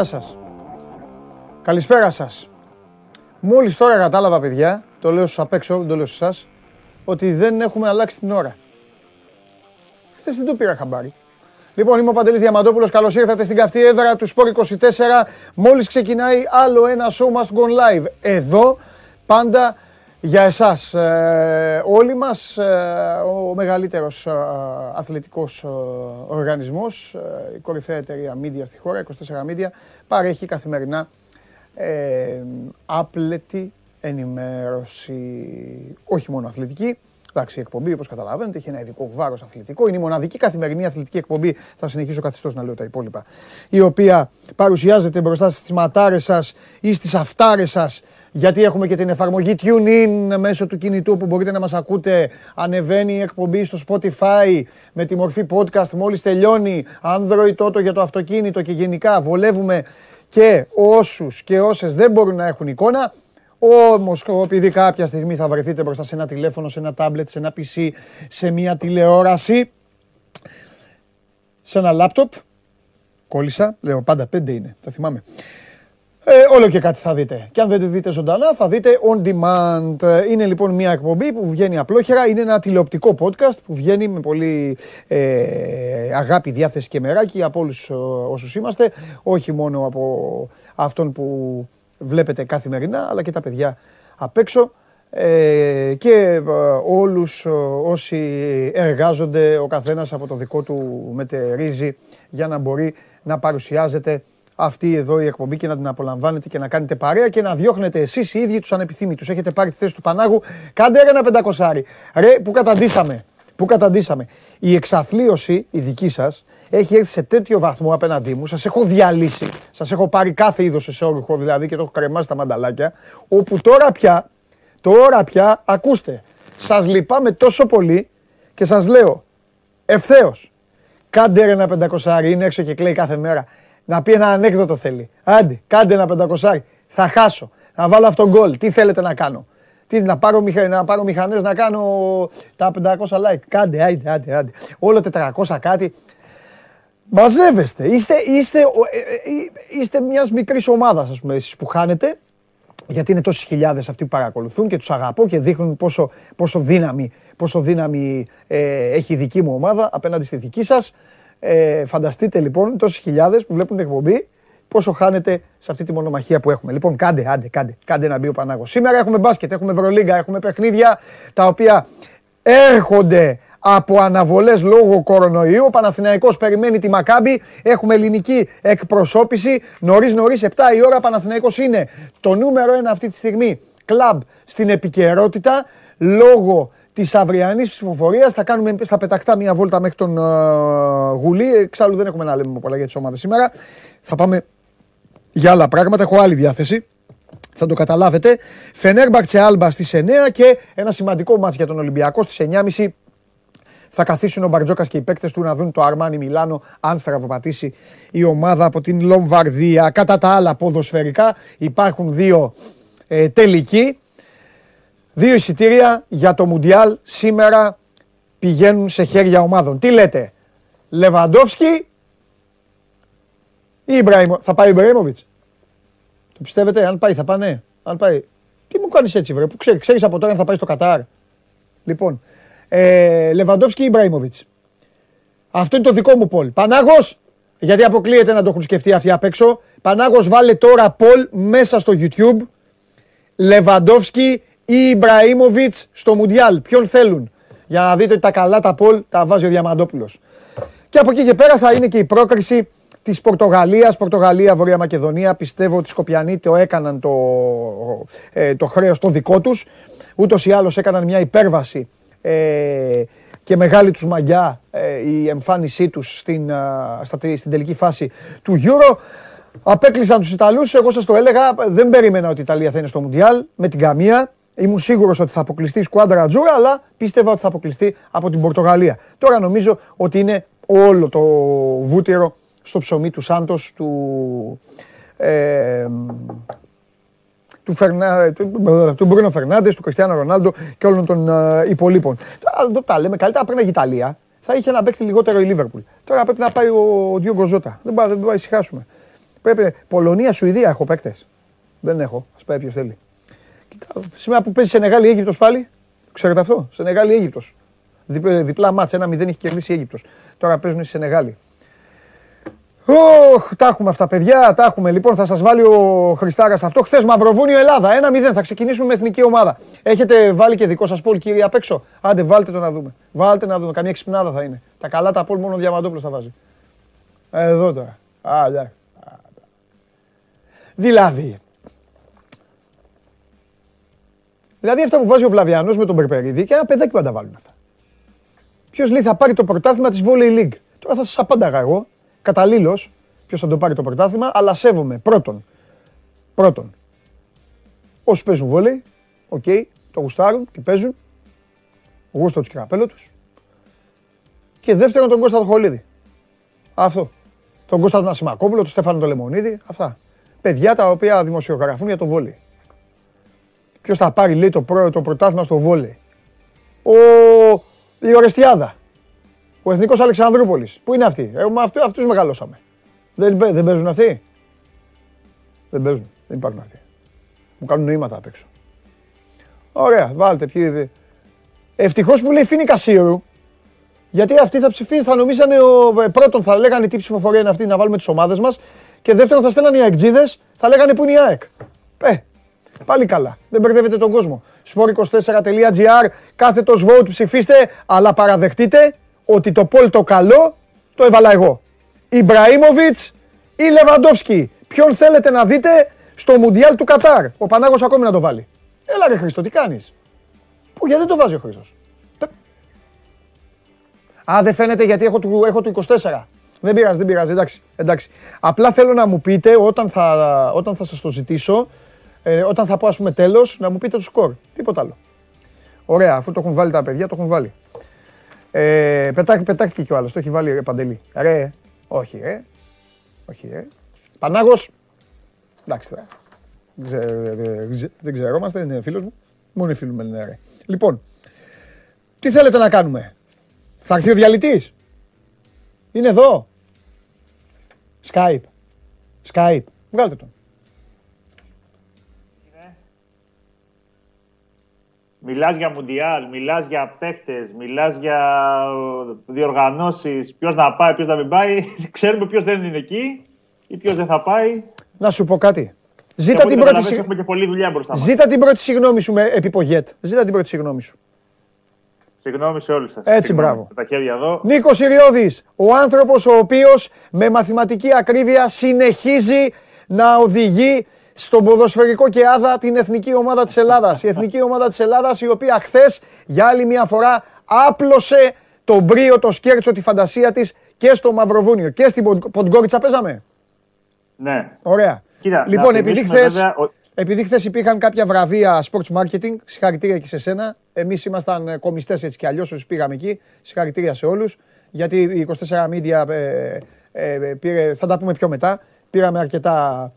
Γεια σας. Καλησπέρα σας. Μόλις τώρα κατάλαβα, παιδιά, το λέω στους απ' έξω, δεν το λέω σε εσάς, ότι δεν έχουμε αλλάξει την ώρα. Χθες δεν το πήρα χαμπάρι. Λοιπόν, είμαι ο Παντελής Διαμαντόπουλος, καλώς ήρθατε στην καυτή έδρα του Sport 24. Μόλις ξεκινάει άλλο ένα show must go live. Εδώ, πάντα για εσάς. Ε, όλοι μας, ε, ο μεγαλύτερος ε, αθλητικός ε, οργανισμός, ε, η κορυφαία εταιρεία media στη χώρα, 24 Media, παρέχει καθημερινά ε, άπλετη ενημέρωση, όχι μόνο αθλητική, Εντάξει, η εκπομπή, όπως καταλαβαίνετε, έχει ένα ειδικό βάρος αθλητικό. Είναι η μοναδική καθημερινή αθλητική εκπομπή. Θα συνεχίσω καθιστώς να λέω τα υπόλοιπα. Η οποία παρουσιάζεται μπροστά στις ματάρες σας ή στις αυτάρες σας. Γιατί έχουμε και την εφαρμογή TuneIn μέσω του κινητού που μπορείτε να μας ακούτε. Ανεβαίνει η εκπομπή στο Spotify με τη μορφή podcast μόλις τελειώνει. Android τότε για το αυτοκίνητο και γενικά βολεύουμε και όσους και όσες δεν μπορούν να έχουν εικόνα. Όμως, επειδή κάποια στιγμή θα βρεθείτε μπροστά σε ένα τηλέφωνο, σε ένα τάμπλετ, σε ένα PC, σε μια τηλεόραση, σε ένα λάπτοπ. Κόλλησα, λέω πάντα πέντε είναι, τα θυμάμαι. Ε, όλο και κάτι θα δείτε. Και αν δεν τη δείτε ζωντανά, θα δείτε on demand. Είναι λοιπόν μια εκπομπή που βγαίνει απλόχερα. Είναι ένα τηλεοπτικό podcast που βγαίνει με πολύ ε, αγάπη, διάθεση και μεράκι από όλους όσους είμαστε. Όχι μόνο από αυτόν που βλέπετε καθημερινά, αλλά και τα παιδιά απ' έξω ε, και ε, όλους ε, όσοι εργάζονται ο καθένας από το δικό του μετερίζει για να μπορεί να παρουσιάζεται αυτή εδώ η εκπομπή και να την απολαμβάνετε και να κάνετε παρέα και να διώχνετε εσείς οι ίδιοι τους ανεπιθύμητους. Έχετε πάρει τη θέση του Πανάγου, κάντε ένα πεντακοσάρι. Ρε, που καταντήσαμε. Πού καταντήσαμε. Η εξαθλίωση, η δική σας, έχει έρθει σε τέτοιο βαθμό απέναντί μου. Σας έχω διαλύσει. Σας έχω πάρει κάθε είδος εσόρουχο δηλαδή και το έχω κρεμάσει τα μανταλάκια. Όπου τώρα πια, τώρα πια, ακούστε, σας λυπάμαι τόσο πολύ και σας λέω ευθέως. Κάντε ένα πεντακοσάρι, είναι έξω και κλαίει κάθε μέρα. Να πει ένα ανέκδοτο θέλει. Άντε, κάντε ένα πεντακοσάρι. Θα χάσω. Να βάλω αυτόν γκολ. Τι θέλετε να κάνω; Τι, να πάρω, μηχα, να πάρω μηχανές να κάνω τα 500 like; Κάντε, άντε, άντε, άντε. Όλο 400 κάτι. Μαζεύεστε. Είστε, είστε, ε, ε, είστε μιας μικρής ομάδας, ας πούμε, εσείς που χάνετε. Γιατί είναι τόσες χιλιάδες αυτοί που παρακολουθούν και τους αγαπώ και δείχνουν πόσο, πόσο δύναμη, πόσο δύναμη ε, έχει η δική μου ομάδα απέναντι στη δική σας. Ε, φανταστείτε λοιπόν τόσες χιλιάδες που βλέπουν την εκπομπή πόσο χάνετε σε αυτή τη μονομαχία που έχουμε. Λοιπόν, κάντε, άντε, κάντε, κάντε να μπει ο Πανάγος. Σήμερα έχουμε μπάσκετ, έχουμε Ευρωλίγκα, έχουμε παιχνίδια τα οποία έρχονται από αναβολές λόγω κορονοϊού. Ο Παναθηναϊκός περιμένει τη Μακάμπη. Έχουμε ελληνική εκπροσώπηση. Νωρίς νωρίς, 7 η ώρα. Παναθηναϊκός είναι το νούμερο 1 αυτή τη στιγμή κλαμπ στην επικαιρότητα λόγω της αυριανής ψηφοφορίας. Θα κάνουμε στα πετακτά μια βόλτα μέχρι τον uh, Γουλή. Εξάλλου δεν έχουμε να λέμε πολλά για τις ομάδες σήμερα. Θα για άλλα πράγματα. Έχω άλλη διάθεση. Θα το καταλάβετε. Φενέρμπαρτσε Άλμπα στις 9 και ένα σημαντικό μάτς για τον Ολυμπιακό στις 9.30 θα καθίσουν ο Μπαρτζόκας και οι παίκτες του να δουν το Αρμάνι Μιλάνο αν στραβοπατήσει η ομάδα από την Λομβαρδία. Κατά τα άλλα ποδοσφαιρικά υπάρχουν δύο ε, τελικοί. Δύο εισιτήρια για το Μουντιάλ σήμερα πηγαίνουν σε χέρια ομάδων. Τι λέτε, Λεβαντόφσκι ή Ιμπραήμο. Θα πάει ο Ιμπραήμοβιτς; Το πιστεύετε, αν πάει, θα πάνε. Αν πάει. Τι μου κάνεις έτσι, βρε, που ξέρει, ξέρεις από τώρα αν θα πάει στο Κατάρ. Λοιπόν, ε, Λεβαντόφσκι ή Ιμπραήμοβιτς; Αυτό είναι το δικό μου πολ. Πανάγος, γιατί αποκλείεται να το έχουν σκεφτεί αυτοί απ' έξω. Πανάγος, βάλε τώρα πολ μέσα στο YouTube. Λεβαντόφσκι ή Ιμπραήμοβιτς στο Μουντιάλ. Ποιον θέλουν; Για να δείτε ότι τα καλά τα πολ τα βάζει ο Διαμαντόπουλος. Και από εκεί και πέρα θα είναι και η πρόκριση της Πορτογαλίας, Πορτογαλία, Βορεια Μακεδονία. Πιστεύω ότι οι Σκοπιανοί το έκαναν το, ε, το χρέος το δικό τους. Ούτως ή άλλως έκαναν μια υπέρβαση ε, και μεγάλη τους μαγιά ε, η εμφάνισή τους στην, στην τελική φάση του Euro. Απέκλεισαν τους Ιταλούς. Εγώ σας το έλεγα, δεν περίμενα ότι η Ιταλία θα είναι στο Μουντιάλ με την καμία. Ήμουν σίγουρος ότι θα αποκλειστεί η σκουάντρα Ατζούρα, αλλά πίστευα ότι θα αποκλειστεί από την Πορτογαλία. Τώρα νομίζω ότι είναι όλο το βούτυρο στο ψωμί του Σάντος, του, ε, του, Φερνά, του, του Μπρούνο Φερνάντες, του Κριστιανό Ρονάλντο και όλων των ε, υπολείπων. Δεν τα λέμε καλύτερα, πριν η Ιταλία. Θα είχε ένα παίκτη λιγότερο η Λίβερπουλ. Τώρα πρέπει να πάει ο Διόγκο Ζώτα. Δεν πάει, δεν πάει να ησυχάσουμε. Πρέπει. Πολωνία, Σουηδία έχω παίκτες. Δεν έχω. Α πάει ποιος θέλει. Κοιτάω. Σήμερα που παίζει σε Νεγάλη Αίγυπτος πάλι. Ξέρετε αυτό; Σε Νεγάλη Αίγυπτος. Διπλά, διπλά μάτσα. Ένα μηδέν έχει κερδίσει η Αίγυπτος. Τώρα παίζουν σε Νεγάλη. Ωχ, τα έχουμε αυτά, παιδιά. Τα έχουμε. Λοιπόν, θα σας βάλει ο Χριστάρας αυτό. Χθες Μαυροβούνιο Ελλάδα. Ένα 0 Θα ξεκινήσουμε με εθνική ομάδα. Έχετε βάλει και δικό σας πόλ, κύριε απ' έξω; Άντε, βάλτε το να δούμε. Βάλτε να δούμε. Καμία ξυπνάδα θα είναι. Τα καλά τα πόλ μόνο ο Διαμαντόπουλος θα βάζει. Εδώ τώρα. Α, Δηλαδή. Δηλαδή αυτά που βάζει ο Βλαβιανός με τον Περπερίδη και ένα παιδάκι πάντα βάλουν αυτά. Ποιος λέει θα πάρει το πρωτάθλημα της Volley League. Τώρα θα σας απάνταγα εγώ καταλλήλως ποιος θα το πάρει το πρωτάθλημα, αλλά σέβομαι πρώτον. Πρώτον, όσοι παίζουν βόλεϊ, OK, okay, το γουστάρουν και παίζουν. Γούστο τους και καπέλο τους. Και δεύτερον, τον Κώστα Χολίδη. Αυτό. Τον Κώστα τον Ασημακόπουλο, τον Στέφανο τον Λεμονίδη. Αυτά. Παιδιά τα οποία δημοσιογραφούν για το βόλεϊ. Ποιος θα πάρει, λέει, το, το πρωτάθλημα στο βόλεϊ; Ο... Η Ορεστιάδα. Ο Εθνικός Αλεξανδρούπολης. Πού είναι αυτοί, ε, αυτού αυτούς μεγαλώσαμε. Δεν, δεν παίζουν αυτοί; Δεν παίζουν, δεν υπάρχουν αυτοί. Μου κάνουν νοήματα απ' έξω. Ωραία, βάλτε ποιοι. Ευτυχώς που λέει Φίνη Κασίρου. Γιατί αυτοί θα ψηφίσουν, θα νομίζανε ο, ε, πρώτον θα λέγανε τι ψηφοφορία είναι αυτή να βάλουμε τις ομάδες μας. Και δεύτερον θα στέλνανε οι αεκτζίδε, θα λέγανε που είναι η ΑΕΚ. Ε, πάλι καλά. Δεν μπερδεύετε τον κόσμο. sport24.gr, κάθετος vote ψηφίστε, αλλά παραδεχτείτε ότι το πόλ το καλό το έβαλα εγώ. Ιμπραήμοβιτς ή Λεβαντόφσκι. Ποιον θέλετε να δείτε στο Μουντιάλ του Κατάρ; Ο Πανάγος ακόμη να το βάλει. Έλα ρε Χρήστο, τι κάνεις; Πού, γιατί δεν το βάζει ο Χρήστος; Α, δεν φαίνεται γιατί έχω του, έχω του 24. Δεν πειράζει, δεν πειράζει, εντάξει, εντάξει. Απλά θέλω να μου πείτε όταν θα, όταν θα σας το ζητήσω, ε, όταν θα πω ας πούμε τέλος, να μου πείτε το σκορ. Τίποτα άλλο. Ωραία, αφού το έχουν βάλει τα παιδιά, το έχουν βάλει. Ε, πετάχτηκε κι ο άλλος, το έχει βάλει ρε Παντελή. Ρε, όχι ρε, όχι ρε. Πανάγος, εντάξει τώρα. Δεν ξερόμαστε, είναι φίλος μου. Μόνο οι φίλοι μου είναι ρε. Λοιπόν, τι θέλετε να κάνουμε; Θα έρθει ο διαλυτής; Είναι εδώ; Skype. Skype. Βγάλτε τον. Μιλάς για Μουντιάλ, μιλάς για παίχτες, μιλάς για διοργανώσεις, ποιος να πάει, ποιος να μην πάει. Ξέρουμε ποιος δεν είναι εκεί ή ποιος δεν θα πάει. Να σου πω κάτι. Ζήτα την, πρώτη... Συγ... και πολλή δουλειά μπροστά μας. Ζήτα την πρώτη συγγνώμη σου με επιπογέτ. Ζήτα την πρώτη συγγνώμη σου. Συγγνώμη σε όλους σας. Έτσι, μπράβο. Τα χέρια εδώ. Νίκος Ιριώδης, ο άνθρωπος ο οποίος με μαθηματική ακρίβεια συνεχίζει να οδηγεί στον ποδοσφαιρικό και άδα την εθνική ομάδα της Ελλάδας. Η εθνική ομάδα της Ελλάδας η οποία χθες για άλλη μια φορά άπλωσε το μπρίο, το σκέρτσο, τη φαντασία της και στο Μαυροβούνιο και στην Ποντγκόριτσα παίζαμε. Ναι. Ωραία. Κοίτα, λοιπόν, επειδή χθε επειδή χθες υπήρχαν κάποια βραβεία sports marketing, συγχαρητήρια και σε σένα. Εμείς ήμασταν ε, κομιστές έτσι κι αλλιώς, όσοι πήγαμε εκεί. Συγχαρητήρια σε όλους. Γιατί η 24 Media ε, ε, πήρε, θα τα πούμε πιο μετά. Πήραμε αρκετά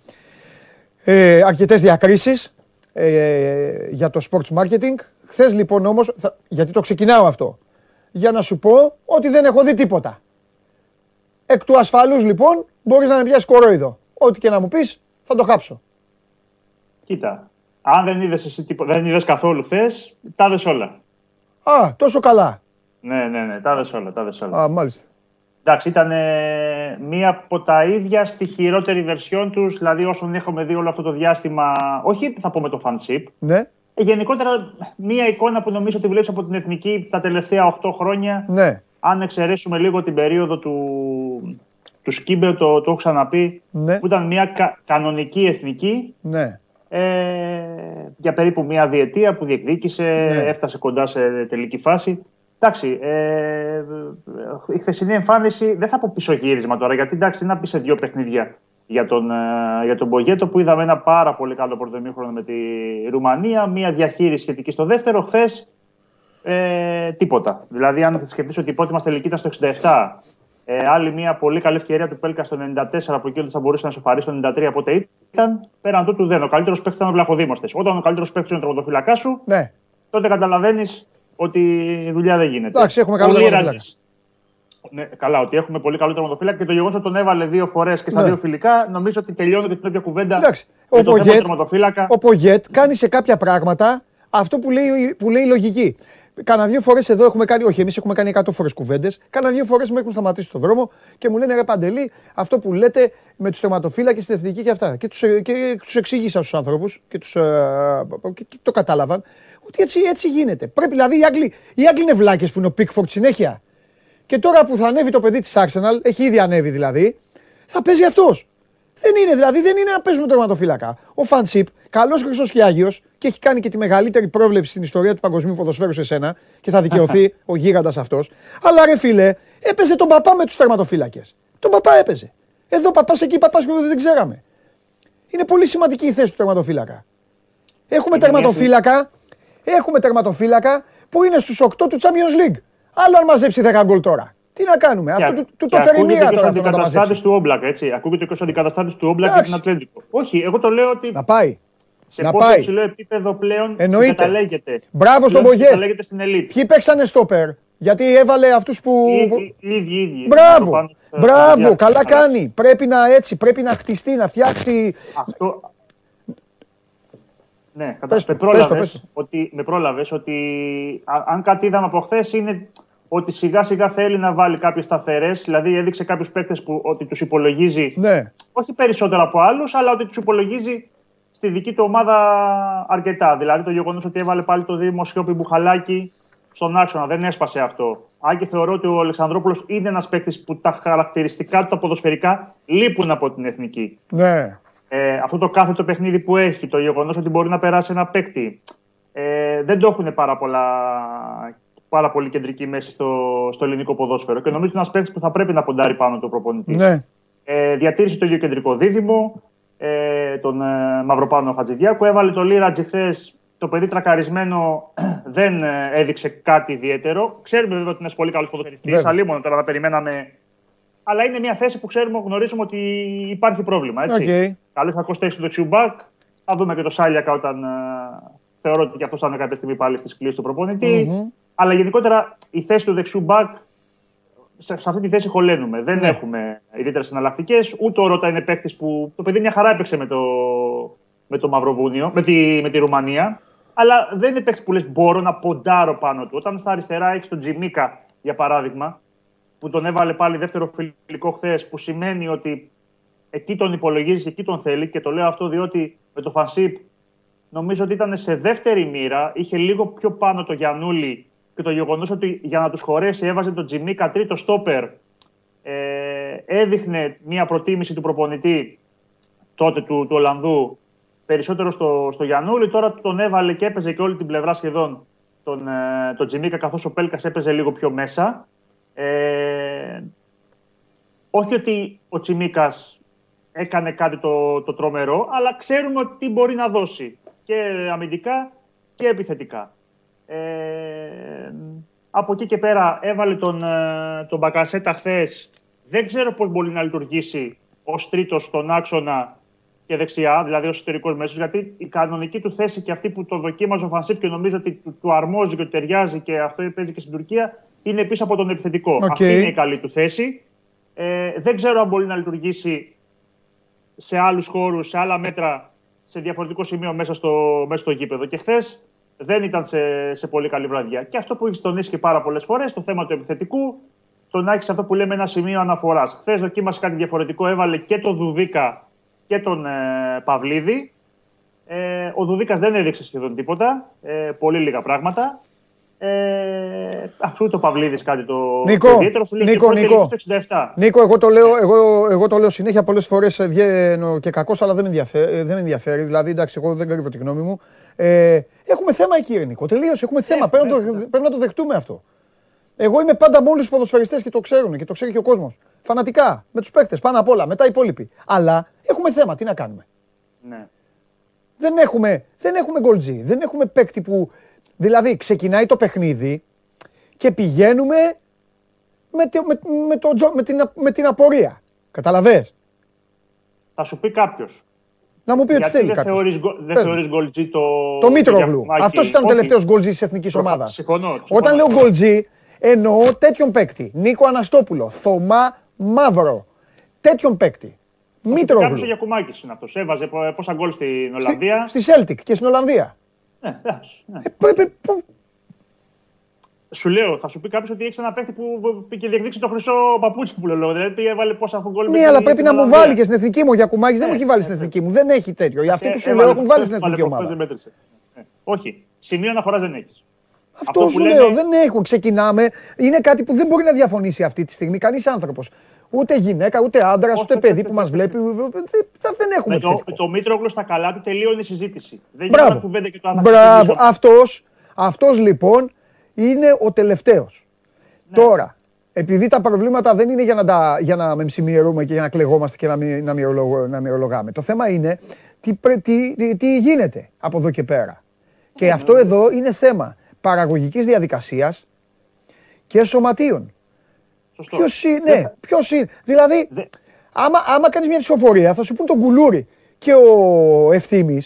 ε, αρκετές διακρίσεις ε, για το sports marketing. Χθες λοιπόν όμως, γιατί το ξεκινάω αυτό, για να σου πω ότι δεν έχω δει τίποτα. Εκ του ασφαλούς λοιπόν μπορείς να με πιάσεις κορόιδο. Ό,τι και να μου πεις θα το χάψω. Κοίτα, αν δεν είδες, εσύ, δεν είδες καθόλου χθες, τα δες όλα. Α, τόσο καλά. Ναι, ναι, ναι, τα δες όλα, τα δες όλα. Α, μάλιστα. Εντάξει, ήταν μία από τα ίδια στη χειρότερη βερσιόν τους, δηλαδή όσον έχουμε δει όλο αυτό το διάστημα. Όχι θα πω με το fanship. Ναι. Ε, γενικότερα, μία εικόνα που νομίζω ότι βλέπεις από την εθνική τα τελευταία 8 χρόνια. Ναι. Αν εξαιρέσουμε λίγο την περίοδο του, του Σκίμπερ, το, το έχω ξαναπεί, ναι. που ήταν μια κανονική εθνική. Ναι. Ε, για περίπου μία διετία που διεκδίκησε, ναι. έφτασε κοντά σε τελική φάση. Εντάξει, ε, η χθεσινή εμφάνιση δεν θα πω πισωγύρισμα τώρα, γιατί εντάξει, να πει σε δύο παιχνίδια για τον, ε, για τον Μπογέτο που είδαμε ένα πάρα πολύ καλό πρωτομήχρονο με τη Ρουμανία, μία διαχείριση σχετική στο δεύτερο. Χθες ε, τίποτα. Δηλαδή, αν σκεφτείς ότι η πρώτη μας τελική ήταν στο 67, ε, άλλη μια πολύ καλή ευκαιρία του Πέλκα στο 94 που εκεί θα μπορούσε να σοφαρίσει στο 93 πότε ήταν. Πέραν τούτου δεν. Ο καλύτερος παίκτης ήταν ο Βλαχοδήμοστε. Όταν ο καλύτερος παίκτης είναι ο τροματοφυλακά σου, ναι. τότε καταλαβαίνεις ότι η δουλειά δεν γίνεται. Εντάξει, έχουμε καλό Ναι, καλά, ότι έχουμε πολύ καλό τερματοφύλακα και το γεγονός ότι τον έβαλε δύο φορές και στα ναι. δύο φιλικά, νομίζω ότι τελειώνει και την ίδια κουβέντα. Εντάξει. Ο, Πογέτ, ο Πογέτ κάνει σε κάποια πράγματα αυτό που λέει, που λέει η λογική. Κάνα δύο φορές εδώ έχουμε κάνει, όχι, εμείς έχουμε κάνει 100 φορές κουβέντες. Κάνα δύο φορές με έχουν σταματήσει στο δρόμο και μου λένε ρε Παντελή, αυτό που λέτε με τους τερματοφύλακε στην εθνική και αυτά. Και τους και τους εξήγησα στους άνθρωπους και, τους, ε, και, το κατάλαβαν ότι έτσι, έτσι γίνεται. Πρέπει δηλαδή οι Άγγλοι, οι Άγγλοι είναι βλάκες που είναι ο Πίκφορτ συνέχεια. Και τώρα που θα ανέβει το παιδί της Arsenal, έχει ήδη ανέβει δηλαδή, θα παίζει αυτός. Δεν είναι δηλαδή, δεν είναι να παίζουμε τερματοφύλακα. Ο Φανσίπ, καλός χρυσός και άγιος και έχει κάνει και τη μεγαλύτερη πρόβλεψη στην ιστορία του παγκοσμίου ποδοσφαίρου σε σένα και θα δικαιωθεί ο γίγαντας αυτός. Αλλά ρε φίλε, έπαιζε τον παπά με τους τερματοφύλακες. Τον παπά έπαιζε. Εδώ παπάς εκεί, παπάς δεν ξέραμε. Είναι πολύ σημαντική η θέση του τερματοφύλακα. Έχουμε τερματοφύλακα, έχουμε τερματοφύλακα που είναι στους 8 του Champions League. Άλλο αν μαζέψει 10 γκολ τώρα. Τι να κάνουμε, αυτό του, του το φέρει μία τώρα αυτό να το μαζέψει. του Όμπλακ, έτσι. Ακούγεται και ω αντικαταστάτης του Όμπλακ για την Ατλέντικο. Όχι, εγώ το λέω ότι. Να πάει. Σε να πόσο πάει. υψηλό επίπεδο πλέον Εννοείται. καταλέγεται. Μπράβο στον Πογέ. στην ελίτ. Ποιοι παίξανε στόπερ. Γιατί έβαλε αυτούς που. Οι ίδιοι, ίδιοι. Μπράβο. Μπράβο, καλά κάνει. Πρέπει να έτσι, πρέπει να χτιστεί, να φτιάξει. Αυτό, ναι, πες, με πρόλαβες, ότι, με πρόλαβες ότι αν κάτι είδαμε από χθες είναι ότι σιγά σιγά θέλει να βάλει κάποιες σταθερές. Δηλαδή έδειξε κάποιους παίκτες που ότι τους υπολογίζει. Ναι. Όχι περισσότερο από άλλους, αλλά ότι τους υπολογίζει στη δική του ομάδα αρκετά. Δηλαδή το γεγονός ότι έβαλε πάλι το Δήμο Σιώπη Μπουχαλάκη στον άξονα. Δεν έσπασε αυτό. Αν και θεωρώ ότι ο Αλεξανδρόπουλος είναι ένας παίκτης που τα χαρακτηριστικά του τα ποδοσφαιρικά λείπουν από την εθνική. Ναι. Ε, αυτό το κάθε το παιχνίδι που έχει, το γεγονός ότι μπορεί να περάσει ένα παίκτη. Ε, δεν το έχουν πάρα πολλά πάρα πολύ κεντρική μέση στο, στο ελληνικό ποδόσφαιρο. Και νομίζω είναι ένας παίκτης που θα πρέπει να ποντάρει πάνω το προπονητής. Ναι. Ε, διατήρησε το γεωκεντρικό δίδυμο, ε, τον ε, Μαυροπάνο Χατζηδιάκου. Έβαλε το Λίρατζι χθες. Το παιδί τρακαρισμένο δεν ε, έδειξε κάτι ιδιαίτερο. Ξέρουμε βέβαια ότι είναι πολύ καλός ποδοσφαιριστής. Αλλήμον τώρα θα περιμέναμε. Αλλά είναι μια θέση που ξέρουμε, γνωρίζουμε ότι υπάρχει πρόβλημα. Έτσι. Okay. Καλό θα κοστίσει το Τσιουμπάκ. Θα δούμε και το Σάλιακα όταν uh, θεωρώ ότι και αυτός θα είναι κάποια στιγμή πάλι στι κλήσει του προπονητη mm-hmm. Αλλά γενικότερα η θέση του δεξιού μπακ, σε, αυτή τη θέση χωλένουμε. Δεν ναι. έχουμε ιδιαίτερες εναλλακτικές. Ούτε ο Ρώτα είναι παίκτης που το παιδί μια χαρά έπαιξε με το, με το Μαυροβούνιο, με τη, με τη Ρουμανία. Αλλά δεν είναι παίκτης που λες: Μπορώ να ποντάρω πάνω του. Όταν στα αριστερά έχεις τον Τζιμίκα, για παράδειγμα, που τον έβαλε πάλι δεύτερο φιλικό χθες, που σημαίνει ότι εκεί τον υπολογίζεις και εκεί τον θέλει. Και το λέω αυτό διότι με το Φανσίπ νομίζω ότι ήταν σε δεύτερη μοίρα, είχε λίγο πιο πάνω το Γιανούλη και το γεγονός ότι για να τους χωρέσει έβαζε τον Τζιμίκα τρίτο στόπερ ε, έδειχνε μια προτίμηση του προπονητή τότε του, του Ολλανδού περισσότερο στο, στο Γιαννούλη. Τώρα τον έβαλε και έπαιζε και όλη την πλευρά σχεδόν τον, ε, τον Τζιμίκα καθώς ο Πέλκας έπαιζε λίγο πιο μέσα. Ε, όχι ότι ο Τσιμίκας έκανε κάτι το, το τρομερό, αλλά ξέρουμε ότι τι μπορεί να δώσει και αμυντικά και επιθετικά. Ε, από εκεί και πέρα έβαλε τον, ε, τον Μπακασέτα χθες. Δεν ξέρω πώς μπορεί να λειτουργήσει ως τρίτος στον άξονα και δεξιά, δηλαδή ως εσωτερικός μέσος, γιατί η κανονική του θέση και αυτή που το δοκίμαζε ο Φανσίπ και νομίζω ότι του, του αρμόζει και του ταιριάζει και αυτό παίζει και στην Τουρκία, είναι πίσω από τον επιθετικό. Okay. Αυτή είναι η καλή του θέση. Ε, δεν ξέρω αν μπορεί να λειτουργήσει σε άλλους χώρους, σε άλλα μέτρα, σε διαφορετικό σημείο μέσα στο, μέσα στο γήπεδο. Και χθες δεν ήταν σε, σε πολύ καλή βραδιά. Και αυτό που έχεις τονίσει και πάρα πολλές φορές, το θέμα του επιθετικού, το να έχεις αυτό που λέμε ένα σημείο αναφοράς. Χθες δοκίμασε κάτι διαφορετικό, έβαλε και τον Δουδίκα και τον ε, Παυλίδη. Ε, ο Δουδίκα δεν έδειξε σχεδόν τίποτα, ε, πολύ λίγα πράγματα. Ε, αφού το Παυλίδης κάτι το Νίκο, ιδιαίτερο, σου λέει Νίκο, Νίκο, 67. Νίκο, εγώ το λέω, εγώ, εγώ το λέω συνέχεια πολλές φορές βγαίνω και κακός, αλλά δεν με, ενδιαφέρει, δεν με ενδιαφέρει. Δηλαδή, εντάξει, εγώ δεν κρύβω τη γνώμη μου. Ε, έχουμε θέμα εκεί, Νίκο. Τελείω. Έχουμε ε, θέμα. Πρέπει, να το, πρέπει να το δεχτούμε αυτό. Εγώ είμαι πάντα με όλους τους ποδοσφαιριστές και το ξέρουν και το ξέρει και ο κόσμος. Φανατικά. Με τους παίκτες πάνω απ' όλα. Μετά οι υπόλοιποι. Αλλά έχουμε θέμα. Τι να κάνουμε; Ναι. Δεν έχουμε, δεν έχουμε γκολτζή. Δεν έχουμε παίκτη που. Δηλαδή ξεκινάει το παιχνίδι και πηγαίνουμε με, με, με, το, με, την, με την απορία. Καταλαβες; Θα σου πει κάποιος. Να μου πει ότι θέλει κάποιος. Δεν θεωρείς γκολτζή το. Το Μήτρογλου. Αυτός ήταν ο τελευταίος γκολτζής της εθνικής ομάδας. Συμφωνώ. Όταν λέω γκολτζή, Εννοώ τέτοιον παίκτη. Νίκο Αναστόπουλο, Θωμά Μαύρο. Τέτοιον παίκτη. Μήτρογλου. Κάποιο ο Γιακουμάκης είναι αυτός. Έβαζε πόσα γκολ στην Ολλανδία. Στη, στη Celtic και στην Ολλανδία. Ναι, εντάξει. Ναι. Ε, πρέπει, σου λέω, θα σου πει κάποιος ότι έχεις ένα παίχτη που πήγε διεκδίξει το χρυσό παπούτσι που λέω. Δηλαδή έβαλε πόσα γκολ. Ναι, αλλά πρέπει να μου βάλει και στην εθνική μου. Ο Γιακουμάκης δεν μου έχει βάλει στην εθνική μου. Δεν έχει τέτοιο. Για αυτοί που σου λέω έχουν βάλει στην εθνική ομάδα. Όχι. Σημείο αναφοράς δεν έχεις. Αυτό σου λέω, δεν έχω. Ξεκινάμε. Είναι κάτι που δεν μπορεί να διαφωνήσει αυτή τη στιγμή κανείς άνθρωπος. Ούτε γυναίκα, ούτε άντρας, ούτε παιδί που μας βλέπει. Δεν έχουμε το, το Μήτρογλου στα καλά του τελείωνε η συζήτηση. Δεν είναι κουβέντα και το Μπράβο. Αυτός λοιπόν είναι ο τελευταίος. Ναι. Τώρα, επειδή τα προβλήματα δεν είναι για να, τα, για να μεμψημιερούμε και για να κλεγόμαστε και να, να, να μυρολογάμε. Το θέμα είναι τι, τι, τι, γίνεται από εδώ και πέρα. Και αυτό εδώ είναι θέμα παραγωγικής διαδικασίας και σωματείων. Ποιος είναι, ναι, ποιος είναι. Δηλαδή, άμα, άμα κάνεις μια ψηφοφορία, θα σου πούν τον κουλούρι και ο ευθύνη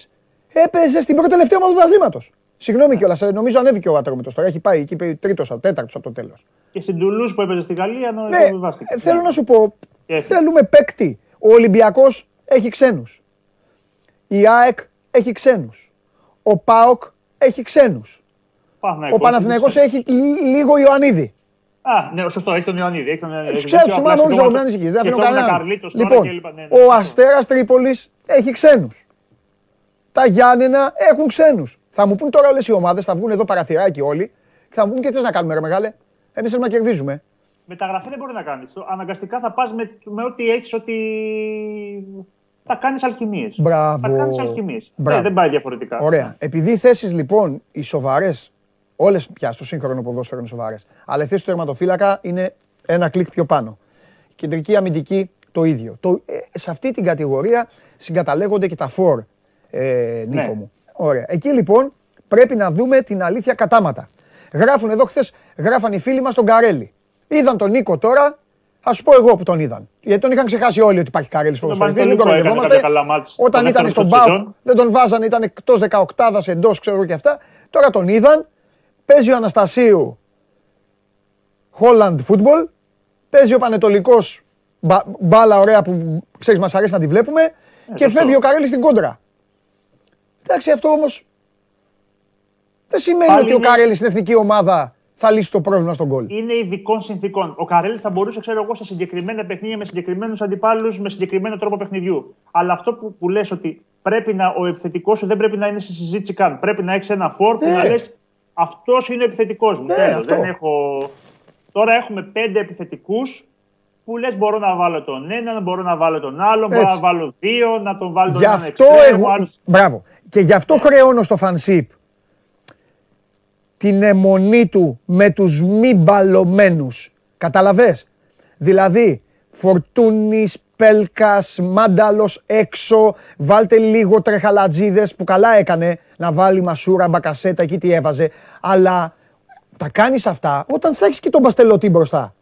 έπαιζε στην πρώτη τελευταία ομάδα του αθλήματος. Συγγνώμη ναι. κιόλας, ε, νομίζω ανέβηκε ο Άτρομητο τώρα. Έχει πάει εκεί τρίτος, τέταρτος από το τέλος. Και στην Τουλούς που έπαιζε στη Γαλλία, ενώ ναι, ε, Θέλω να σου πω, θέλουμε παίκτη. Ο Ολυμπιακός έχει ξένους. Η ΑΕΚ έχει ξένους. Ο ΠΑΟΚ έχει ξένους. Ο Παναθηναϊκός έχει λίγο Ιωαννίδη. Α, ναι, σωστό, έχει τον Ιωαννίδη. Έχει τον Ιωαννίδη. Τους ξέρω, θυμάμαι όλους του ανησυχεί. Δεν αφήνω κανέναν. Λοιπόν, ναι, ναι, ο Αστέρας Τρίπολης έχει ξένους. Τα Γιάννενα έχουν ξένους. Θα μου πούν τώρα όλες οι ομάδες, θα βγουν εδώ παραθυράκι όλοι και θα μου πούν και τι να κάνουμε, ρε μεγάλε. Εμείς θέλουμε να κερδίζουμε. Μεταγραφή δεν μπορεί να κάνεις. Αναγκαστικά θα πας με, με ό,τι έχεις, ότι. Θα κάνεις αλχημίε. Μπράβο. Θα κάνεις αλχημίε. Ε, δεν πάει διαφορετικά. Ωραία. Επειδή οι θέσεις λοιπόν οι σοβαρές Όλες πια στο σύγχρονο ποδόσφαιρο είναι σοβαρές. Αλλά η θέση του τερματοφύλακα είναι ένα κλικ πιο πάνω. Η κεντρική αμυντική το ίδιο. Το, ε, σε αυτή την κατηγορία συγκαταλέγονται και τα φορ, ε, Νίκο ναι. μου. Ωραία. Εκεί λοιπόν πρέπει να δούμε την αλήθεια κατάματα. Γράφουν εδώ χθες, γράφαν οι φίλοι μας τον Καρέλη. Είδαν τον Νίκο τώρα, ας σου πω εγώ που τον είδαν. Γιατί τον είχαν ξεχάσει όλοι ότι υπάρχει Καρέλης στο ποδοσφαιριστής. Μην κοροϊδευόμαστε. Όταν ήταν στον Πάο, δεν τον βάζανε, ήταν εκτός 18 εντός, ξέρω και αυτά. Τώρα τον είδαν, Παίζει ο Αναστασίου Holland Football. Παίζει ο Πανετολικός μπάλα ωραία που ξέρεις μας αρέσει να τη βλέπουμε. Ε, και φεύγει ο Καρέλης στην κόντρα. Εντάξει αυτό όμως δεν σημαίνει ότι ο Καρέλης στην εθνική ομάδα θα λύσει το πρόβλημα στον κόλ. Είναι ειδικών συνθήκων. Ο Καρέλης θα μπορούσε, ξέρω εγώ, σε συγκεκριμένα παιχνίδια με συγκεκριμένους αντιπάλους, με συγκεκριμένο τρόπο παιχνιδιού. Αλλά αυτό που, που λες ότι πρέπει να, ο επιθετικός σου δεν πρέπει να είναι σε συζήτηση καν. Πρέπει να έχεις ένα φόρ που να ε. λες αυτός είναι ο επιθετικός μου. Ναι, Δεν έχω... Τώρα έχουμε πέντε επιθετικούς που λες: Μπορώ να βάλω τον έναν, μπορώ να βάλω τον άλλο, μπορώ να βάλω δύο, να τον βάλω τον γι αυτό εγώ... Άλλος... Μπράβο. Και γι' αυτό χρεώνω στο φανσίπ την αιμονή του με τους μη μπαλωμένους. Καταλαβες; Δηλαδή, Φορτούνης, Πέλκας, Μάνταλος έξω. Βάλτε λίγο τρεχαλατζίδες που καλά έκανε να βάλει μασούρα, μπακασέτα εκεί τι έβαζε. Αλλά τα κάνεις αυτά όταν θα έχεις και τον Παστελωτή μπροστά.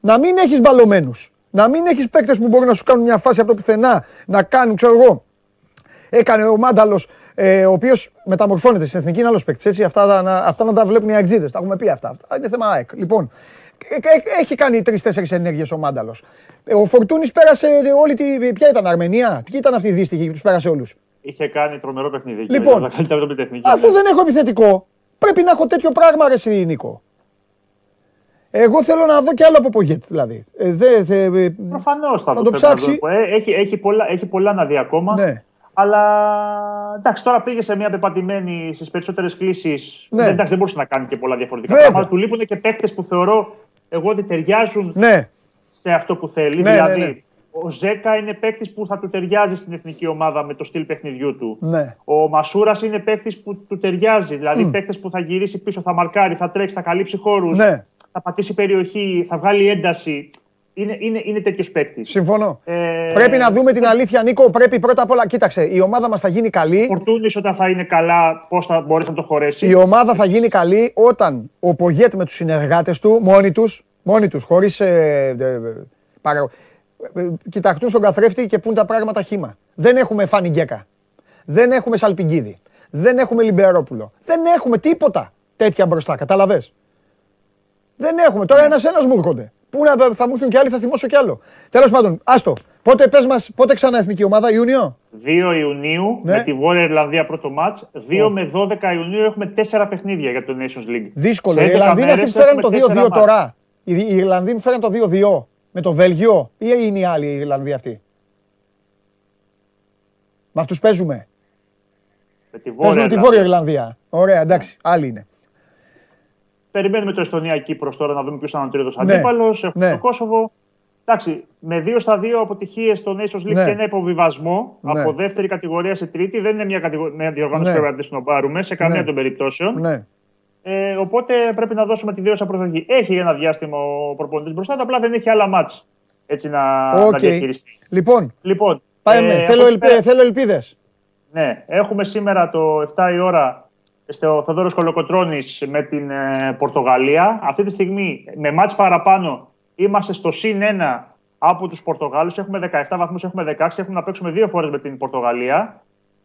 Να μην έχεις μπαλωμένους. Να μην έχεις παίκτες που μπορεί να σου κάνουν μια φάση από το πουθενά. Να κάνουν, ξέρω εγώ. Έκανε ο Μάνταλος, ε, ο οποίος μεταμορφώνεται στην εθνική, είναι άλλος παίκτης. Αυτά, αυτά να τα βλέπουν οι αγγλίδε. Τα έχουμε πει αυτά. αυτά. Είναι θέμα ΑΕΚ. Λοιπόν, ε, ε, έχει κάνει τρει-τέσσερι ενέργειες ο Μάνταλος. Ε, ο Φορτούνης πέρασε όλη τη. Ποια ήταν, Αρμενία, ποιοι ήταν αυτοί οι δύστιχοι που τους πέρασε όλους; Είχε κάνει τρομερό παιχνίδι. Λοιπόν, αφού δεν έχω επιθετικό, πρέπει να έχω τέτοιο πράγμα, ρε Νίκο. Εγώ θέλω να δω κι άλλο από Πογέτ, δηλαδή. Ε, Προφανώς θα, θα, το, ψάξει. Έχει, έχει, πολλά, έχει πολλά να δει ακόμα. Ναι. Αλλά εντάξει, τώρα πήγε σε μια πεπατημένη στις περισσότερες κλήσεις. Ναι. Εντάξει, δεν μπορούσε να κάνει και πολλά διαφορετικά Βέβαια. πράγματα. Του λείπουν και παίκτες που θεωρώ εγώ ότι ταιριάζουν ναι. σε αυτό που θέλει. Ναι, δηλαδή, ναι, ναι. ο Ζέκα είναι παίκτης που θα του ταιριάζει στην εθνική ομάδα με το στυλ παιχνιδιού του. Ναι. Ο Μασούρας είναι παίκτης που του ταιριάζει. Δηλαδή, mm. παίκτες που θα γυρίσει πίσω, θα μαρκάρει, θα τρέξει, θα καλύψει χώρους, ναι. θα πατήσει περιοχή, θα βγάλει ένταση είναι, είναι, είναι τέτοιος παίκτης. Συμφωνώ. Ε... Πρέπει να δούμε την αλήθεια, Νίκο. Πρέπει πρώτα απ' όλα, κοίταξε, η ομάδα μας θα γίνει καλή. Φορτούνης όταν θα είναι καλά, πώς θα μπορείς να το χωρέσει; Η ομάδα θα γίνει καλή όταν ο Πογέτ με τους συνεργάτες του, μόνοι τους, μόνοι τους, χωρίς. Ε, ε, παρα... Ε, κοιταχτούν στον καθρέφτη και πούν τα πράγματα χήμα. Δεν έχουμε Φάνη Γκέκα. Δεν έχουμε Σαλπιγκίδη. Δεν έχουμε Λιμπερόπουλο. Δεν έχουμε τίποτα τέτοια μπροστά. Καταλαβες; Δεν έχουμε. Τώρα ένα-ένα μου έρχονται. Πού να θα μου έρθουν κι άλλοι, θα θυμώσω κι άλλο. Τέλος πάντων, άστο. Πότε, πες μας, πότε ξανά εθνική ομάδα, Ιούνιο; 2 Ιουνίου ναι. με τη Βόρεια Ιρλανδία πρώτο μάτς. 2 με 12 Ιουνίου έχουμε 4 παιχνίδια για το Nations League. Δύσκολο. Οι Ιρλανδοί είναι αυτοί που φέραν το 2-2 τώρα. Οι Ιρλανδοί μου φέραν το 2-2 με το Βέλγιο ή είναι οι άλλοι οι Ιρλανδοί αυτοί; Με αυτούς παίζουμε. Με τη Βόρεια, παίζουμε τη Βόρεια Ιρλανδία. Ωραία, εντάξει, άλλοι είναι. Περιμένουμε το Εστονία-Κύπρος τώρα να δούμε ποιος θα είναι ο τρίτος ναι. αντίπαλος. Έχουμε ναι. το Κόσοβο. Εντάξει, με δύο στα δύο αποτυχίες στο Nations League ναι. και ένα υποβιβασμό ναι. από δεύτερη κατηγορία σε τρίτη δεν είναι μια, κατηγο... μια διοργάνωση ναι. που πρέπει να πάρουμε σε καμία ναι. των περιπτώσεων. Ναι. Ε, οπότε πρέπει να δώσουμε τη δέωσα προσοχή. Έχει ένα διάστημα ο προπονητής μπροστά του, απλά δεν έχει άλλα μάτς έτσι να, okay. να διαχειριστεί. Λοιπόν, λοιπόν πάμε. Ε, θέλω, ελπί... θέλω ελπίδες. Ναι, έχουμε σήμερα το 7 η ώρα στο Θοδόρος Κολοκοτρόνη με την ε, Πορτογαλία. Αυτή τη στιγμή με μάτς παραπάνω Είμαστε στο συν 1 από τους Πορτογάλους. Έχουμε 17 βαθμούς, έχουμε 16. Έχουμε να παίξουμε δύο φορές με την Πορτογαλία.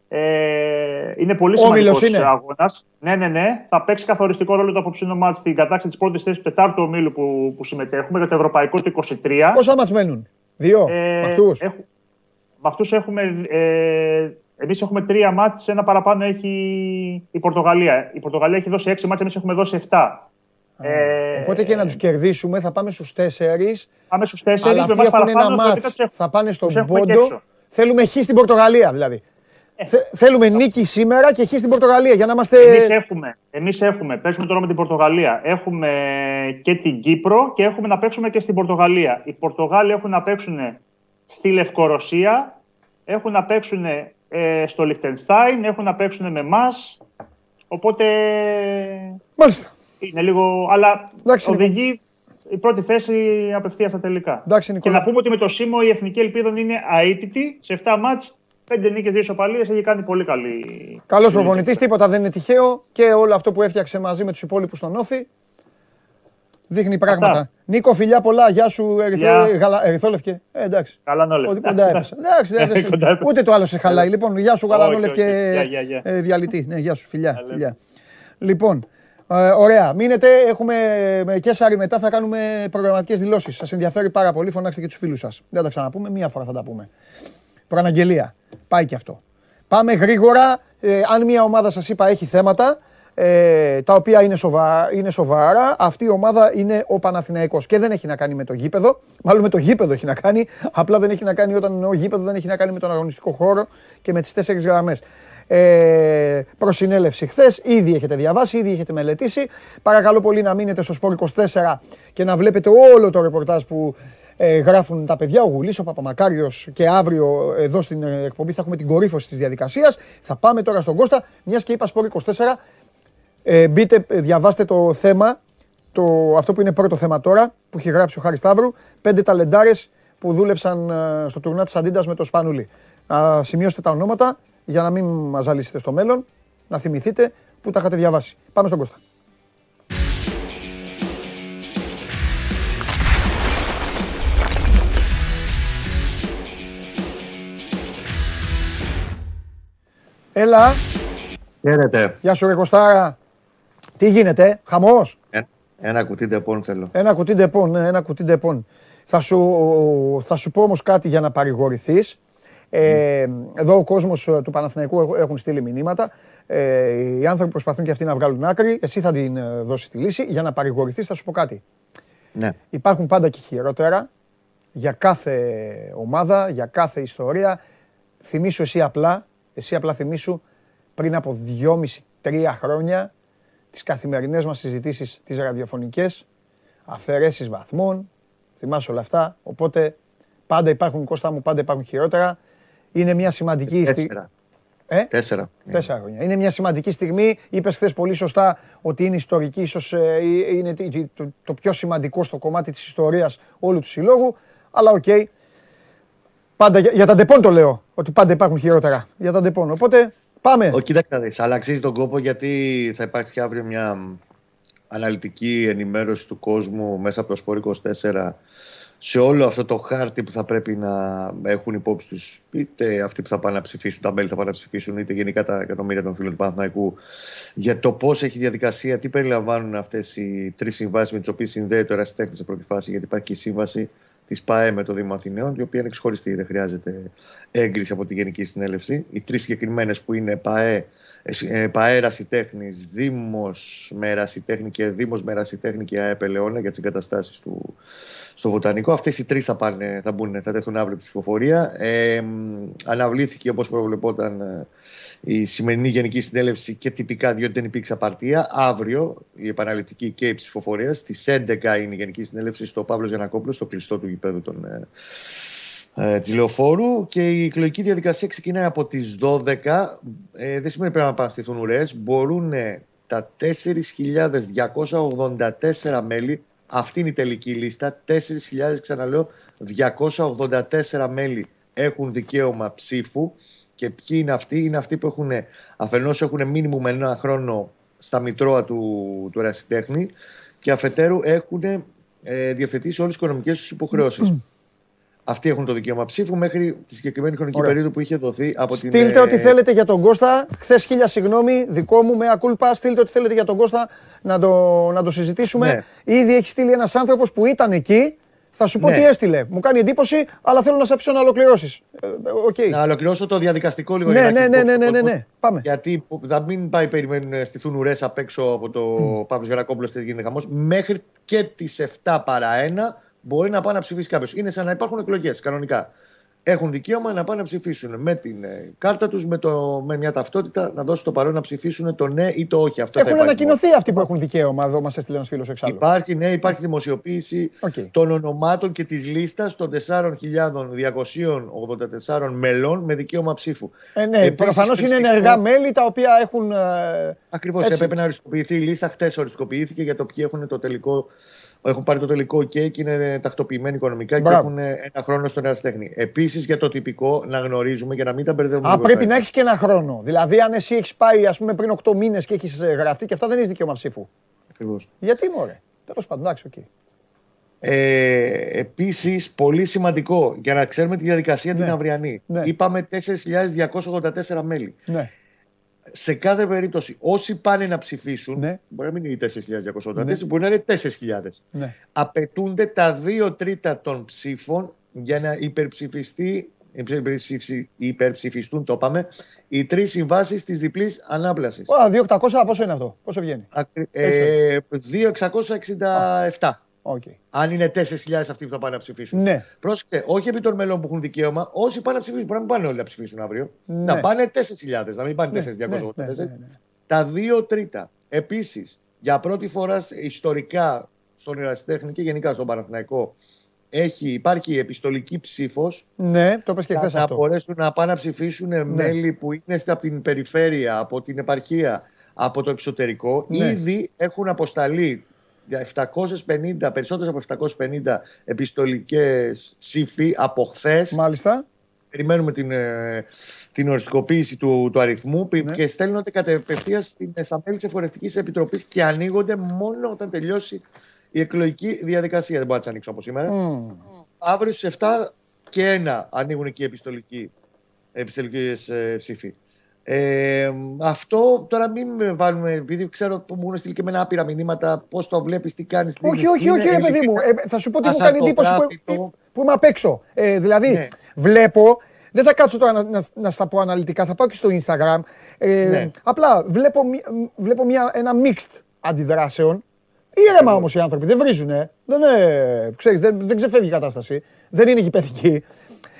Ε, είναι πολύ σημαντικός αγώνας. Ναι, ναι, ναι. Θα παίξει καθοριστικό ρόλο το απόψινο μάτς στην κατάξη της πρώτης θέσης του τετάρτου ομίλου που, που συμμετέχουμε για το ευρωπαϊκό του 23. Πόσα μα μένουν, Δύο. Ε, με αυτούς; με αυτούς έχουμε. Ε, Εμείς έχουμε τρία μάτς, ένα παραπάνω έχει η Πορτογαλία. Η Πορτογαλία έχει δώσει έξι μάτς, εμείς έχουμε δώσει 7. Ε, Οπότε και να τους κερδίσουμε θα πάμε στους 4. Πάμε στους 4. Αλλά αυτοί έχουν ένα μάτς. Θα πάνε στον πόντο. Θέλουμε χ στην Πορτογαλία δηλαδή. Ε, θέλουμε νίκη σήμερα και χ στην Πορτογαλία για να είμαστε. Εμείς έχουμε, εμείς έχουμε, παίζουμε τώρα με την Πορτογαλία. Έχουμε και την Κύπρο και έχουμε να παίξουμε και στην Πορτογαλία. Οι Πορτογάλοι έχουν να παίξουν στη Λευκορωσία, έχουν να παίξουν ε, στο Λιχτενστάιν, έχουν να παίξουν με εμάς. Οπότε. Μάλιστα. Είναι λίγο. Αλλά Εντάξει, οδηγεί η πρώτη θέση απευθείας στα τελικά. Εντάξει, και να πούμε ότι με το Σίμω η εθνική ελπίδα είναι αίτητη σε 7 μάτς. Πέντε νίκες, δύο ισοπαλίες έχει κάνει πολύ καλή. Καλός προπονητής, τίποτα δεν είναι τυχαίο και όλο αυτό που έφτιαξε μαζί με τους υπόλοιπους στον Όφη δείχνει πράγματα. Αυτά. Νίκο, φιλιά πολλά. Γεια σου, Ερυθόλευκε. Ε, εντάξει. Ότι κοντά έπεσα. Εντάξει, ούτε το άλλο σε χαλάει. Λοιπόν, γεια σου, Γαλανόλευκε. Ε, διαλυτή. Ναι, γεια σου, φιλιά. Λοιπόν, ε, ωραία. Μείνετε. Έχουμε και Σάρι μετά θα κάνουμε προγραμματικές δηλώσεις. Σας ενδιαφέρει πάρα πολύ. Φωνάξτε και τους φίλους σας. Δεν θα τα ξαναπούμε. Μία φορά θα τα πούμε. Προαναγγελία. Πάει και αυτό. Πάμε γρήγορα. Ε, αν μια ομάδα σας είπα έχει θέματα, ε, τα οποία είναι, σοβα, είναι σοβαρά, αυτή η ομάδα είναι ο Παναθηναϊκός και δεν έχει να κάνει με το γήπεδο. Μάλλον με το γήπεδο έχει να κάνει. Απλά δεν έχει να κάνει όταν εννοώ γήπεδο, δεν έχει να κάνει με τον αγωνιστικό χώρο και με τις τέσσερις γραμμές ε, προσυνέλευση χθες. Ήδη έχετε διαβάσει, ήδη έχετε μελετήσει. Παρακαλώ πολύ να μείνετε στο Σπόρ 24 και να βλέπετε όλο το ρεπορτάζ που ε, γράφουν τα παιδιά, ο Γουλής, ο Παπαμακάριος και αύριο εδώ στην εκπομπή θα έχουμε την κορύφωση της διαδικασίας. Θα πάμε τώρα στον Κώστα, μιας και είπα Σπόρ 24, ε, μπείτε, διαβάστε το θέμα, το, αυτό που είναι πρώτο θέμα τώρα, που έχει γράψει ο Χάρης Σταύρου, πέντε ταλεντάρες που δούλεψαν ε, στο τουρνά της Αντίντας με το Σπανούλι. σημειώστε τα ονόματα, για να μην μας ζαλίσετε στο μέλλον, να θυμηθείτε που τα είχατε διαβάσει. Πάμε στον Κώστα. Έλα. Χαίρετε. Γεια σου ρε Κωστάρα. Τι γίνεται, χαμός; Ε, ένα κουτί ντεπόν θέλω. Ένα κουτί ντεπόν, ναι, ένα κουτί ντεπόν. Θα σου, θα σου πω όμως κάτι για να παρηγορηθείς. Ε, εδώ ο κόσμος ε, του Παναθηναϊκού έχουν στείλει μηνύματα. Ε, οι άνθρωποι προσπαθούν και αυτοί να βγάλουν άκρη. Εσύ θα την ε, δώσεις τη λύση. Για να παρηγορηθείς, θα σου πω κάτι. Ναι. Υπάρχουν πάντα και χειρότερα για κάθε ομάδα, για κάθε ιστορία. Θυμήσου εσύ απλά, εσύ απλά θυμήσου πριν από δυόμιση, τρία χρόνια τις καθημερινές μας συζητήσεις τις ραδιοφωνικές, αφαιρέσεις βαθμών, θυμάσαι όλα αυτά, οπότε πάντα υπάρχουν, Κώστα μου, πάντα υπάρχουν χειρότερα. Είναι μια σημαντική στιγμή. Ε; Τέσσερα. Τέσσερα χρόνια. Είναι μια σημαντική στιγμή. Είπες χθες πολύ σωστά ότι είναι ιστορική, ίσως ε, είναι το, πιο σημαντικό στο κομμάτι της ιστορίας όλου του συλλόγου. Αλλά OK. Okay. Πάντα, για, τα ντεπόν το λέω. Ότι πάντα υπάρχουν χειρότερα. Για τα ντεπόν. Οπότε πάμε. Ο, κοίταξε να Αλλά αξίζει τον κόπο γιατί θα υπάρξει αύριο μια αναλυτική ενημέρωση του κόσμου μέσα από το Sport 24 σε όλο αυτό το χάρτη που θα πρέπει να έχουν υπόψη τους, είτε αυτοί που θα πάνε να ψηφίσουν, τα μέλη θα πάνε να ψηφίσουν, είτε γενικά τα εκατομμύρια των φίλων του Παναθηναϊκού, για το πώς έχει διαδικασία, τι περιλαμβάνουν αυτές οι τρεις συμβάσεις με τις οποίες συνδέεται το ερασιτέχνη σε πρώτη φάση, γιατί υπάρχει και η σύμβαση της ΠΑΕ με το Δήμο Αθηναίων, η οποία είναι ξεχωριστή, δεν χρειάζεται έγκριση από τη Γενική Συνέλευση. Οι τρεις συγκεκριμένες που είναι ΠΑΕ, ε, ΠΑΕ Ρασιτέχνης, Δήμος με Ρασιτέχνη και Δήμος με Ρασιτέχνη και ΑΕΠ Ελαιώνα για τις εγκαταστάσεις του στο Βοτανικό. Αυτές οι τρεις θα, πάνε, θα, μπουν, θα τεθούν αύριο ψηφοφορία. Ε, αναβλήθηκε όπως προβλεπόταν ε, η σημερινή Γενική Συνέλευση και τυπικά διότι δεν υπήρξε απαρτία. Αύριο η επαναληπτική και η ψηφοφορία. Στις 11 είναι η Γενική Συνέλευση στο Παύλος Γιανακόπουλος, στο κλειστό του γηπέδου των, ε, ε, της Λεωφόρου και η εκλογική διαδικασία ξεκινάει από τις 12. Ε, δεν σημαίνει πρέπει να επαναστηθούν ουρές. Μπορούν τα 4.284 μέλη, αυτή είναι η τελική λίστα, 4.000 ξαναλέω, 284 μέλη έχουν δικαίωμα ψήφου και ποιοι είναι αυτοί, είναι αυτοί που έχουν αφενός έχουν μήνυμου με ένα χρόνο στα μητρώα του, του ερασιτέχνη και αφετέρου έχουν ε, διευθετήσει όλες τις οικονομικές τους υποχρεώσεις. Αυτοί έχουν το δικαίωμα ψήφου μέχρι τη συγκεκριμένη χρονική Ωραία. περίοδο που είχε δοθεί από στείλτε την. Στείλτε ό,τι θέλετε για τον Κώστα. Χθες χίλια συγγνώμη, δικό μου, με ακούλπα. Στείλτε ό,τι θέλετε για τον Κώστα να το, να το συζητήσουμε. Ναι. Ήδη έχει στείλει ένας άνθρωπος που ήταν εκεί. Θα σου πω ναι. τι έστειλε. Μου κάνει εντύπωση, αλλά θέλω να σε αφήσω να ολοκληρώσεις. Okay. Ε, να ολοκληρώσω το διαδικαστικό λίγο. Ναι, ναι, ναι, ναι, ναι, ναι, ναι. Πάμε. Γιατί θα μην πάει περιμένουν στη ουρέ απ' έξω από το mm. Παύλος Γερακόπουλος, γίνεται χαμός. Μέχρι και τις 7 παρά 1 μπορεί να πάει να ψηφίσει κάποιος. Είναι σαν να υπάρχουν εκλογές κανονικά. Έχουν δικαίωμα να πάνε να ψηφίσουν με την ε, κάρτα τους, με, με μια ταυτότητα, να δώσουν το παρόν να ψηφίσουν το ναι ή το όχι. Αυτό έχουν ανακοινωθεί αυτοί που έχουν δικαίωμα. Εδώ μας έστειλε ένας φίλος εξάλλου. Υπάρχει, ναι, υπάρχει δημοσιοποίηση okay. των ονομάτων και της λίστας των 4.284 μελών με δικαίωμα ψήφου. Ε, ναι, προφανώς είναι ενεργά μέλη τα οποία έχουν. Ε, Ακριβώς. Έπρεπε να οριστικοποιηθεί η λίστα. Χτες οριστικοποιήθηκε για το ποιοι έχουν το τελικό έχουν πάρει το τελικό OK και είναι τακτοποιημένοι οικονομικά Μπράβο. και έχουν ένα χρόνο στον ερασιτέχνη. Επίσης για το τυπικό να γνωρίζουμε για να μην τα μπερδεύουμε. Α, πρέπει να έχεις και ένα χρόνο. Δηλαδή, αν εσύ έχεις πάει ας πούμε, πριν 8 μήνες και έχεις ε, γραφτεί και αυτά δεν έχεις δικαίωμα ψήφου. Ακριβώς. Γιατί μωρέ; Τέλος πάντων, εντάξει, οκ. Ε, Επίσης, πολύ σημαντικό για να ξέρουμε τη διαδικασία ναι. την αυριανή. Ναι. Είπαμε 4.284 μέλη. Ναι σε κάθε περίπτωση, όσοι πάνε να ψηφίσουν, ναι. μπορεί να μην είναι οι 4.284, ναι. μπορεί να είναι 4.000. Ναι. Απαιτούνται τα δύο τρίτα των ψήφων για να υπερψηφιστεί υπερψηφιστούν, το είπαμε, οι τρεις συμβάσεις της διπλής ανάπλασης. 2.800 πόσο είναι αυτό, πόσο βγαίνει; Ε, 2.667. Okay. Αν είναι 4.000 αυτοί που θα πάνε να ψηφίσουν. Ναι. Πρόσεχε, όχι επί των μελών που έχουν δικαίωμα, όσοι πάνε να ψηφίσουν, μπορεί να μην πάνε όλοι να ψηφίσουν αύριο. Ναι. Να πάνε 4.000, να μην πάνε ναι, 4.284. Ναι, ναι, ναι, ναι, Τα δύο τρίτα. Επίσης, για πρώτη φορά ιστορικά στον Ερασιτέχνη και γενικά στον Παναθηναϊκό, έχει, υπάρχει επιστολική ψήφος. Ναι, το πες και χθες αυτό. Να μπορέσουν να πάνε να ψηφίσουν ναι. μέλη που είναι από την περιφέρεια, από την επαρχία, από το εξωτερικό. Ναι. Ήδη έχουν αποσταλεί 750, περισσότερες από 750 επιστολικές ψήφοι από χθες. Μάλιστα. Περιμένουμε την, ε, την οριστικοποίηση του, του αριθμού ναι. και στέλνονται κατευθείαν στα μέλη της Εφορευτικής Επιτροπής και ανοίγονται μόνο όταν τελειώσει η εκλογική διαδικασία. Δεν μπορώ να τις ανοίξω από σήμερα. Mm. Αύριο στις 7 και 1 ανοίγουν εκεί οι επιστολικέ ε, ψήφοι. Ε, αυτό τώρα μην με βάλουμε, επειδή ξέρω που μου έχουν στείλει και με ένα άπειρα μηνύματα, πώς το βλέπεις, τι κάνεις. Όχι, όχι, όχι, ρε παιδί μου. Ε, θα σου πω τι μου κάνει εντύπωση που, που είμαι απ' έξω. Ε, δηλαδή, ναι. βλέπω. Δεν θα κάτσω τώρα να, να, να στα πω αναλυτικά, θα πάω και στο Instagram. Ε, ναι. Απλά βλέπω, βλέπω μια, ένα mixed αντιδράσεων. Ήρεμα ναι. όμως οι άνθρωποι, δεν βρίζουν. Δεν, ε, ξέρεις, δεν, δεν ξεφεύγει η κατάσταση. Δεν είναι γηπαιδική.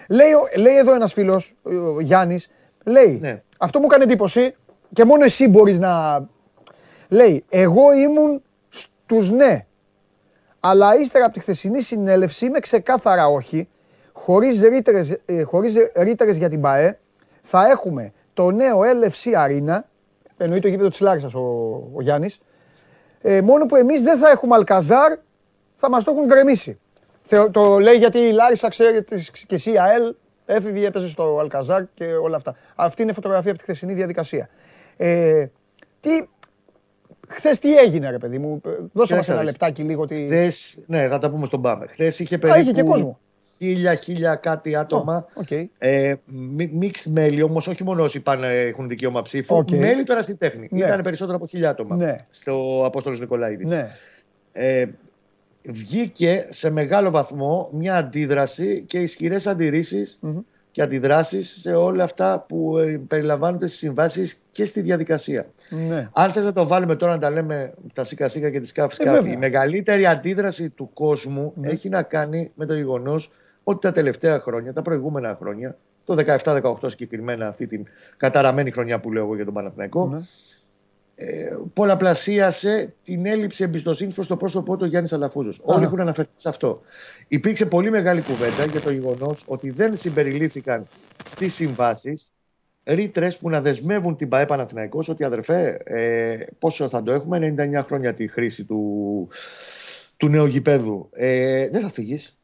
Λέει, λέει εδώ ένας φίλος, ο Γιάννης, λέει ναι. Αυτό μου έκανε εντύπωση και μόνο εσύ μπορείς να... Λέει, εγώ ήμουν στους ναι. Αλλά ύστερα από τη χθεσινή συνέλευση είμαι ξεκάθαρα όχι. Χωρίς ρήτρες, ε, χωρίς ρήτρες για την ΠαΕ θα έχουμε το νέο LFC Arena, εννοεί το γήπεδο της Λάρισας ο, ο Γιάννης, ε, μόνο που εμείς δεν θα έχουμε Αλκαζάρ, θα μας το έχουν γκρεμίσει. το λέει γιατί η Λάρισα ξέρει και εσύ ΑΕΛ Έφυγε, έπαιζε στο Αλκαζάρ και όλα αυτά. Αυτή είναι φωτογραφία από τη χθεσινή διαδικασία. Ε, τι, Χθες τι έγινε, ρε παιδί μου; Δώσε μας ένα λεπτάκι λίγο. Τι... Χθες, ναι, θα τα πούμε στον Πάμε. Χθες είχε περίπου. είχε και κόσμο. Χίλια, χίλια κάτι άτομα. Oh, okay. ε, mixed μέλη όμως, όχι μόνο όσοι πάνε, έχουν δικαίωμα ψήφου. Okay. Μέλη τώρα στην τέχνη. Ναι. Ήταν περισσότερο από χίλια άτομα ναι. στο Απόστολος Νικολαίδης. Ναι. Ε, βγήκε σε μεγάλο βαθμό μια αντίδραση και ισχυρές και αντιδράσεις σε όλα αυτά που ε, περιλαμβάνονται στις συμβάσεις και στη διαδικασία. Ναι. Αν θες να το βάλουμε τώρα να τα λέμε τα σίκα σίκα και τις κάφη ε, η μεγαλύτερη αντίδραση του κόσμου ναι. έχει να κάνει με το γεγονός ότι τα τελευταία χρόνια, τα προηγούμενα χρόνια, το 17-18 συγκεκριμένα αυτή την καταραμένη χρονιά που λέω εγώ για τον Παναθηναϊκό, ναι. Ε, πολλαπλασίασε την έλλειψη εμπιστοσύνης προς το πρόσωπό του Γιάννης Αλαφούζος. Όλοι έχουν αναφερθεί σε αυτό. Υπήρξε πολύ μεγάλη κουβέντα για το γεγονός ότι δεν συμπεριλήφθηκαν στις συμβάσεις ρήτρες που να δεσμεύουν την ΠαΕ Παναθηναϊκός ότι αδερφέ, ε, πόσο θα το έχουμε, 99 χρόνια τη χρήση του, του νέου γηπέδου. Ε, δεν θα φύγεις.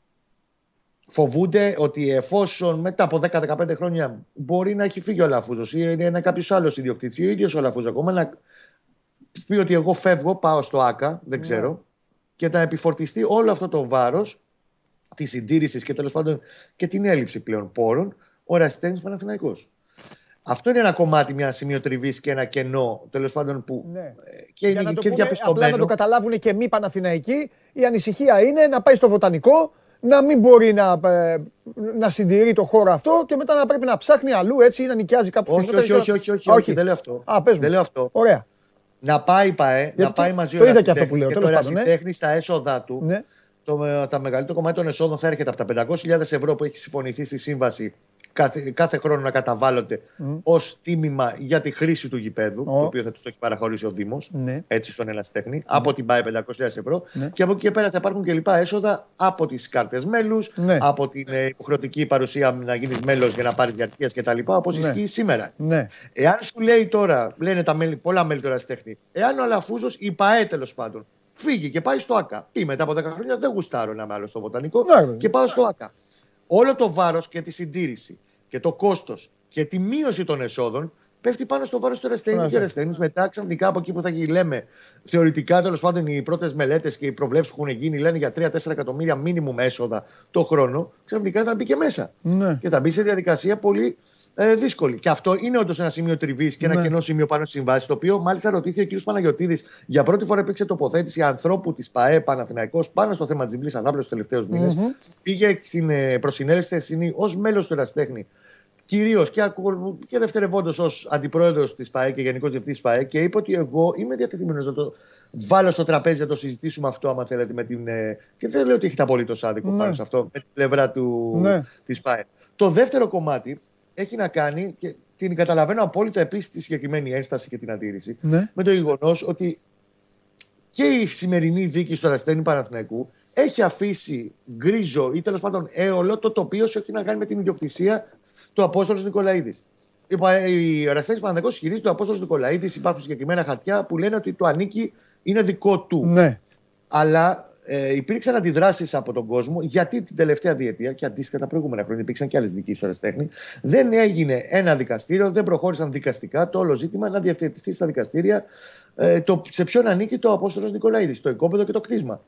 Φοβούνται ότι εφόσον μετά από 10-15 χρόνια μπορεί να έχει φύγει ο Αλαφούζος ή είναι κάποιος άλλος ιδιοκτήτης ή ο ίδιος ο Αλαφούζος ακόμα να πει ότι εγώ φεύγω, πάω στο ΑΚΑ, δεν ναι. ξέρω, και να επιφορτιστεί όλο αυτό το βάρος της συντήρησης και τέλος πάντων και την έλλειψη πλέον πόρων ο Ραστένη Παναθυναϊκό. Αυτό είναι ένα κομμάτι, μια σημειοτριβής και ένα κενό τέλος πάντων που. Ναι. Ε, και είναι και διαπιστωμένο. Απλά να το καταλάβουν και μη Παναθηναϊκοί, η ανησυχία είναι να πάει στο βοτανικό, να μην μπορεί να, ε, να συντηρεί το χώρο αυτό και μετά να πρέπει να ψάχνει αλλού έτσι ή να νοικιάζει κάπου όχι, όχι, όχι, όχι, όχι, όχι, δεν λέω αυτό. Α, πες μου. Δεν λέω αυτό. Ωραία να πάει ΠαΕ, να πάει μαζί ο Το είδα και αυτό που λέω. Τέλος πάντων. Ναι. Τέχνη στα έσοδα του. Ναι. Το, τα μεγαλύτερο κομμάτι των εσόδων θα έρχεται από τα 500.000 ευρώ που έχει συμφωνηθεί στη σύμβαση κάθε, κάθε χρόνο να καταβάλλονται mm. ως τίμημα για τη χρήση του γηπέδου, το οποίο θα τους το έχει παραχωρήσει ο Δήμος, ναι. έτσι στον Ελαστέχνη, ναι. από την ΠΑΕ 500.000 ευρώ. Ναι. Και από εκεί και πέρα θα υπάρχουν και λοιπά έσοδα από τις κάρτες μέλους, ναι. από την ε, υποχρεωτική παρουσία να γίνεις μέλος για να πάρεις διαρκείας κτλ. Όπως ναι. ισχύει σήμερα. Ναι. Εάν σου λέει τώρα, λένε τα μέλη, πολλά μέλη του Ελαστέχνη, εάν ο Αλαφούζος, η ΠΑΕ τέλος πάντων, φύγει και πάει στο ΑΚΑ. Πει μετά από 10 χρόνια δεν γουστάρω να είμαι άλλος στο βοτανικό ναι, και πάω στο ΑΚΑ. Όλο το βάρος και τη συντήρηση και το κόστος και τη μείωση των εσόδων πέφτει πάνω στο βάρος του Ερασιτέχνη και Ερασιτέχνη. Μετά ξαφνικά από εκεί που θα λέμε, θεωρητικά τέλος πάντων οι πρώτες μελέτες και οι προβλέψεις που έχουν γίνει λένε για 3-4 εκατομμύρια μήνυμου έσοδα το χρόνο, ξαφνικά θα μπει και μέσα. Ναι. Και θα μπει σε διαδικασία πολύ ε, δύσκολη. Και αυτό είναι όντως ένα σημείο τριβής και ένα ναι. κενό σημείο πάνω στη συμβάση. Το οποίο μάλιστα ρωτήθηκε ο κ. Παναγιοτήδη για πρώτη φορά υπήρξε τοποθέτηση ανθρώπου της ΠαΕ Παναθηναϊκός πάνω στο θέμα της διπλή ανάπλαση τους τελευταίους μήνες. Mm-hmm. Πήγε στην ε, προσυνέλευση ως μέλος του Εραστέχνη κυρίως και, και δευτερευόντως ως αντιπρόεδρος της ΠαΕ και γενικός διευθυντής της ΠαΕ και είπε ότι εγώ είμαι διατεθειμένος να το βάλω στο τραπέζι να το συζητήσουμε αυτό, άμα θέλετε. Με την, ε, και δεν λέω ότι έχετε απολύτως άδικο ναι. πάνω σε αυτό, με την πλευρά του, ναι. της ΠαΕ. Το δεύτερο κομμάτι έχει να κάνει, και την καταλαβαίνω απόλυτα επίσης τη συγκεκριμένη ένσταση και την αντίρρηση, ναι. με το γεγονός ότι και η σημερινή δίκη στο Ραστένη Παναθηναϊκού έχει αφήσει γκρίζο ή τέλος πάντων έολο το τοπίο σε ό,τι να κάνει με την ιδιοκτησία του Απόστολου Νικολαίδης. Η Ραστένη Παναθηναϊκός χειρίζει του Απόστολου Νικολαίδης. Υπάρχουν συγκεκριμένα χαρτιά που λένε ότι το ανήκει, είναι δικό του. Ναι. Αλλά ε, υπήρξαν αντιδράσεις από τον κόσμο γιατί την τελευταία διετία και αντίστοιχα τα προηγούμενα χρόνια υπήρξαν και άλλες δικοί στο τέχνη. Δεν έγινε ένα δικαστήριο, δεν προχώρησαν δικαστικά το όλο ζήτημα να διευθετηθεί στα δικαστήρια ε, το, σε ποιον ανήκει το Απόστολος Νικολαίδης, το οικόπεδο και το κτίσμα.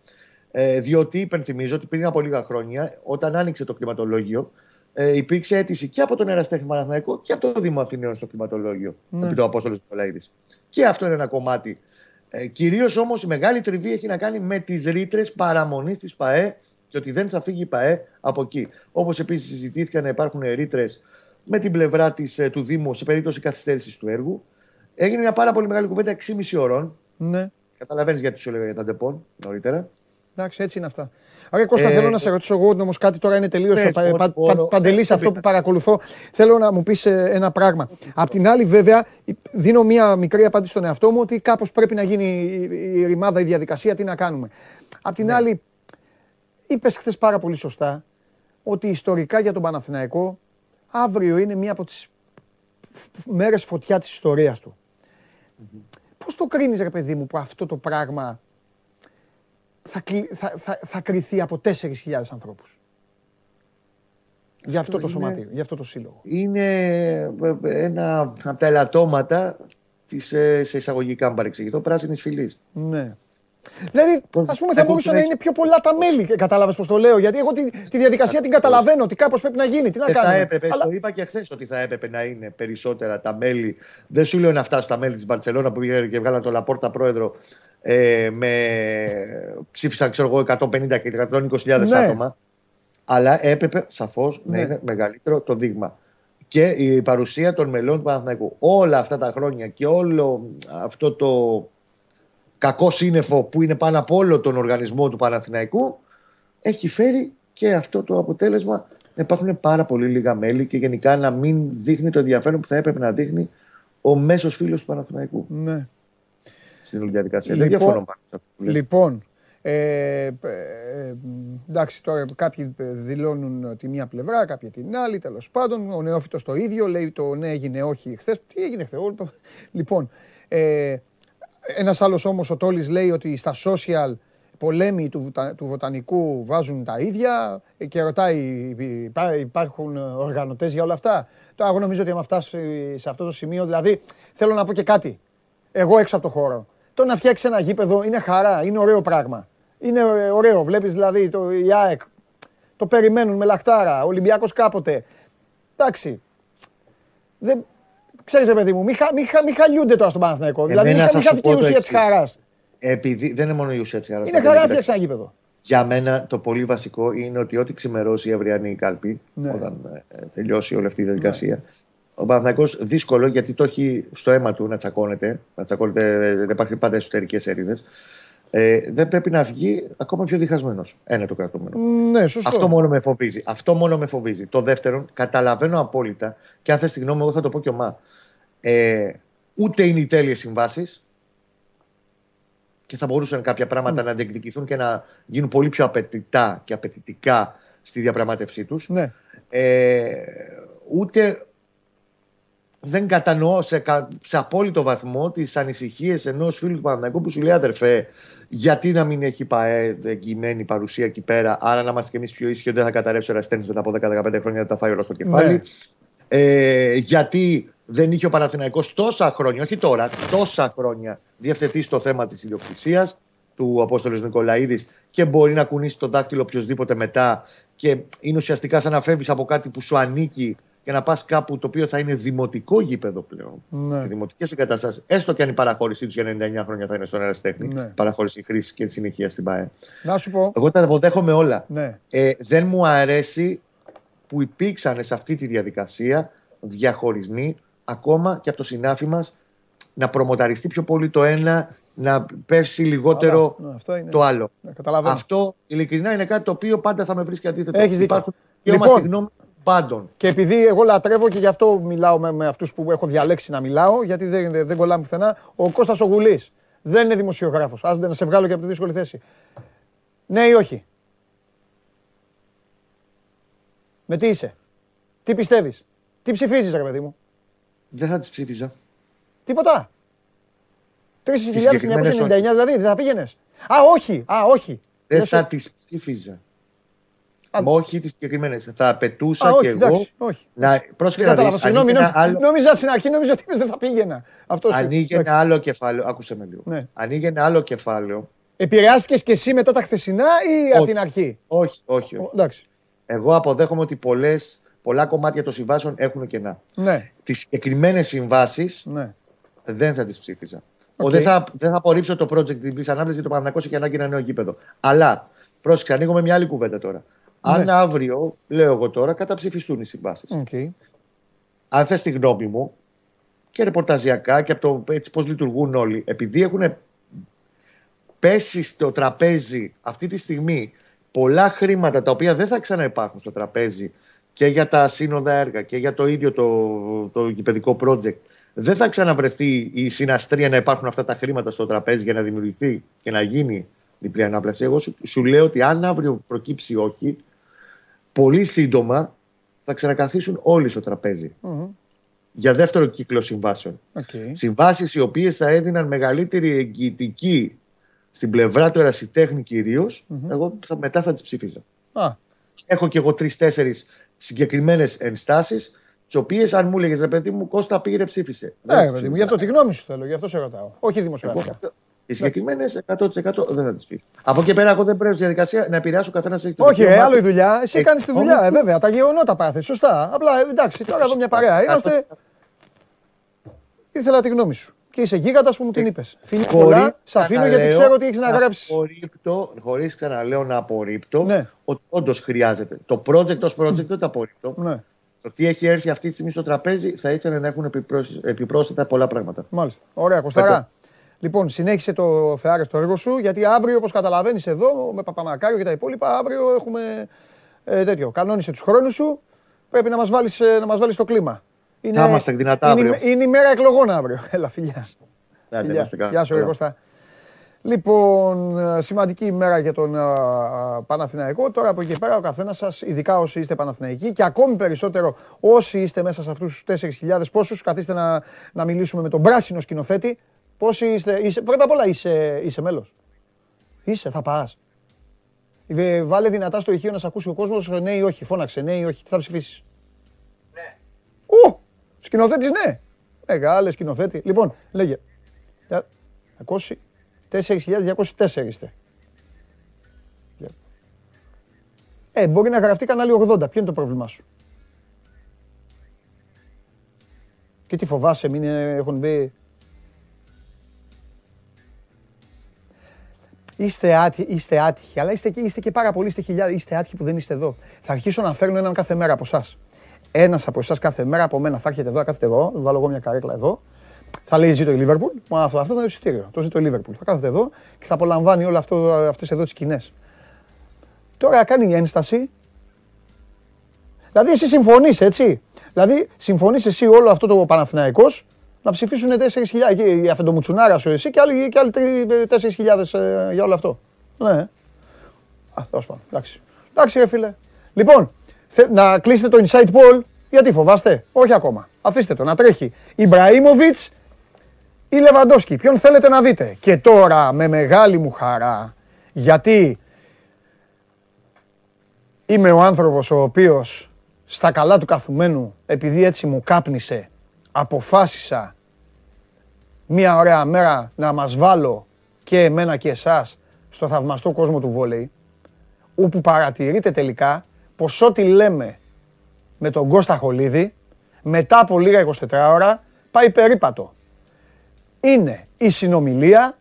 Ε, διότι υπενθυμίζω ότι πριν από λίγα χρόνια, όταν άνοιξε το κτηματολόγιο, ε, υπήρξε αίτηση και από τον Εραστέχνη Παναθηναϊκό και από το Δήμο Αθηναίων στο κτηματολόγιο, ναι. επί το Απόστολος Νικολαίδης. Και αυτό είναι ένα κομμάτι ε, Κυρίως όμως η μεγάλη τριβή έχει να κάνει με τις ρήτρες παραμονής της ΠΑΕ και ότι δεν θα φύγει η ΠΑΕ από εκεί. Όπως επίσης συζητήθηκαν να υπάρχουν ρήτρες με την πλευρά της, ε, του Δήμου σε περίπτωση καθυστέρησης του έργου. Έγινε μια πάρα πολύ μεγάλη κουβέντα 6,5 ώρων. Ναι. Καταλαβαίνεις γιατί σου έλεγα για τα ντεπόν νωρίτερα. Εντάξει, έτσι είναι αυτά. Άρα, Κώστα, ε, θέλω να σε ρωτήσω εγώ όμως κάτι τώρα είναι τελείως ναι, πα, πα, πα, παντελής αυτό που παρακολουθώ. Θέλω να μου πεις ε, ένα πράγμα. Απ' την άλλη, βέβαια, δίνω μία μικρή απάντηση στον εαυτό μου ότι κάπως πρέπει να γίνει η ρημάδα, η διαδικασία, τι να κάνουμε. Απ' την ναι. άλλη, είπες χθες πάρα πολύ σωστά ότι ιστορικά για τον Παναθηναϊκό αύριο είναι μία από τις μέρες φωτιά της ιστορίας του. Mm-hmm. Πώς το κρίνεις, ρε παιδί μου, που αυτό το πράγμα θα, θα, θα, θα κρυθεί από 4.000 ανθρώπους. Για αυτό το σωματείο, για αυτό το σύλλογο. Είναι ε, ένα από τα ελαττώματα της ε, σε εισαγωγικά παρεξηγητό πράσινης φυλής. Ναι. Δηλαδή, ας πούμε, θα μπορούσαν να είναι πιο πολλά τα μέλη. Κατάλαβες πώς το λέω; Γιατί εγώ τη, τη διαδικασία την καταλαβαίνω ότι κάπως πρέπει να γίνει. Τι να κάνουμε. Θα έπρεπε, Αλλά... το είπα και χθες ότι θα έπρεπε να είναι περισσότερα τα μέλη. Δεν σου λέω να φτάσουν τα μέλη της Μπαρσελόνα που πήγαν και βγάλαν τον Λαπόρτα πρόεδρο. Ε, με, ψήφισαν ξέρω εγώ 150 και 120.000 ναι. άτομα. Αλλά έπρεπε σαφώς ναι. να είναι μεγαλύτερο το δείγμα. Και η παρουσία των μελών του Παναθηναϊκού όλα αυτά τα χρόνια και όλο αυτό το κακό σύννεφο που είναι πάνω από όλο τον οργανισμό του Παναθηναϊκού έχει φέρει και αυτό το αποτέλεσμα να υπάρχουν πάρα πολύ λίγα μέλη και γενικά να μην δείχνει το ενδιαφέρον που θα έπρεπε να δείχνει ο μέσος φίλος του Παναθηναϊκού. Ναι. Στην όλη διαδικασία. Λοιπόν, Δεν διαφωνώ πάνω. Λοιπόν, ε, ε, εντάξει, τώρα κάποιοι δηλώνουν τη μία πλευρά, κάποιοι την άλλη. Τέλος πάντων, ο νεόφυτος το ίδιο λέει το ναι, έγινε όχι χθες. Τι έγινε χθες, Λοιπόν, ε, ένας άλλος όμως ο Τόλης λέει ότι στα social πολέμοι του, του βοτανικού βάζουν τα ίδια και ρωτάει υπάρχουν οργανωτές για όλα αυτά; Τώρα εγώ νομίζω ότι άμα φτάσει σε αυτό το σημείο, δηλαδή θέλω να πω και κάτι. Εγώ έξω από το χώρο. Το να φτιάξεις ένα γήπεδο είναι χαρά, είναι ωραίο πράγμα. Είναι ωραίο. Βλέπεις δηλαδή το η ΑΕΚ. Το περιμένουν με λαχτάρα. Ο Ολυμπιακός κάποτε. Εντάξει. Δεν, Ξέρεις, ρε παιδί μου, μην, μη, μη χαλιούνται τώρα στον Παναθηναϊκό. Δηλαδή, μην χαθεί η ουσία της χαράς. Επειδή δεν είναι μόνο η ουσία της χαράς. Είναι χαρά να φτιάξεις ένα γήπεδο. Για μένα το πολύ βασικό είναι ότι ό,τι ξημερώσει η αυριανή κάλπη, ναι. όταν ε, τελειώσει όλη αυτή η διαδικασία, ναι. Ο Παναθυνακό δύσκολο γιατί το έχει στο αίμα του να τσακώνεται. Να τσακώνεται, δεν υπάρχει πάντα εσωτερικές έρηδες. Ε, δεν πρέπει να βγει ακόμα πιο διχασμένος. Ένα το κρατούμενο. Ναι, σωστό. Αυτό μόνο με φοβίζει. Αυτό μόνο με φοβίζει. Το δεύτερο, καταλαβαίνω απόλυτα και αν θες τη γνώμη, εγώ θα το πω και ομά. Ε, ούτε είναι οι τέλειες συμβάσεις και θα μπορούσαν κάποια πράγματα mm. να διεκδικηθούν και να γίνουν πολύ πιο απαιτητά και απαιτητικά στη διαπραγμάτευσή τους. Ναι. Ε, ούτε δεν κατανοώ σε, σε απόλυτο βαθμό τις ανησυχίες ενός φίλου του Παναναναϊκού που σου λέει αδερφέ, γιατί να μην έχει ΠαΕ εγγυημένη παρουσία εκεί πέρα, άρα να είμαστε κι εμείς πιο ήσυχοι ότι δεν θα καταρρεύσει ο Ραστένη μετά από 10-15 χρόνια, δεν θα φάει όλο στο κεφάλι. Ναι. Ε, γιατί δεν είχε ο Παναθηναϊκός τόσα χρόνια, όχι τώρα, τόσα χρόνια διευθετήσει το θέμα της ιδιοκτησίας του Απόστολου Νικολαίδης και μπορεί να κουνήσει τον δάκτυλο οποιοδήποτε μετά και είναι ουσιαστικά σαν να φεύγεις από κάτι που σου ανήκει και να πας κάπου το οποίο θα είναι δημοτικό γήπεδο πλέον. Ναι. Και δημοτικές εγκαταστάσεις, έστω και αν η παραχώρησή τους για 99 χρόνια θα είναι στον αεραστέχνη, ναι. παραχώρηση χρήσης και συνεχεία στην ΠΑΕ. Να σου πω. Εγώ τα αποδέχομαι όλα. Ναι. Ε, δεν μου αρέσει που υπήρξαν σε αυτή τη διαδικασία διαχωρισμοί ακόμα και από το συνάφι μας να προμοταριστεί πιο πολύ το ένα, να πέσει λιγότερο ναι, το άλλο. Ναι, αυτό ειλικρινά είναι κάτι το οποίο πάντα θα με βρίσκει αντίθετο. Έχεις δίκιο. Και λοιπόν, γνώμη πάντων. Και επειδή εγώ λατρεύω και γι' αυτό μιλάω με, με αυτούς που έχω διαλέξει να μιλάω, γιατί δεν, δεν κολλάμε πουθενά, ο Κώστας Ογουλής δεν είναι δημοσιογράφος. Άσε να σε βγάλω και από τη δύσκολη θέση. Ναι ή όχι; Με τι είσαι; Τι πιστεύεις; Τι ψηφίζεις, ρε παιδί μου; Δεν θα τις ψήφιζα. Τίποτα. 3.999 δηλαδή, δεν θα πήγαινες. Α, όχι. Α, όχι. Δεν θα τις ψήφιζα. Α, όχι τις συγκεκριμένες. Θα απαιτούσα Α, όχι, και εγώ. όχι. Να, πρόσεχε να δεις, συγγνώμη, άλλο... νόμιζα στην αρχή νόμιζα ότι δεν θα πήγαινα. Αυτός ανοίγει ένα άλλο κεφάλαιο. Άκουσε με λίγο. Ναι. Ανοίγει ένα άλλο κεφάλαιο. Επηρεάστηκες και εσύ μετά τα χθεσινά ή από την αρχή; Όχι, όχι. όχι. εντάξει. Εγώ αποδέχομαι ότι πολλές, πολλά κομμάτια των συμβάσεων έχουν κενά. Ναι. Τις συγκεκριμένες συμβάσεις ναι. δεν θα τις ψήφιζα. Okay. Δεν, θα, δεν θα απορρίψω το project της ανάπτυξης γιατί το Παναγιακό έχει ανάγκη ένα νέο γήπεδο. Αλλά πρόσεξε, ανοίγουμε μια άλλη κουβέντα τώρα. Αν ναι. αύριο, λέω εγώ τώρα, καταψηφιστούν οι συμβάσεις. Okay. Αν θες τη γνώμη μου και ρεπορταζιακά και από το έτσι πώς λειτουργούν όλοι, επειδή έχουν πέσει στο τραπέζι αυτή τη στιγμή πολλά χρήματα τα οποία δεν θα ξαναυπάρχουν στο τραπέζι και για τα σύνοδα έργα και για το ίδιο το, το γηπαιδικό project δεν θα ξαναβρεθεί η συναστρία να υπάρχουν αυτά τα χρήματα στο τραπέζι για να δημιουργηθεί και να γίνει διπλή ανάπλαση. Εγώ σου, σου λέω ότι αν αύριο προκύψει όχι, πολύ σύντομα θα ξανακαθίσουν όλοι στο τραπεζι Για δεύτερο κύκλο συμβάσεων. Okay. Συμβάσεις οι οποίες θα έδιναν μεγαλύτερη εγγυητική στην πλευρά του ερασιτέχνη εγώ θα, μετά θα τις ψήφιζα. Ah. Έχω και εγώ τρει-τέσσερι συγκεκριμένες ενστάσεις τις οποίες αν μου έλεγε ρε παιδί μου, Κώστα πήγε ψήφισε. Ναι, παιδί μου, γι' αυτό τη γνώμη σου θέλω, γι' αυτό σε ρωτάω. Όχι δημοσιογραφικά. Οι συγκεκριμένες 100% δεν θα τις πει. Από εκεί πέρα, εγώ δεν πρέπει στη διαδικασία να επηρεάσω καθένα έχει το Όχι, ε, άλλο η δουλειά. Εσύ κάνεις τη δουλειά, ε, βέβαια. Τα γεγονότα πάθεις. Σωστά. Απλά εντάξει, τώρα εδώ μια παρέα είμαστε. Ήθελα τη γνώμη σου. Και είσαι γίγαντας που μου την είπες. Φίλοι πολλά, σε αφήνω γιατί ξέρω ότι έχεις να γράψεις. Χωρίς ξαναλέω να απορρίπτω ναι. ότι όντως χρειάζεται. Το project ως project δεν το απορρίπτω. Ναι. Το τι έχει έρθει αυτή τη στιγμή στο τραπέζι θα ήθελε να έχουν επιπρόσθετα πολλά πράγματα. Μάλιστα. Ωραία, Κωστάρα. Λοιπόν, συνέχισε το Θεάρε στο έργο σου, γιατί αύριο, όπως καταλαβαίνεις εδώ, με Παπαμακάριο και τα υπόλοιπα, αύριο έχουμε ε, τέτοιο. Κανόνισε τους χρόνους σου. Πρέπει να μας βάλεις ε, να μας βάλεις το κλίμα. Είναι, θα είμαστε δυνατά αύριο. Είναι, είναι η μέρα εκλογών αύριο. Έλα, φιλιά. φιλιά. Γεια σου, Κώστα. Λοιπόν, ε, σημαντική ημέρα για τον uh, Παναθηναϊκό. Τώρα από εκεί πέρα ο καθένας σας, ειδικά όσοι είστε Παναθηναϊκοί και ακόμη περισσότερο όσοι είστε μέσα σε αυτούς τους 4.000, πόσους καθίστε να, να μιλήσουμε με τον πράσινο σκηνοθέτη. Πόσοι είστε, είσαι, πρώτα απ' όλα είσαι, είσαι μέλος. Είσαι, θα πας. Βάλε δυνατά στο ηχείο να σε ακούσει ο κόσμος. Ναι ή όχι, φώναξε. Ναι ή όχι. Τι θα ψηφίσεις; Ναι. Ου! Σκηνοθέτης, ναι. Μεγάλε σκηνοθέτη. Λοιπόν, λέγε. Ακούσει. 4.204 είστε. Ε, μπορεί να γραφτεί κανάλι 80. Ποιο είναι το πρόβλημά σου; Και τι φοβάσαι, μην έχουν μπει... Είστε, άτι, είστε άτυχοι, αλλά είστε και, είστε και πάρα πολλοί, είστε χιλιάδες, είστε άτυχοι που δεν είστε εδώ. Θα αρχίσω να φέρνω έναν κάθε μέρα από εσάς. Ένας από εσάς κάθε μέρα από μένα θα έρχεται εδώ, θα κάθεται εδώ, βάλω εγώ μια καρέκλα εδώ θα λέει ζήτω η Λίβερπουλ. Αυτό, αυτό θα είναι το εισιτήριο. Το ζήτω η Λίβερπουλ. Θα κάθεται εδώ και θα απολαμβάνει όλε αυτές εδώ τις σκηνές. Τώρα κάνει ένσταση. Δηλαδή εσύ συμφωνείς, έτσι. Δηλαδή συμφωνείς εσύ όλο αυτό το Παναθηναϊκός να ψηφίσουν 4.000. Για Αφεντομουτσουνάρα σου εσύ και άλλοι, και άλλοι 4.000 ε, για όλο αυτό. Ναι. Α, τέλος πάντων. Εντάξει. Εντάξει, ρε φίλε. Λοιπόν, να κλείσετε το inside poll. Γιατί φοβάστε; Όχι ακόμα. Αφήστε το να τρέχει. Ιμπραήμοβιτς ή Λεβαντόσκι. Ποιον θέλετε να δείτε; Και τώρα με μεγάλη μου χαρά, γιατί είμαι ο άνθρωπος ο οποίος στα καλά του καθουμένου, επειδή έτσι μου κάπνισε, αποφάσισα μία ωραία μέρα να μας βάλω και εμένα και εσάς στο θαυμαστό κόσμο του βόλεϊ, όπου παρατηρείτε τελικά πως ό,τι λέμε με τον Κώστα Χολίδη, μετά από λίγα 24 ώρα, πάει περίπατο είναι η συνομιλία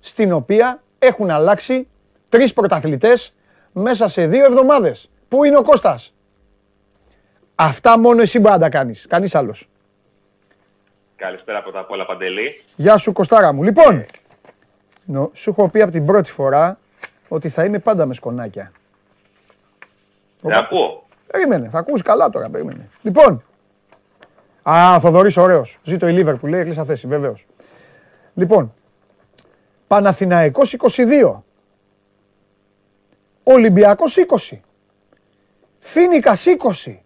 στην οποία έχουν αλλάξει τρεις πρωταθλητές μέσα σε δύο εβδομάδες. Πού είναι ο Κώστας; Αυτά μόνο εσύ μπορεί να τα κάνεις. Κανείς άλλος. Καλησπέρα από τα πολλά Παντελή. Γεια σου Κωστάρα μου. Λοιπόν, νο, σου έχω πει από την πρώτη φορά ότι θα είμαι πάντα με σκονάκια. Θα ακούω. Περίμενε, θα ακούσεις καλά τώρα, περίμενε. Λοιπόν, Α, Θοδωρής, ωραίος. Ζήτω η Λίβερ που λέει, έκλεισα θέση, βεβαίως. Λοιπόν, Παναθηναϊκός 22. Ολυμπιακός 20. Φίνικας 20.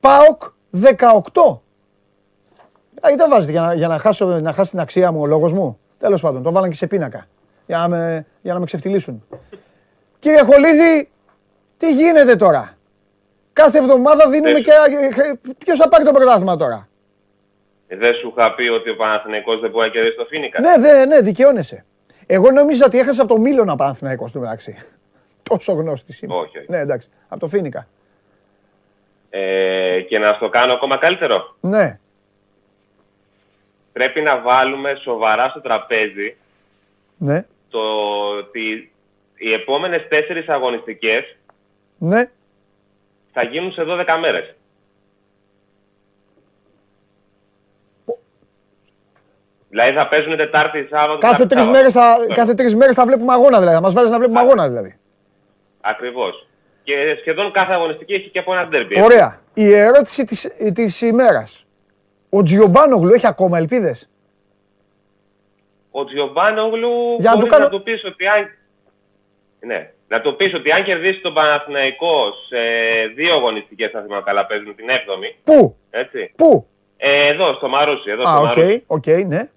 ΠΑΟΚ 18. Α, τα βάζετε για να, για να, χάσω, να χάσει την αξία μου ο λόγος μου. Τέλος πάντων, το βάλαν και σε πίνακα. Για να με, για να με ξεφτυλίσουν. Κύριε Χολίδη, τι γίνεται τώρα; Κάθε εβδομάδα δίνουμε και. Ποιος θα πάρει το πρωτάθλημα τώρα; Ε, δεν σου είχα πει ότι ο Παναθηναϊκός δεν μπορεί να κερδίσει το Φίνικα. Ναι, δε, ναι, δικαιώνεσαι. Εγώ νόμιζα ότι έχασε από το Μίλωνα Παναθηναϊκός του μεταξύ. Τόσο γνώστη είμαι. Όχι, όχι. Ναι, εντάξει. Από το Φίνικα. Ε, και να στο κάνω ακόμα καλύτερο. Ναι. Πρέπει να βάλουμε σοβαρά στο τραπέζι ναι. το ότι οι επόμενες τέσσερις αγωνιστικές ναι θα γίνουν σε 12 μέρες. Δηλαδή θα παίζουν Τετάρτη, Σάββατο. Κάθε τρεις μέρες θα, κάθε τρεις μέρες θα βλέπουμε αγώνα δηλαδή. Θα μας βάλεις να βλέπουμε αγώνα δηλαδή. Ακριβώς. Και σχεδόν κάθε αγωνιστική έχει και από ένα ντέρμπι. Ωραία. Η ερώτηση της της ημέρας. Ο Τζιομπάνογλου έχει ακόμα ελπίδες; Ο Τζιομπάνογλου μπορείς να του πεις ότι αν. Ναι. Να το πεις ότι αν κερδίσει τον Παναθηναϊκό σε δύο αγωνιστικές, αν θυμάμαι καλά, παίζουν την 7η. Πού; Έτσι. Πού; Ε, εδώ, στο Μαρούσι. Εδώ, Α, OK, okay, okay, ναι.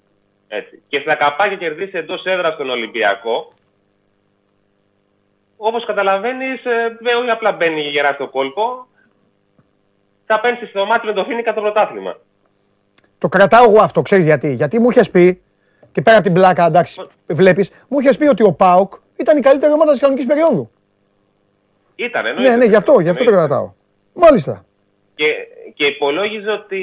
Έτσι. Και στα καπάκια κερδίσει εντός έδρας στον Ολυμπιακό. Όπως καταλαβαίνεις, ε, όχι απλά μπαίνει γερά στο κόλπο, θα παίρνει στο μάτι με το Φοίνικα το πρωτάθλημα. Το κρατάω εγώ αυτό, ξέρεις γιατί. Γιατί μου είχες πει, και πέρα από την πλάκα, εντάξει, βλέπεις, μου είχες πει ότι ο ΠΑΟΚ ήταν η καλύτερη ομάδα της κανονικής περίοδου. Ήταν, Ναι, ναι, γι' αυτό, γι' αυτό το κρατάω. Μάλιστα. Και, και υπολόγιζε ότι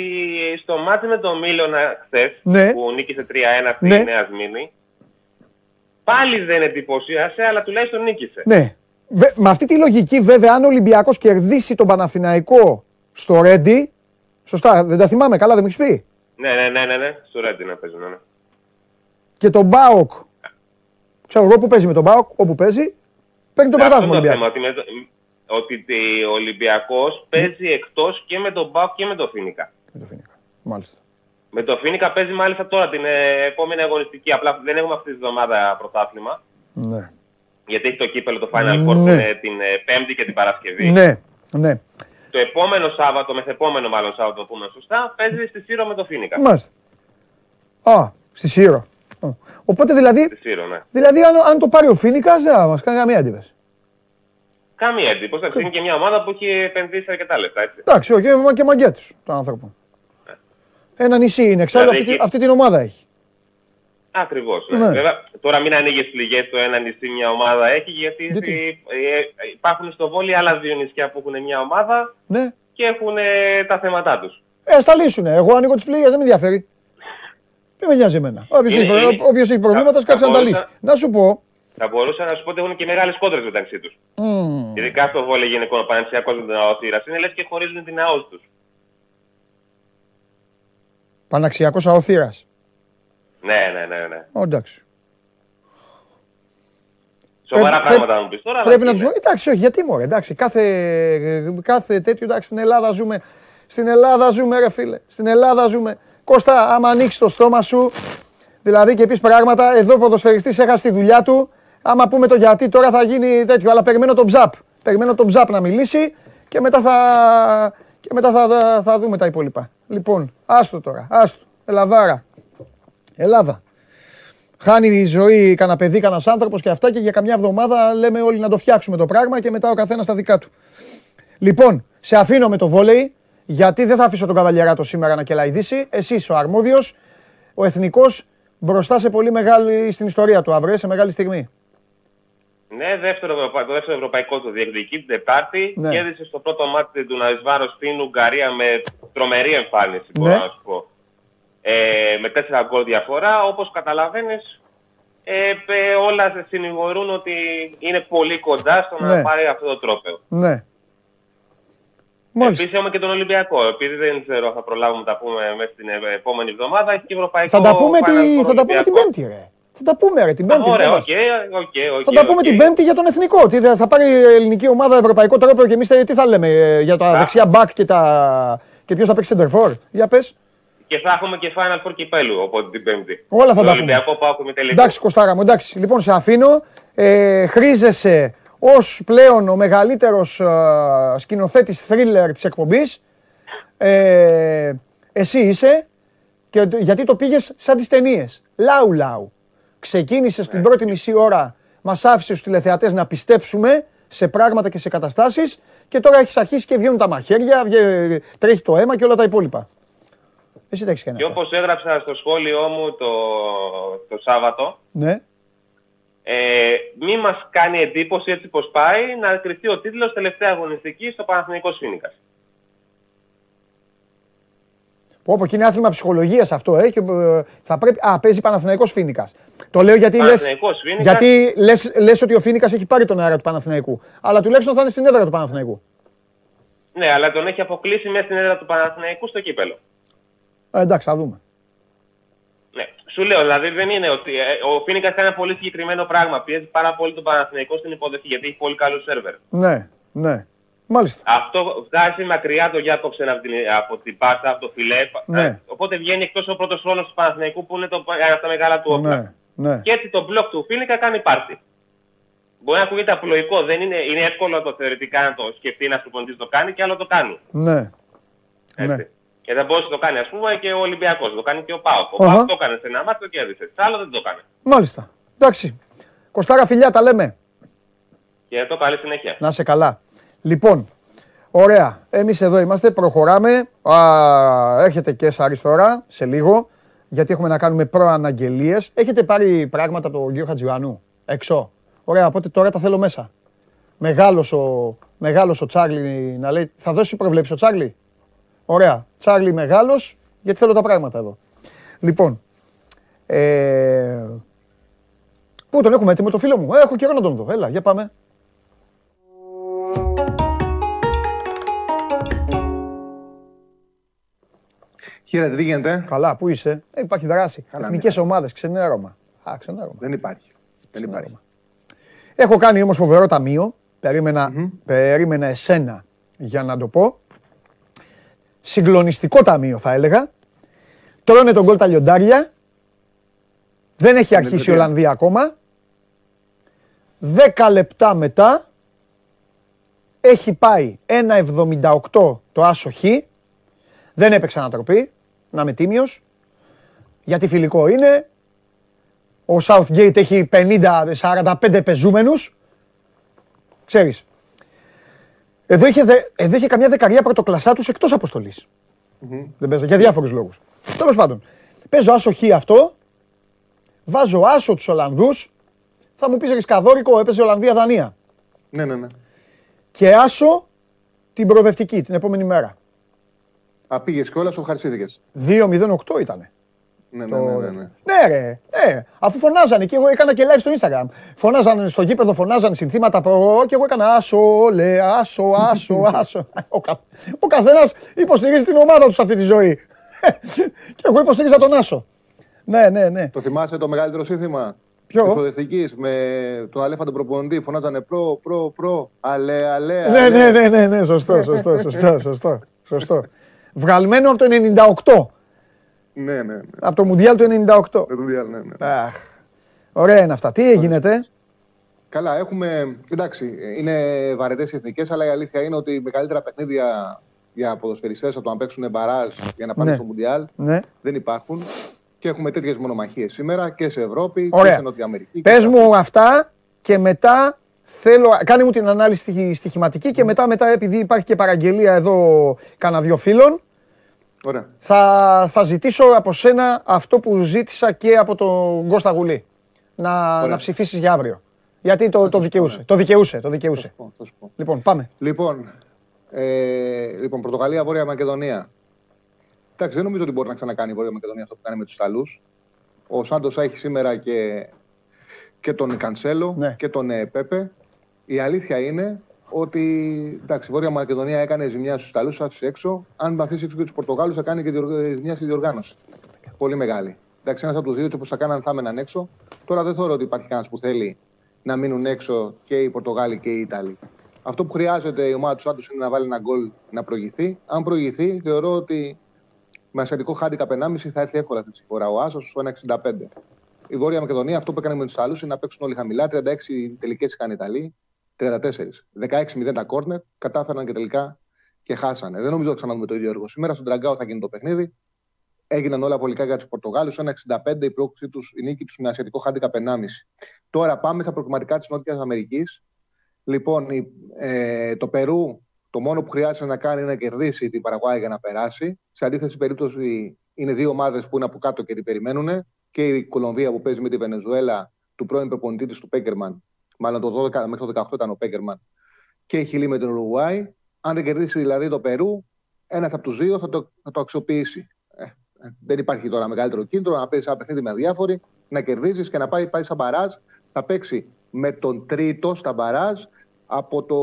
στο μάτι με τον Μίλωνα χθες, Ναι. που νίκησε 3-1 στη Ναι. Νέα Σμήνη, πάλι δεν εντυπωσίασε, αλλά τουλάχιστον νίκησε. Ναι. Βε- με αυτή τη λογική, βέβαια, αν ο Ολυμπιακός κερδίσει τον Παναθηναϊκό στο Ρέντι. Σωστά, δεν τα θυμάμαι καλά, δεν μου έχεις πει; Ναι, ναι, ναι, ναι, ναι. Στο Ρέντι να παίζουν, ναι, ναι. Και τον Μπάοκ. Ξέρω εγώ που παίζει με τον Μπάοκ, όπου παίζει, παίρνει το Αυτό πρωτάθλημα είναι το Ολυμπιακός. θέμα, ότι, με το- ότι τε- ο Ολυμπιακός παίζει εκτός και με τον Μπάουκ και με τον Φίνικα. Με το Φίνικα. Μάλιστα. Με τον Φίνικα παίζει μάλιστα τώρα την ε, επόμενη αγωνιστική. Απλά δεν έχουμε αυτή τη εβδομάδα πρωτάθλημα. Ναι. Γιατί έχει το κύπελο το Final Four που Ναι. είναι την ε, Πέμπτη και την Παρασκευή. Ναι, ναι. Το επόμενο Σάββατο, μεθεπόμενο μάλλον Σάββατο, το πούμε σωστά, παίζεις στη Σύρο με τον Φίνικα. Μάλιστα. Α, στη Σύρο. Α. Οπότε δηλαδή, Στη Σύρο, ναι. δηλαδή αν, αν το πάρει ο Φίνικας, δεν θα μας κάνει καμία εντύπωση. Καμία εντύπωση. Εντάξει, Είναι και μια ομάδα που έχει επενδύσει αρκετά λεφτά. Έτσι. Εντάξει, όχι, μα και μαγκέτους του άνθρωπου. Ένα νησί είναι, εξάλλου Δηλαδή αυτή, τη- εκεί- αυτή την ομάδα έχει. Ακριβώς. Ναι. Ναι. Βέβαια, τώρα μην ανοίγεις πληγές το ένα νησί μια ομάδα έχει, γιατί Γιατί; ε, ε, υπάρχουν στο Βόλι άλλα δύο νησιά που έχουν μια ομάδα Ναι. και έχουν ε, τα θέματα τους. Ε, ας τα λύσουνε. Εγώ ανοίγω τις πληγές, δεν με ενδιαφέρει. Δεν με νοιάζει εμένα. Όποιος Είναι- έχει, προ- είναι- όποιος έχει προβλήματα, θα- ας κάτσει θα να τα λύσει. μπορούσα- Να σου πω. Θα μπορούσα να σου πω ότι έχουν και μεγάλες κόντρες μεταξύ τους. μμ, Ειδικά στο Βόλι γενικό πανεπιστημιακό με την αοθήρας. Είναι λες και χωρίζουν την ΑΟΣ τους. Παναξιακός αοθήρας. Ναι, ναι, ναι. ναι. Ω, εντάξει. Σοβαρά Πρέπει- πράγματα να μου πεις τώρα. Πρέπει αλλά να τους είναι; Εντάξει, όχι, γιατί μωρέ. Εντάξει, κάθε, κάθε τέτοιο. Εντάξει, στην Ελλάδα ζούμε. Στην Ελλάδα ζούμε, ρε φίλε. Στην Ελλάδα ζούμε. Κώστα, άμα ανοίξεις το στόμα σου, δηλαδή και πεις πράγματα, εδώ ο ποδοσφαιριστής έχασε τη δουλειά του. Άμα πούμε το γιατί τώρα θα γίνει τέτοιο, αλλά περιμένω τον Τζαπ. Περιμένω τον Τζαπ να μιλήσει και μετά θα, και μετά θα, θα, θα δούμε τα υπόλοιπα. Λοιπόν, άστο τώρα, άστο. Ελλαδάρα. Ελλάδα. Χάνει η ζωή κανένα παιδί, κανένας άνθρωπος και αυτά και για καμιά εβδομάδα λέμε όλοι να το φτιάξουμε το πράγμα και μετά ο καθένας τα δικά του. Λοιπόν, σε αφήνω με το βόλεϊ, γιατί δεν θα αφήσω τον Καβαλιαράτο σήμερα να κελαϊδήσει. Εσύ ο αρμόδιος, ο εθνικός μπροστά σε πολύ μεγάλη στην ιστορία του αύριο, σε μεγάλη στιγμή. Ναι, δεύτερο, ευρωπα- το δεύτερο ευρωπαϊκό του διεκδικεί την Τετάρτη. Ναι. Κέρδισε στο πρώτο μάτι του Ναρισβάρο στην Ουγγαρία με τρομερή εμφάνιση, μπορώ Ναι. να σου πω. Ε, με τέσσερα γκολ διαφορά. Όπως καταλαβαίνεις, ε, ε, όλα σε συνηγορούν ότι είναι πολύ κοντά στο Ναι. να πάρει αυτό το τρόπαιο. Ναι. Μάλιστα. Επίσης έχουμε και τον Ολυμπιακό. Επειδή δεν ξέρω αν θα προλάβουμε να τα πούμε μέσα στην ε, επόμενη εβδομάδα, έχει και ευρωπαϊκό. Θα τα πούμε, Final τη, Four θα τα πούμε την Ολυμπιακό. Πέμπτη, ρε. Θα τα πούμε, ρε, την Πέμπτη. Ωραία, δεν οκ, μας. OK, OK. Θα τα πούμε οκ. την Πέμπτη για τον εθνικό. Τι θα πάρει η ελληνική ομάδα ευρωπαϊκό τρόπαιο και εμείς τι θα λέμε ε, για τα Θα- δεξιά μπακ και, τα... και ποιος θα παίξει σέντερ φορ; Για πες. Και θα έχουμε και Final Four κυπέλλου οπότε την Πέμπτη. Όλα θα Με τα πούμε. Ολυμπιακό πάω με τελικό. Εντάξει, Κωστάρα μου, εντάξει. Λοιπόν, σε αφήνω. Ε, χρήζεσαι ως πλέον ο μεγαλύτερος σκηνοθέτης θρίλερ της εκπομπής. Ε, εσύ είσαι. Και, το- γιατί το πήγες σαν τις ταινίες. Λάου λάου. Ξεκίνησες την πρώτη μισή ώρα, μας άφησες στου τηλεθεατές να πιστέψουμε σε πράγματα και σε καταστάσεις. Και τώρα έχεις αρχίσει και βγαίνουν τα μαχαίρια, βγε- τρέχει το αίμα και όλα τα υπόλοιπα. Εσύ τα έχεις κάνει. Και αυτά. όπως έγραψα στο σχόλιο μου το, το Σάββατο, Ναι. ε, μη μας κάνει εντύπωση έτσι πως πάει να κρυφτεί ο τίτλος τελευταία αγωνιστική στο Παναθηναϊκός Φίνικας. Πω, πω, και είναι άθλημα ψυχολογίας αυτό, ε, και, ε, θα πρέπει... Α, παίζει Παναθηναϊκός Φίνικας. Το λέω γιατί λες, Παναθηναϊκός Φίνικας. γιατί λες, λες ότι ο Φίνικας έχει πάρει τον αέρα του Παναθηναϊκού. Αλλά τουλάχιστον θα είναι στην έδρα του Παναθηναϊκού. Ναι, αλλά τον έχει αποκλείσει μέσα στην έδρα του Παναθηναϊκού στο κύπελο. Ε, εντάξει, θα δούμε. Ναι. Σου λέω, δηλαδή δεν είναι ότι ε, ο Φίνικας κάνει ένα πολύ συγκεκριμένο πράγμα. Πιέζει πάρα πολύ τον Παναθηναϊκό στην υποδοχή γιατί έχει πολύ καλό σερβερ. Ναι, ναι. Μάλιστα. Αυτό βγάζει μακριά το Γιάκοψεν από την, από την πάσα, από το φιλέ. Ναι. Ε, Οπότε βγαίνει εκτός ο πρώτος ρόλο του Παναθηναϊκού που είναι το, ένα από τα μεγάλα του όπλα. Ναι, ναι. Και έτσι το μπλοκ του Φίνικα κάνει πάρτι. Μπορεί να ακούγεται απλοϊκό, δεν είναι, είναι εύκολο το θεωρητικά να το σκεφτεί ένα προπονητή το κάνει και άλλο το κάνει. Ναι. Έτσι. Ναι. Και θα μπορούσε να το κάνει, ας πούμε, και ο Ολυμπιακός. Το κάνει και ο Πάοκ. Ο Αχα. Πάοκ το έκανε σε ένα μάτι, το κέρδισε. Σε άλλο δεν το έκανε. Μάλιστα. Εντάξει. Κωστάρα φιλιά, τα λέμε. Και το καλή συνέχεια. Να είσαι καλά. Λοιπόν, Ωραία. Εμείς εδώ είμαστε, προχωράμε. Α, έρχεται και Σάρι τώρα, σε λίγο, γιατί έχουμε να κάνουμε προαναγγελίες. Έχετε πάρει πράγματα από τον κύριο Χατζιουανού έξω; Ωραία, οπότε τώρα τα θέλω μέσα. Μεγάλος ο, μεγάλος ο Τσάρλι να λέει. Θα δώσει προβλέψεις ο Τσάρλι. Ωραία. Τσάρλι μεγάλος, γιατί θέλω τα πράγματα εδώ. Λοιπόν. Ε, πού τον έχουμε έτοιμο το φίλο μου; Ε, έχω καιρό να τον δω. Έλα, για πάμε. Χαίρετε, τι γίνεται; Καλά, πού είσαι; Ε, υπάρχει δράση. Εθνικές ναι. ομάδες, ξενέρωμα. Α, ξενέρωμα. Δεν υπάρχει. Δεν υπάρχει. Έχω κάνει όμως φοβερό ταμείο. Περίμενα, περίμενα εσένα για να το πω. Συγκλονιστικό ταμείο θα έλεγα. Τρώνε τον γκολ τα λιοντάρια. Δεν έχει αρχίσει η Ολλανδία ακόμα. Δέκα λεπτά μετά έχει πάει 1,78 το άσο χ. Δεν έπαιξε ανατροπή να είμαι τίμιος, γιατί φιλικό είναι. Ο Southgate έχει 50-45 πεζούμενους. Ξέρεις. Εδώ είχε, εδώ είχε καμιά δεκαριά πρωτοκλασσά τους εκτός αποστολής. Δεν παίζω, για διάφορους λόγους. Τέλος πάντων, παίζω άσο χ αυτό, βάζω άσο τους Ολλανδούς, θα μου πεις ρισκαδόρικο, έπαιζε Ολλανδία-Δανία. Ναι, ναι, ναι. Και άσο την προοδευτική, την επόμενη μέρα. Α, πήγες και όλα σου ευχαριστήθηκε. 2-0-8 ήταν. Ναι, ναι, ναι, ναι, ναι. Ναι, ρε. Ναι. Αφού φωνάζανε και εγώ έκανα και live στο Instagram. Φωνάζανε στο γήπεδο, φωνάζανε συνθήματα προ και εγώ έκανα άσο, λε, άσο, άσο, άσο. ο, κα... ο καθένας υποστηρίζει την ομάδα τους σε αυτή τη ζωή. και εγώ υποστηρίζα τον άσο. Ναι, ναι, ναι. Το θυμάσαι το μεγαλύτερο σύνθημα. Ποιο; Της προοδευτική με τον Αλέφαντο προπονητή. Φωνάζανε προ, προ, προ. Αλέ, αλέ. Ναι, ναι, ναι, ναι, ναι, σωστό, σωστό, σωστό, σωστό. σωστό. Βγαλμένο από το 98. Ναι, ναι, ναι. Από το Μουντιάλ του 98. Το Μουντιάλ, ναι, ναι. Αχ. Ωραία είναι αυτά. Τι έγινε, Καλά, έχουμε. Εντάξει, είναι βαρετές οι εθνικές, αλλά η αλήθεια είναι ότι μεγαλύτερα παιχνίδια για ποδοσφαιριστές από το να παίξουν μπαράζ για να πάνε Ναι. στο Μουντιάλ Ναι. δεν υπάρχουν. Και έχουμε τέτοιες μονομαχίες σήμερα και σε Ευρώπη Ωραία. και σε Νότια Αμερική. Πες και μου αυτά και μετά θέλω. Κάνε μου την ανάλυση στοιχη- στοιχηματική και μετά, μετά, επειδή υπάρχει και παραγγελία εδώ κάνα δύο φίλων, Ωραία. θα, θα ζητήσω από σένα αυτό που ζήτησα και από τον Κώστα Γουλή. Να, Ωραία. να ψηφίσεις για αύριο. Γιατί το, το σου δικαιούσε. πω, Το δικαιούσε. Το Θα δικαιούσε. σου πω, θα σου πω. Λοιπόν, πάμε. Λοιπόν, ε, λοιπόν Πορτογαλία, Βόρεια Μακεδονία. Εντάξει, δεν νομίζω ότι μπορεί να ξανακάνει η Βόρεια Μακεδονία αυτό που κάνει με τους Ιταλούς. Ο Σάντος έχει σήμερα και, και τον Κανσέλο Ναι. και τον ε, Πέπε. Η αλήθεια είναι ότι εντάξει, η Βόρεια Μακεδονία έκανε ζημιά στους Ιταλούς, άφησε έξω. Αν αφήσει έξω και τους Πορτογάλους, θα κάνει και διοργ- ζημιά στη διοργάνωση. Πολύ μεγάλη. Εντάξει, ένας από τους δύο, έτσι όπως θα κάναν, θα έμεναν έξω. Τώρα δεν θεωρώ ότι υπάρχει κανένας που θέλει να μείνουν έξω και οι Πορτογάλοι και οι Ιταλοί. Αυτό που χρειάζεται η ομάδα του Σάντους είναι να βάλει ένα γκολ να προηγηθεί. Αν προηγηθεί, θεωρώ ότι με ασιατικό χάντικα 1,5 θα έρθει εύκολα αυτή τη φορά ο Άσο στο 1,65. Η Βόρεια Μακεδονία αυτό που έκανε με τους άλλου είναι να παίξουν όλοι χαμηλά. 36 τελικές είχαν οι Ιταλοί, 34. 16-0 τα κόρνερ, κατάφεραν και τελικά και χάσανε. Δεν νομίζω ότι ξαναδούμε το ίδιο έργο. Σήμερα στον Τραγκάο θα γίνει το παιχνίδι. Έγιναν όλα βολικά για τους Πορτογάλους. 1,65 η πρόκληση τους, η νίκη τους με ασιατικό χάντικα 1,5. Τώρα πάμε στα προκριματικά της Νότιας Αμερικής. Λοιπόν, η- ε, το Περού το μόνο που χρειάζεται να κάνει είναι να κερδίσει την Παραγουάη για να περάσει. Σε αντίθεση περίπτωση είναι δύο ομάδες που είναι από κάτω και την περιμένουν. Και η Κολομβία που παίζει με τη Βενεζουέλα του πρώην προπονητή της του Πέκερμαν. Μάλλον το 12 μέχρι το 18 ήταν ο Πέκερμαν. Και η Χιλή με την Ουρουγουάη. Αν δεν κερδίσει δηλαδή το Περού, ένας από τους δύο θα το, θα το αξιοποιήσει. Ε, ε, δεν υπάρχει τώρα μεγαλύτερο κίνητρο να παίζει ένα παιχνίδι με αδιάφοροι, να κερδίζεις και να πάει, πάει στα μπαράζ. Θα παίξει με τον τρίτο στα μπαράζ από, το,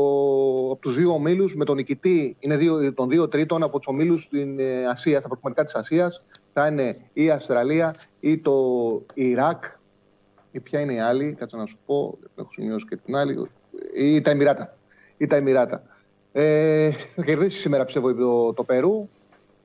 από τους δύο ομίλους με τον νικητή. Είναι δύο, των δύο τρίτων από τους ομίλους στην ε, Ασία, στα προκριματικά της Ασίας. Θα είναι η Αυστραλία ή το Ιράκ. Ή ποια είναι η άλλη, κάτσε να σου πω, έχω σημειώσει και την άλλη. Ή τα Εμμυράτα. Ή τα Εμμυράτα. Ε, θα κερδίσεις σήμερα πιστεύω το, το Περού.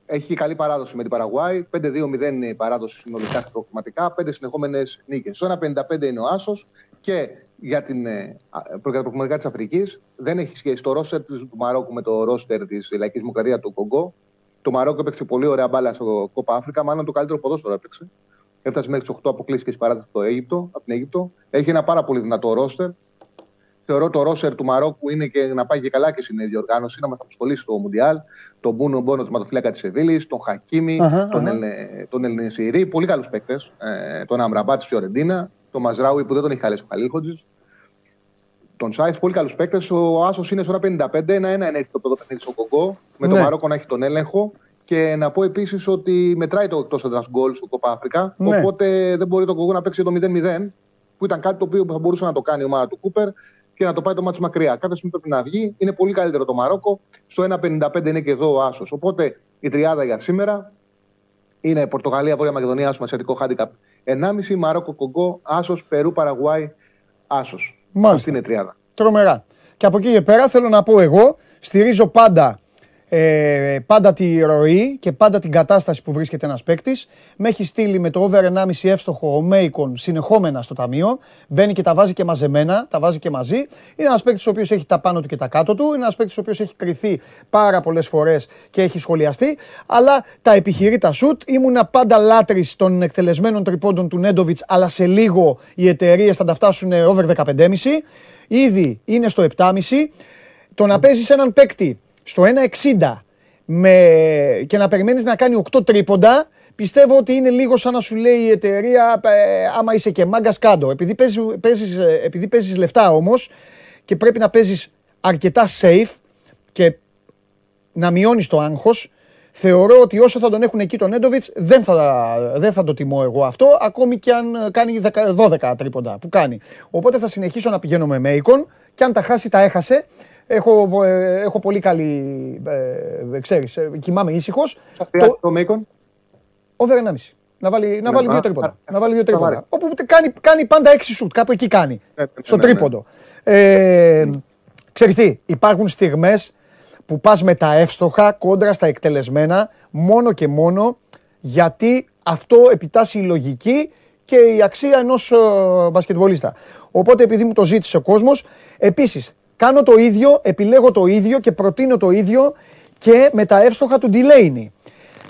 Έχει καλή παράδοση με την Παραγουάη. 5-2-0 είναι η παράδοση συνολικά στα προκριματικά. 5 συνεχόμενες νίκες. Στο 1-55 είναι ο Άσος και για την ε, προκριματικά της Αφρικής δεν έχει σχέση το ρόστερ της- του Μαρόκου με το ρόστερ της Λαϊκής Δημοκρατίας του Κογκό. Το Μαρόκο έπαιξε πολύ ωραία μπάλα στο Κόπα Αφρικα, μάλλον το καλύτερο ποδόσφαιρο έπαιξε. Έφτασε μέχρι τις 8 αποκλείσει και παράδοση από, το Αίγυπτο, από την Αίγυπτο. Έχει ένα πάρα πολύ δυνατό ρόστερ. Θεωρώ το ρόσερ του Μαρόκου είναι και να πάει και καλά και στην διοργάνωση, να μας απασχολήσει το Μουντιάλ. Τον Μπούνο Μπόνο, του ματοφυλάκα της Σεβίλης, τον Χακίμη, uh-huh, τον, uh-huh. Ελ, τον Ελνεσιρή. Πολύ καλούς παίκτες. Ε, τον Αμραμπάτς τη Φιωρεντίνα, τον Μαζράουι που δεν τον έχει χαλέσει ο Χαλίλχοτζη. Τον Σάιφ, πολύ καλούς παίκτες. Ο Άσος είναι στο 55, ένα-ένα έχει το πρώτο παιχνίδι στο Κογκό. Με ναι. τον Μαρόκο να έχει τον έλεγχο. Και να πω επίσης ότι μετράει το εκτός έδρα γκολ στο Κοπά Αφρικα. Ναι. Οπότε δεν μπορεί το Κογκό να παίξει το 0-0, που ήταν κάτι το οποίο θα μπορούσε να το κάνει η ομάδα του Κούπερ και να το πάει το μάτι μακριά. Κάποια στιγμή πρέπει να βγει. Είναι πολύ καλύτερο το Μαρόκο. Στο 1,55 είναι και εδώ ο Άσος. Οπότε η τριάδα για σήμερα είναι Πορτογαλία, Βόρεια Μακεδονία, Άσος, Μασιατικό Χάντικαπ 1,5, Μαρόκο, Κογκό, Άσος, Περού, Παραγουάη, Άσος. Αυτή είναι η τριάδα. Τρομερά. Και από εκεί και πέρα θέλω να πω εγώ, στηρίζω πάντα ε, πάντα τη ροή και πάντα την κατάσταση που βρίσκεται ένας παίκτης. Με έχει στείλει με το over 1,5 εύστοχο ο Μέικον συνεχόμενα στο ταμείο. Μπαίνει και τα βάζει και μαζεμένα, τα βάζει και μαζί. Είναι ένας παίκτης ο οποίος έχει τα πάνω του και τα κάτω του. Είναι ένας παίκτης ο οποίος έχει κρυθεί πάρα πολλές φορές και έχει σχολιαστεί. Αλλά τα επιχειρεί τα σουτ. Ήμουνα πάντα λάτρης των εκτελεσμένων τριπώντων του Νέντοβιτς, αλλά σε λίγο οι εταιρείες θα τα φτάσουν over 15,5. Ήδη είναι στο 7,5. Το να παίζεις έναν παίκτη στο 1,60 με... και να περιμένεις να κάνει 8 τρίποντα, πιστεύω ότι είναι λίγο σαν να σου λέει η εταιρεία ε, άμα είσαι και μάγκας κάτω. Επειδή παίζεις, παίζεις, ε, επειδή παίζεις λεφτά όμως και πρέπει να παίζεις αρκετά safe και να μειώνεις το άγχος, θεωρώ ότι όσο θα τον έχουν εκεί τον Έντοβιτς δεν θα, δεν θα το τιμώ εγώ αυτό, ακόμη και αν κάνει 12 τρίποντα που κάνει. Οπότε θα συνεχίσω να πηγαίνω με Μέικον και αν τα χάσει τα έχασε Έχω, ε, έχω πολύ καλή, ε, ε ξέρεις, ε, κοιμάμαι ήσυχος. Σας χρειάζεται το, το Μέικον. Over 1,5. Να βάλει, να βάλει δύο τρίποντα. Να βάλει δύο τρίποντα. Όπου κάνει, κάνει πάντα έξι σουτ, κάπου εκεί κάνει. στο ναι, τρίποντο. Ε, ξέρεις τι, υπάρχουν στιγμές που πας με τα εύστοχα κόντρα στα εκτελεσμένα μόνο και μόνο γιατί αυτό επιτάσσει η λογική και η αξία ενός μπασκετμπολίστα. Οπότε επειδή μου το ζήτησε ο κόσμος, επίσης Κάνω το ίδιο, επιλέγω το ίδιο και προτείνω το ίδιο και με τα εύστοχα του Ντιλέινι.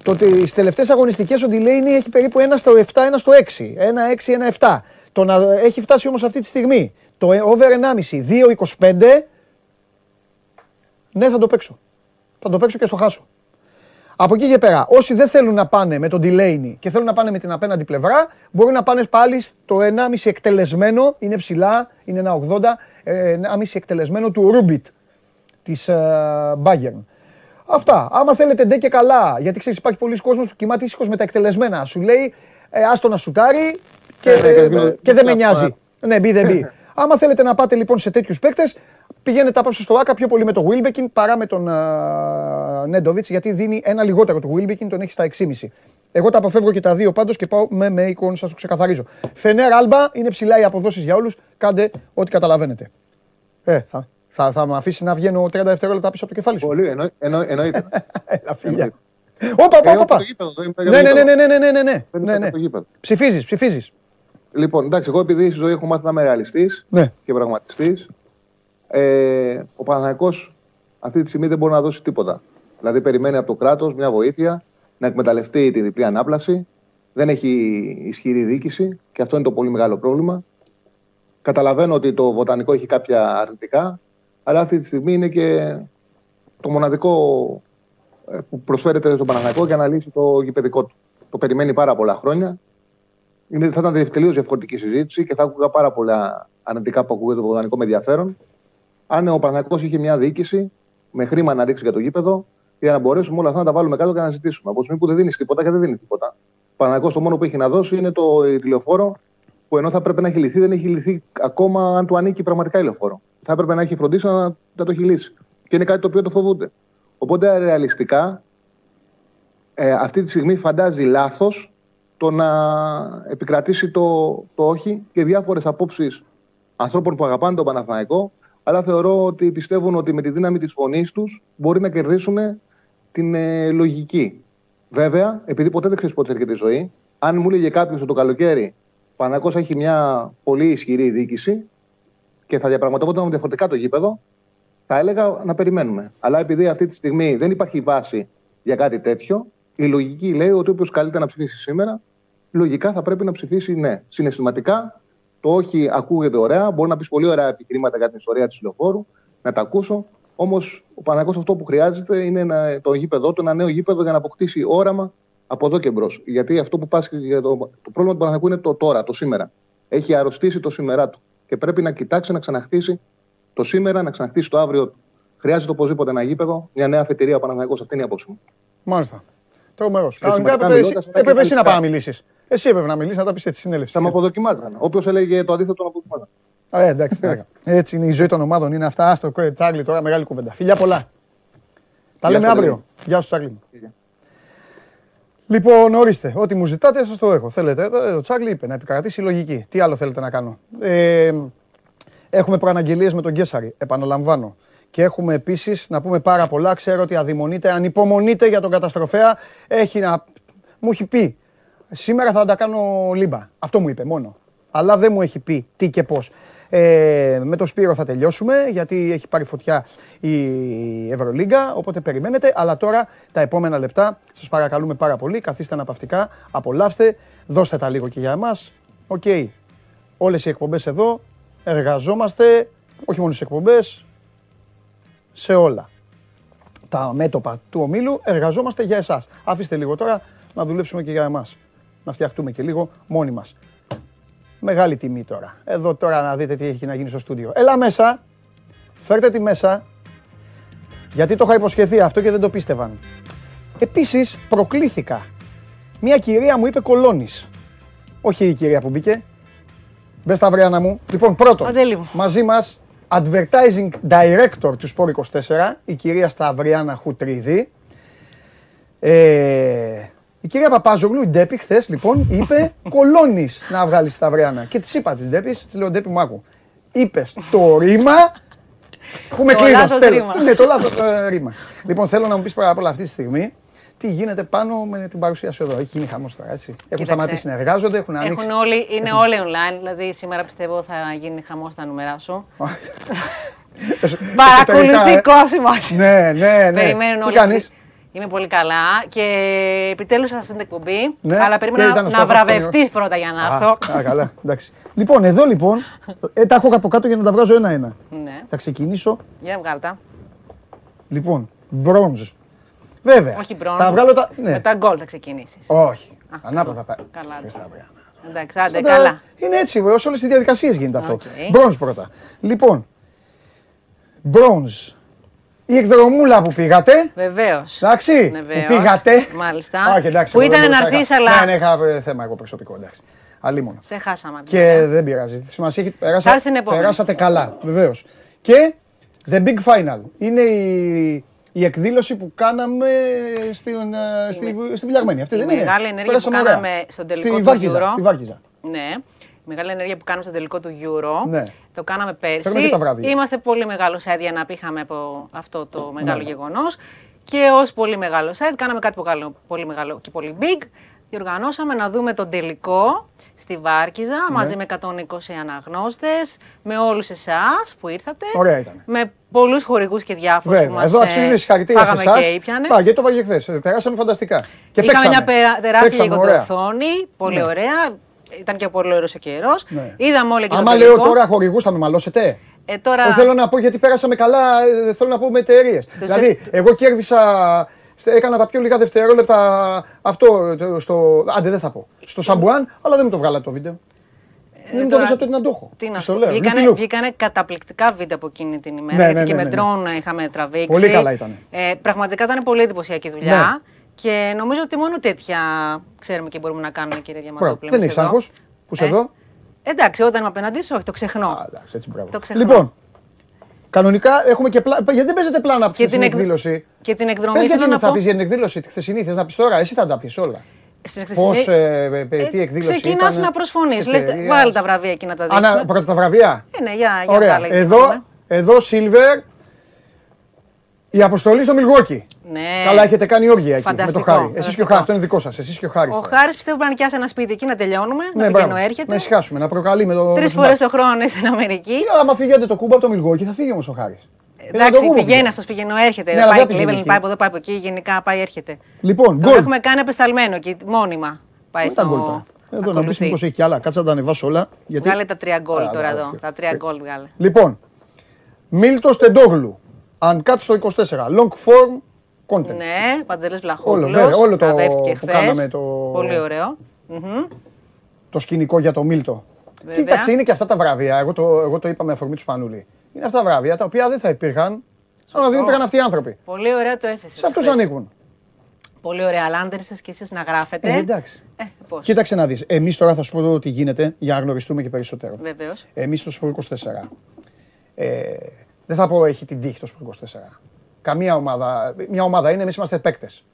Το, τις τελευταίες αγωνιστικές ο Ντιλέινι έχει περίπου 1 στο 7, 1 στο 6, 1 6, 1 7. Το να έχει φτάσει όμως αυτή τη στιγμή το over 1,5, 2,25, ναι θα το παίξω. Θα το παίξω και στο χάσω. Από εκεί και πέρα, όσοι δεν θέλουν να πάνε με τον Delaney και θέλουν να πάνε με την απέναντι πλευρά, μπορούν να πάνε πάλι στο 1,5 εκτελεσμένο, είναι ψηλά, είναι 1,80, ε, 1,5 εκτελεσμένο του Ρούμπιτ της ε, Bayern. Αυτά. Άμα θέλετε ντε και καλά, γιατί ξέρεις, υπάρχει πολλοί κόσμος που κοιμάται ήσυχος με τα εκτελεσμένα. Σου λέει, ε, άστο να σουτάρει και, ναι, ναι, ναι, και δεν με νοιάζει. Ναι, μπει, δεν μπει. Άμα θέλετε να πάτε λοιπόν σε τέτοιους παίκτες, πηγαίνετε απόψε στο ΟΑΚΑ πιο πολύ με τον Βίλμπεκιν παρά με τον Νέντοβιτς, γιατί δίνει ένα λιγότερο του Βίλμπεκιν, τον έχει στα 6,5. Εγώ τα αποφεύγω και τα δύο πάντως και πάω με με εικόνε, σας το ξεκαθαρίζω. Φενέρ Άλμπα είναι ψηλά οι αποδόσεις για όλους. Κάντε ό,τι καταλαβαίνετε. Ε, θα, θα, θα με αφήσεις να βγαίνω 30 δευτερόλεπτα πίσω από το κεφάλι σου. Πολύ, εννο, εννο, εννοείται. Φίλια. Όπα, όπα, όπα. Ναι, ναι, ναι, ναι, ναι, ναι, ναι, ναι, ναι. Ψηφίζεις, ψηφίζεις. Λοιπόν, εντάξει, εγώ επειδή στη ζωή έχω μάθει να είμαι ρεαλιστής ναι. και πραγματιστής, ε, ο Παναθηναϊκός αυτή τη στιγμή δεν μπορεί να δώσει τίποτα. Δηλαδή, περιμένει από το κράτος μια βοήθεια να εκμεταλλευτεί τη διπλή ανάπλαση. Δεν έχει ισχυρή διοίκηση και αυτό είναι το πολύ μεγάλο πρόβλημα. Καταλαβαίνω ότι το βοτανικό έχει κάποια αρνητικά, αλλά αυτή τη στιγμή είναι και το μοναδικό ε, που προσφέρεται στον Παναθηναϊκό για να λύσει το γηπαιδικό του. Το περιμένει πάρα πολλά χρόνια. Είναι, θα ήταν τελείως διαφορετική συζήτηση και θα άκουγα πάρα πολλά αρνητικά που ακούγεται το βοτανικό με ενδιαφέρον. Αν ο Παναθηναϊκό είχε μια διοίκηση με χρήμα να ρίξει για το γήπεδο, για να μπορέσουμε όλα αυτά να τα βάλουμε κάτω και να ζητήσουμε. Από τη στιγμή που δεν δίνεις τίποτα και δεν δίνει τίποτα. Ο το μόνο που έχει να δώσει είναι το τηλεοφόρο που ενώ θα πρέπει να έχει λυθεί, δεν έχει λυθεί ακόμα αν του ανήκει πραγματικά ηλεφόρο. Θα έπρεπε να έχει φροντίσει να, να το έχει λύσει. Και είναι κάτι το οποίο το φοβούνται. Οπότε ρεαλιστικά ε, αυτή τη στιγμή φαντάζει λάθος το να επικρατήσει το, το όχι και διάφορες απόψεις ανθρώπων που αγαπάνε τον Παναθηναϊκό, αλλά θεωρώ ότι πιστεύουν ότι με τη δύναμη της φωνής τους μπορεί να κερδίσουν την ε, λογική. Βέβαια, επειδή ποτέ δεν ξέρει πότε έρχεται η ζωή, αν μου έλεγε κάποιος το καλοκαίρι Παναγό έχει μια πολύ ισχυρή διοίκηση και θα διαπραγματεύονταν διαφορετικά το γήπεδο, θα έλεγα να περιμένουμε. Αλλά επειδή αυτή τη στιγμή δεν υπάρχει βάση για κάτι τέτοιο, η λογική λέει ότι όποιος καλείται να ψηφίσει σήμερα, λογικά θα πρέπει να ψηφίσει ναι. Συναισθηματικά Το όχι ακούγεται ωραία. Μπορεί να πεις πολύ ωραία επιχειρήματα για την ιστορία της λεωφόρου, να τα ακούσω. Όμως ο Παναγό αυτό που χρειάζεται είναι ένα, το γήπεδο του, ένα νέο γήπεδο για να αποκτήσει όραμα από εδώ και μπρος. Γιατί αυτό που πάσχει για το, το πρόβλημα του Παναγικού είναι το τώρα, το σήμερα. Έχει αρρωστήσει το σήμερα του. Και πρέπει να κοιτάξει να ξαναχτίσει το σήμερα, να ξαναχτίσει το αύριο του. Χρειάζεται οπωσδήποτε ένα γήπεδο, μια νέα αφετηρία ο Παναγικό. Αυτή είναι η απόψη μου. Μάλιστα. Τρομερός. σημαντικά Κανονικά έπρεπε μιλώντας, εσύ- θα έπρεπε εσύ να έχει πάει να μιλήσεις. Εσύ έπρεπε να μιλήσεις, να τα πεις έτσι συνέλευση. Θα με αποδοκιμάζανε. Όποιος έλεγε το αντίθετο, τον αποδοκιμάζανε. Ε, εντάξει, εντάξει. Έτσι είναι η ζωή των ομάδων. Είναι αυτά. Άστο, κο- Τσάρλι, τώρα μεγάλη κουβέντα. Φιλιά πολλά. Τα Γεια λέμε σου, αύριο. Λεβί. Γεια σου, Τσάρλι. μου. Γεια. Λοιπόν, ορίστε. Ό,τι μου ζητάτε, σας το έχω. Θέλετε. Ε, Ο Τσάρλι είπε να επικρατήσει η λογική. Τι άλλο θέλετε να κάνω; Ε, έχουμε προαναγγελίες με τον Γκέσαρη. Επαναλαμβάνω. Και έχουμε επίσης να πούμε πάρα πολλά. Ξέρω ότι αδειμονείτε, ανυπομονείτε για τον καταστροφέα. Έχει να... Μου έχει πει. Σήμερα θα τα κάνω λίμπα. Αυτό μου είπε μόνο. Αλλά δεν μου έχει πει τι και πώς. Ε, με το Σπύρο θα τελειώσουμε γιατί έχει πάρει φωτιά η Ευρωλίγκα. Οπότε περιμένετε. Αλλά τώρα τα επόμενα λεπτά σας παρακαλούμε πάρα πολύ. Καθίστε αναπαυτικά, απολαύστε, δώστε τα λίγο και για εμάς. Οκ. Όλες οι εκπομπές εδώ εργαζόμαστε, όχι μόνο στις εκπομπές, σε όλα. Τα μέτωπα του ομίλου εργαζόμαστε για εσάς. Αφήστε λίγο τώρα να δουλέψουμε και για εμάς. Να φτιαχτούμε και λίγο μόνοι μας. Μεγάλη τιμή τώρα. Εδώ τώρα να δείτε τι έχει να γίνει στο στούντιο. Έλα μέσα. Φέρτε τη μέσα. Γιατί το είχα υποσχεθεί αυτό και δεν το πίστευαν. Επίσης προκλήθηκα. Μια κυρία μου είπε κολόνης. Όχι η κυρία που μπήκε. Μπες στα βριάνα μου. Λοιπόν, πρώτον, Αντέλη μου. μαζί μας advertising director του Sport 24, η κυρία Σταυριάνα Χουτρίδη. Ε, η κυρία Παπάζογλου, η Ντέπη, χθες λοιπόν είπε κολόνη να βγάλεις στα Βριάννα. Και της είπα της Ντέπης, της λέω Ντέπη μου άκου. Είπες το ρήμα που με Το κλείνω. λάθος ρήμα. Ναι, το λάθος ρήμα. λοιπόν, θέλω να μου πεις πρώτα απ' όλα αυτή τη στιγμή τι γίνεται πάνω με την παρουσία σου εδώ. Έχει γίνει χαμός τώρα, έτσι. Έχουν σταματήσει να εργάζονται, έχουν ανοίξει. Έχουν όλοι, είναι όλοι online, δηλαδή σήμερα πιστεύω θα γίνει χαμός στα νούμερα σου. Παρακολουθεί κόσμος. Ναι, ναι, ναι. Περιμένουν Τι όλοι. Κάνεις; Είμαι πολύ καλά και επιτέλους θα την εκπομπή. Ναι. Αλλά Και περίμενα ήταν ο να, στόχος βραβευτείς πρώτα για να έρθω. Α, α, καλά, εντάξει. Λοιπόν, εδώ λοιπόν, ε, τα έχω από κάτω για να τα βγάζω ένα-ένα. Ναι, Θα ξεκινήσω, για βγάλω τα. λοιπόν, bronze. Βέβαια. Όχι bronze. Θα βγάλω τα... Ναι. Με τα γκολ θα ξεκινήσεις. Όχι. Ανάποδα πάει. Καλά. Χριστά, βρε. Εντάξει, άντε, Σαν τα- καλά. Είναι έτσι, σε όλες τις διαδικασίες γίνεται αυτό. Οκ. Bronze πρώτα. Λοιπόν, bronze. Η εκδρομούλα που πήγατε, Βεβαίως. εντάξει, Ναι, που βεβαίως. πήγατε. Μάλιστα. Όχι, εντάξει, Που εγώ δεν ήταν να μπορούσα, έρθεις, είχα- αλλά- Ναι, ναι, είχα ε, θέμα εγώ προσωπικό, εντάξει. Αλλήμον. Σε χάσαμε. Και δεν πειράζει. Τη σημασία έχει Θα έρθει περάσα, την επόμενη. περάσατε καλά, βεβαίως. Και The Big Final. Είναι η, η εκδήλωση που κάναμε στην, ε, στη, στη Βιλιαγμένη. Αυτή η δεν είναι. μεγάλη ενέργεια Πέρασαμε που ωραία. κάναμε στον τελικό στη του Βάρκιζα, Euro. Στη Βάρκιζα. Ναι. Η μεγάλη ενέργεια που κάναμε στο τελικό του Euro. Ναι. Το κάναμε πέρσι. Φέρνουμε και τα βράδια. Είμαστε πολύ μεγάλο σετ για να πήχαμε από αυτό το μεγάλο Ναι. γεγονός. Και ως πολύ μεγάλο σετ, κάναμε κάτι που καλό- πολύ μεγάλο και πολύ big. Διοργανώσαμε να δούμε τον τελικό στη Βάρκιζα Ναι. μαζί με 120 αναγνώστες, με όλους εσάς που ήρθατε. Ωραία ήταν. Με πολλούς χορηγούς και διάφορους που Βέβαια. μας Εδώ αξίζουν ε, συγχαρητήρια σε φάγαμε εσάς. και ήπιανε. γιατί το είπα και χθε. Περάσαμε φανταστικά. Και Είχαμε παίξαμε. μια περα- τεράστια Παίξαμε, ωραία. γιγαντοοθόνη, πολύ Ναι. ωραία. Ήταν και πολύ ωραίος ο καιρός. Ναι. Είδαμε όλα και Άμα το λέω τελικό. τώρα χορηγούς θα με μαλώσετε; Ε, τώρα... Εγώ θέλω να πω γιατί πέρασαμε καλά, ε, θέλω να πω με εταιρείες. Δηλαδή, εγώ κέρδισα, στε- έκανα τα πιο λίγα δευτερόλεπτα αυτό το- στο. Άντε, δεν θα πω. Στο Σαμπουάν, αλλά δεν μου το βγάλατε το βίντεο. δεν μου το Ε, τώρα- δώσατε να το έχω. Τι να Στο σου λέω. πω. Look, Βγήκανε, look. βγήκανε καταπληκτικά βίντεο από εκείνη την ημέρα. Ναι, γιατί ναι, και ναι, με ναι, ντρόν είχαμε τραβήξει. Πολύ καλά ήταν. Ε, πραγματικά ήταν πολύ εντυπωσιακή δουλειά. Ναι. Και νομίζω ότι μόνο τέτοια ξέρουμε και μπορούμε να κάνουμε, κύριε Μπράβο. Διαμαντόπουλε. Δεν εμείς έχεις εδώ. άγχος που είσαι Ε, εδώ; Εντάξει, όταν είμαι απέναντί σου, όχι, το ξεχνώ. Α, εντάξει, έτσι, μπράβο. Το ξεχνώ. Λοιπόν, κανονικά έχουμε και πλάνα. Γιατί δεν παίζετε πλάνα από Και την την εκ- εκδήλωση; και την εκδρομή Πες θέλω γιατί να θα πω- πεις για την εκδήλωση τη χθεσινή, θες να πεις τώρα, εσύ θα τα πεις όλα. Στην Πώς, χθεσινή- ε, ε, τι εκδήλωση Ξεκινάς ήταν, να προσφωνείς. της Λες, εταιρείας. βάλει τα βραβεία εκεί να τα δείξουμε. Ανα, πρώτα τα βραβεία; Ε, ναι, για, για Ωραία. βγάλε, για Εδώ, δούμε. εδώ Silver, η αποστολή στο Μιλγουόκι. Ναι. Καλά, έχετε κάνει όργια εκεί με το Φανταστικό, Χάρη. Εσείς και ο φανταστικό. Χάρη, αυτό είναι δικό σας. Εσείς και ο Χάρης. Ο Χάρης πιστεύω πρέπει να νοικιάσει ένα σπίτι εκεί να τελειώνουμε. ναι, να μπράβο. πηγαίνω έρχεται. Να ησυχάσουμε, να προκαλεί με το. Τρεις με φορές τον το χρόνο είναι στην Αμερική. Μπακς. Άμα φύγετε τον Κούμπο από το Μιλγουόκι, θα φύγει όμως ο Χάρης. Εντάξει, πηγαίνει αυτός, πηγαίνει, έρχεται. Ναι, αλλά πάει δεν πηγαίνει Cleveland, εκεί. πάει από εδώ, πάει από εκεί. Γενικά πάει, έρχεται. Λοιπόν, Το γκολ. έχουμε κάνει απεσταλμένο εκεί, μόνιμα. Πάει Πού ήταν στο... γκολ τώρα; Εδώ να πεις Ακολουθεί. μήπως έχει κι άλλα. Κάτσε να τα ανεβάσω όλα. Γιατί... Βγάλε τα τρία γκολ Α, τώρα ναι, εδώ. οκ. Τα τρία γκολ βγάλε. Λοιπόν, Μίλτος Τεντόγλου. Αν κάτσει στο 24. Long form content. Ναι, Παντελής Όλο, Βλαχόπουλος. βέβαια, όλο το βραβεύτηκε που χθες. κάναμε το- Πολύ ωραίο. Μμμ. Το σκηνικό για το Μίλτο. Βέβαια. Κοίταξε, είναι και αυτά τα βραβεία. Εγώ το, εγώ το είπα με αφορμή του Σπανούλη. Είναι αυτά τα βραβεία τα οποία δεν θα υπήρχαν αν δεν υπήρχαν αυτοί οι άνθρωποι. Πολύ ωραία το έθεσες. Σε αυτούς ανήκουν. Πολύ ωραία. Αλλά αν δεν είστε κι εσεί να γράφετε. Ε, εντάξει. Ε, πώς. Κοίταξε να δεις. Εμείς τώρα θα σου πω τι γίνεται για να γνωριστούμε και περισσότερο. Βεβαίως. Εμείς στο Σπορ 24. Ε, δεν θα πω έχει την τύχη το Σπορ 24. Καμία ομάδα. Μια ομάδα είναι, εμείς είμαστε παίκτες.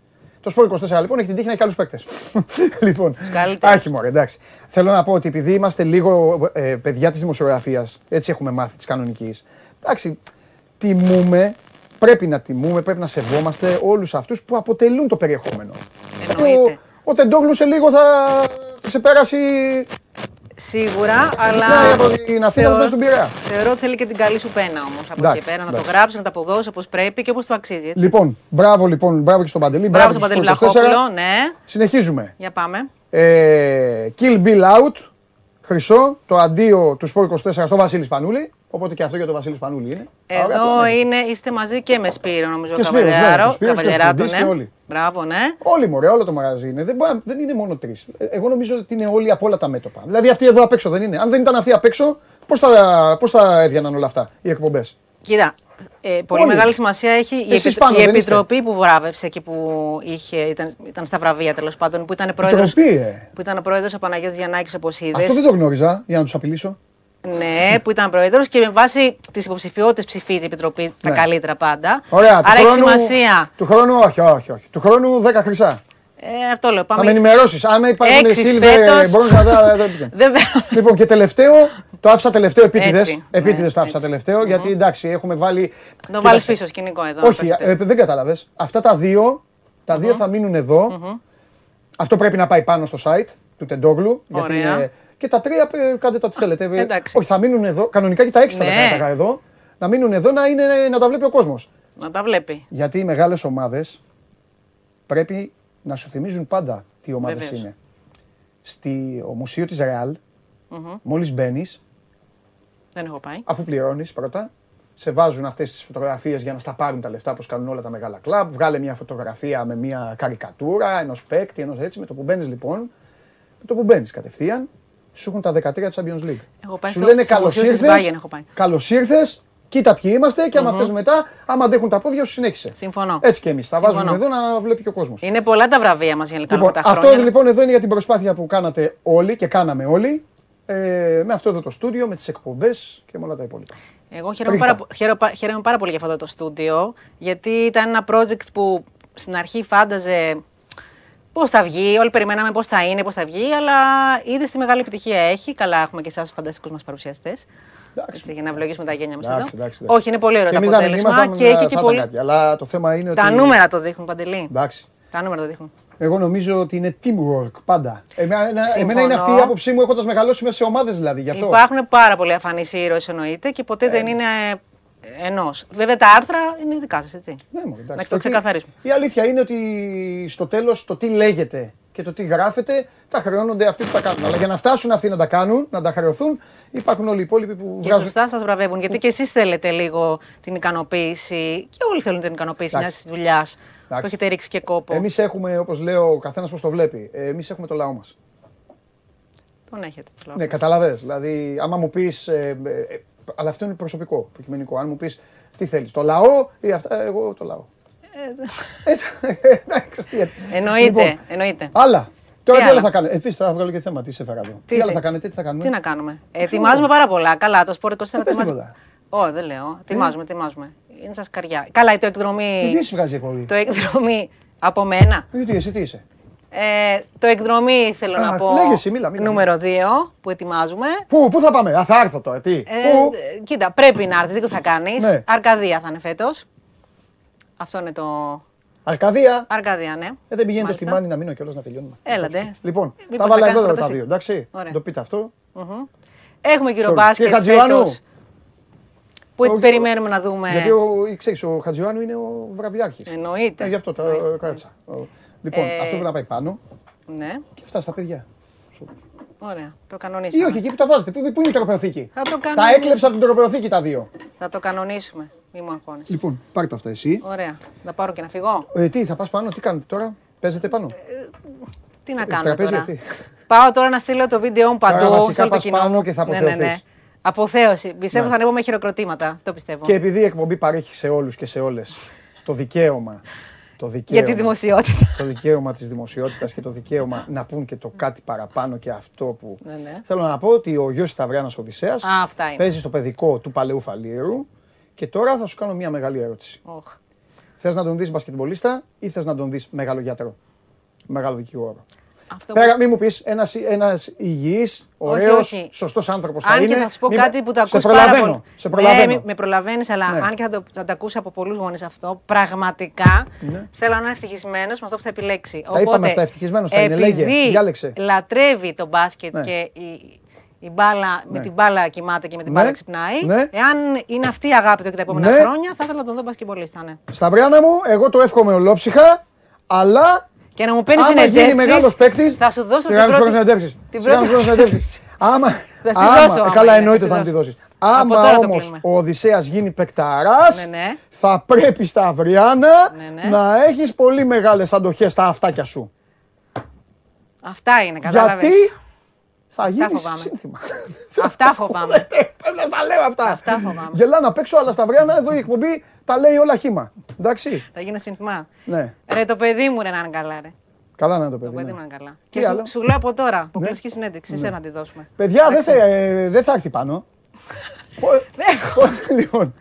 Το Σπορ 24 λοιπόν έχει την τύχη να έχει καλού παίκτες. λοιπόν, καλύτερους. άχι μωρέ, εντάξει. Θέλω να πω ότι επειδή είμαστε λίγο ε, παιδιά της δημοσιογραφίας, έτσι έχουμε μάθει της κανονικής. Εντάξει, τιμούμε, πρέπει να τιμούμε, πρέπει να σεβόμαστε όλους αυτούς που αποτελούν το περιεχόμενο. Εννοείται. Ο, ο Τεντόγλου σε λίγο θα ξεπεράσει Σίγουρα, αλλά. Ξυπνάει από την Αθήνα, θα θεωρώ- φτάσει στον Πειραιά. Θεωρώ ότι θέλει και την καλή σου πένα όμως από Εντάξει, εκεί πέρα. Να το εντάξει. γράψει, να τα αποδώσει όπως πρέπει και όπως το αξίζει. Έτσι. Λοιπόν, μπράβο λοιπόν, μπράβο και στον Παντελή. Μπράβο στον και Παντελή στους 24. Βλαχόπουλο, ναι. Συνεχίζουμε. Για πάμε. Ε, Kill Bill Out, χρυσό, το αντίο του Σπορ 24 στο Βασίλη Πανούλη. Οπότε και αυτό για τον Βασίλη Πανούλη είναι. Α, ωραία, Εδώ ναι. είναι, είστε μαζί και με Σπύρο, νομίζω. Και Σπύρος, βέβαια, Καβαλιάρο. και Σπύρος και ο Καβαλιαράτο, Σπυντής ναι. και όλοι. Μπράβο, ναι. Όλοι μωρέ, όλο το μαγαζί είναι. Δεν, μπορεί- δεν είναι μόνο τρεις. Εγώ νομίζω ότι είναι όλοι από όλα τα μέτωπα. Δηλαδή αυτοί εδώ απ' έξω δεν είναι. Αν δεν ήταν αυτοί απ' έξω, πώς θα, πώς θα έβγαιναν όλα αυτά οι εκπομπές; Κοίτα, ε, πολύ Όλοι. μεγάλη σημασία έχει η, Εσείς επι- πάνω, η δεν επιτροπή που βράβευσε και που είχε, ήταν, ήταν στα βραβεία τέλος πάντων, που ήταν πρόεδρος, Επιτροπή, ε. που ήταν ο πρόεδρος ο Παναγιώτης Γιαννάκης, όπως είδες. Αυτό δεν το γνώριζα για να τους απειλήσω. Ναι, που ήταν πρόεδρος και με βάση τις υποψηφιότητες ψηφίζει η Επιτροπή τα Ναι. καλύτερα πάντα. Ωραία, του Άρα έχει χρόνου, σημασία. Του χρόνου, όχι, όχι, όχι. Του χρόνου 10 χρυσά. Ε, αυτό λέω. Θα Πάμε. με ενημερώσεις. Άμα υπάρχουν Έξι silver, φέτος. μπορώ να τα. δεν πήγαινε. Δεν Λοιπόν, και τελευταίο, το άφησα τελευταίο επίτηδε. Έτσι, Επίτηδες ναι, το άφησα έτσι. τελευταίο, γιατί εντάξει, έχουμε βάλει. Το βάλεις Κοίταξε. πίσω σκηνικό εδώ. Όχι, να ε, παίξετε. δεν κατάλαβες. Αυτά τα δύο, τα δύο θα μείνουν εδώ. Αυτό πρέπει να πάει πάνω στο site του Τεντόγλου. Γιατί Ωραία. είναι... Και τα τρία, ε, κάντε το ό,τι θέλετε. Ε, Εντάξει. Όχι, θα μείνουν εδώ. Κανονικά και τα έξι θα τα Ναι. κρατάγα εδώ. Να μείνουν εδώ να, είναι, να τα βλέπει ο κόσμος. Να τα βλέπει. Γιατί οι μεγάλες ομάδες πρέπει να σου θυμίζουν πάντα τι ομάδες Βεβαίως. είναι. Στη ο μουσείο της Ρεάλ, μόλις μπαίνεις, Δεν έχω πάει. αφού πληρώνεις πρώτα, σε βάζουν αυτές τις φωτογραφίες για να στα πάρουν τα λεφτά όπως κάνουν όλα τα μεγάλα κλαμπ. Βγάλε μια φωτογραφία με μια καρικατούρα ενός παίκτη, ενός έτσι. Με το που μπαίνεις λοιπόν, με το που μπαίνεις κατευθείαν, σου έχουν τα 13 Champions League. Έχω πάει σου στο- λένε στο καλώς μουσείο της ήρθες. Bayern έχω πάει. Καλώς ήρθες, κοίτα ποιοι είμαστε και άμα θες μετά, άμα αντέχουν τα πόδια σου, συνέχισε. Συμφωνώ. Έτσι και εμείς. Τα Συμφωνώ. βάζουμε εδώ να βλέπει και ο κόσμος. Είναι πολλά τα βραβεία μας για να κάνουμε Λοιπόν, τα αυτό χρόνια. λοιπόν εδώ είναι για την προσπάθεια που κάνατε όλοι και κάναμε όλοι. Ε, με αυτό εδώ το στούντιο, με τις εκπομπές και με όλα τα υπόλοιπα. Εγώ χαίρομαι Ρίχτα. πάρα, χαίρομαι, χαίρομαι πάρα πολύ για αυτό το στούντιο, γιατί ήταν ένα project που στην αρχή φάνταζε πώς θα βγει. Όλοι περιμέναμε πώς θα είναι, πώς θα βγει, αλλά είδε τι μεγάλη επιτυχία έχει. Καλά, έχουμε και εσάς τους φανταστικούς μας παρουσιαστές. Εντάξει. Για να ευλογήσουμε τα γένια μας Εντάξει, εδώ. εντάξει, εντάξει. Όχι, είναι πολύ ωραίο Και το εμείς να μην αποτέλεσμα ήμασταν, και έχει θα και ήταν πολύ. κάτι. Αλλά το θέμα είναι ότι. Τα νούμερα το δείχνουν, Παντελή. Εντάξει. Τα νούμερα το δείχνουν. Εγώ νομίζω ότι είναι teamwork πάντα. Εμένα, εμένα Συμφωνώ. είναι αυτή η άποψή μου έχοντας μεγαλώσει μέσα σε ομάδες δηλαδή. Γι' αυτό. Υπάρχουν πάρα πολλοί αφανείς ήρωες εννοείται και ποτέ δεν είναι ενός. Βέβαια τα άρθρα είναι δικά σας, έτσι. Ναι, μωρέ, εντάξει. Να το τι- ξεκαθαρίσουμε. Η αλήθεια είναι ότι στο τέλος το τι λέγεται και το τι γράφεται τα χρεώνονται αυτοί που τα κάνουν. Αλλά για να φτάσουν αυτοί να τα κάνουν, να τα χρεωθούν, υπάρχουν όλοι οι υπόλοιποι που Και βγάζουν. σωστά σας βραβεύουν. Γιατί και εσείς θέλετε λίγο την ικανοποίηση και όλοι θέλουν την ικανοποίηση μιας Εντάξει. δουλειάς που Εντάξει. έχετε ρίξει και κόπο. Εμείς έχουμε, όπως λέω, ο καθένας πώς το βλέπει. Εμείς έχουμε το λαό μας. Τον έχετε. λέω. Ναι, καταλαβέ. Δηλαδή, άμα μου πεις. Ε, ε, ε, αλλά αυτό είναι προσωπικό, προκειμενικό. Αν μου πεις τι θέλεις, το λαό ή αυτά, εγώ το λαό. Ε, εντάξει, γιατί- Εννοείται, Λοιπόν, εννοείται. Άλλα. Τώρα Τι τι άλλα άλλα; θα κάνετε; Επίσης θα βγάλω και θέμα. Τι σε φέρα εδώ. Τι, Τι άλλα θε- θα κάνετε, τι θα κάνουμε; Τι να κάνουμε; Ε, ετοιμάζουμε πάρα πολλά. Καλά, το σπορ 24 Δεν πες ετοιμάζει. τίποτα. Όχι, δεν λέω. Ετοιμάζουμε, ετοιμάζουμε. Είναι σα καριά. Καλά, το εκδρομή. Τι σου βγάζει εκπομπή. Το εκδρομή από μένα. Γιατί εσύ τι είσαι; Ε, το εκδρομή θέλω Α, να πω. λέγε εσύ, μίλα, μίλα, νούμερο 2 που ετοιμάζουμε. Πού, πού θα πάμε. Α, θα έρθω τώρα. Τι. Ε, Πού; ε, κοίτα, πρέπει να έρθει. Τι θα κάνεις. Ναι. Αρκαδία θα είναι φέτος. Αυτό είναι το. Αρκαδία. Αρκαδία, ναι. Ε, δεν πηγαίνετε Μάλιστα. στη Μάνη να μείνω κιόλας να τελειώνουμε. Έλατε. Λοιπόν, Μήπως τα θα βάλα κάνεις εδώ τώρα τα πρόταση. δύο. Εντάξει. Ωραία. Το πείτε αυτό. Έχουμε κύριο Sorry. μπάσκετ Και Χατζιωάννου. φέτος, Που Ο- περιμένουμε να δούμε. Γιατί ο, ξέρεις, ο Χατζιωάννου είναι ο βραβιάρχη. Εννοείται. Ε, γι' αυτό τα κράτησα. Ο- Λοιπόν, Ε, αυτό πρέπει να πάει πάνω Ναι. και αυτά στα παιδιά. όμως. Ωραία, το Ή κανονίσουμε. όχι, εκεί που τα βάζετε. Πού, πού είναι η τροπεοθήκη. Θα το Τα κανονίσουμε. έκλεψα από την τροπεοθήκη τα δύο. Θα το κανονίσουμε. Μη μου αγχώνεσαι. Λοιπόν, πάρτε αυτά εσύ. Ωραία. Να πάρω και να φύγω. Ε, τι, θα πας πάνω, τι κάνετε τώρα. Παίζετε πάνω. Τι να Ε, κάνω τραπέζι, τώρα. τι. Πάω τώρα να στείλω το βίντεο μου Τώρα παντού βασικά σε όλο το πας κοινό. πάνω και θα Ναι, ναι, ναι. αποθεωθείς. Αποθέωση. Πιστεύω Ναι. θα ανέβω με χειροκροτήματα. Το πιστεύω. Και επειδή η εκπομπή παρέχει σε όλους και σε όλες το δικαίωμα. Το δικαίωμα Για τη δημοσιότητα. το δικαίωμα της δημοσιότητας και το δικαίωμα να πούν και το κάτι παραπάνω και αυτό που... Ναι, ναι. Θέλω να πω ότι ο γιος Σταυριάνας Οδυσσέας Α, αυτά είναι. παίζει στο παιδικό του Παλαιού Φαλήρου και τώρα θα σου κάνω μια μεγάλη ερώτηση. Οχ. Θες να τον δεις μπασκετμπολίστα ή θες να τον δεις μεγάλο γιατρό, μεγάλο δικηγόρο; Αυτό Πέρα, μην μου πεις ένας, ένας υγιής, ωραίος, όχι. σωστός άνθρωπος θα Αν είναι. και θα σου πω Μη- κάτι που το σε ακούς πάρα προλαβαίνω, πολύ. Σε προλαβαίνω. Ναι, μη- με προλαβαίνεις, αλλά Ναι. αν και θα το, θα το ακούσεις από πολλούς γονείς αυτό, πραγματικά Ναι. θέλω να είναι ευτυχισμένος με αυτό που θα επιλέξει. Τα είπαμε αυτά, ευτυχισμένος θα είναι, λέγε, επειδή διάλεξε. λατρεύει το μπάσκετ Ναι. και η, η μπάλα, με Ναι. την μπάλα κοιμάται και με την Ναι. μπάλα ξυπνάει. Ναι. Εάν είναι αυτή η αγάπη του και τα επόμενα Ναι. χρόνια, θα ήθελα να τον δω μπασκετμπολίστας. Ναι. Σταυριάνα μου, εγώ το εύχομαι ολόψυχα, αλλά Και να μου παίρνει άμα γίνει συνεντεύξεις, μεγάλος παίκτης, θα σου δώσω σιγά την μην σου πρώτη- παίρνω συνεντεύξεις. την Σιγά μην πρώτη- σου παίρνω συνεντεύξεις. Άμα, Θα στη άμα- δώσω, άμα καλά είναι, εννοείται θα θα στη τη δώσω. δώσεις. Από Άμα τώρα το όμως κλείνουμε. ο Οδυσσέας γίνει παικταράς, Ναι, ναι. θα πρέπει στα Αυριάνα Ναι, ναι. να έχεις πολύ μεγάλες αντοχές στα αυτάκια σου. Αυτά είναι, κατάλαβες. Γιατί θα γίνεις φοβάμαι. σύνθημα. Αυτά φοβάμαι. Ε, Πρέπει να στα λέω αυτά. Αυτά φοβάμαι. Γελάνε απ' έξω, αλλά στα Αυριάνα εδώ η εκπομπή τα λέει όλα χήμα. Εντάξει. Θα γίνω σύνθημα. Ναι. Ρε το παιδί μου ρε να είναι καλά ρε. Καλά να είναι το Το παιδί. παιδί ναι. μου να είναι καλά. Τι Και άλλο; σου, σου λέω από τώρα, Ναι. αποκλειστική συνέντευξη, σε να τη δώσουμε. Παιδιά, δεν θα, ε, δεν θα έρθει πάνω. Πο- Φεύγω. πο- Λοιπόν,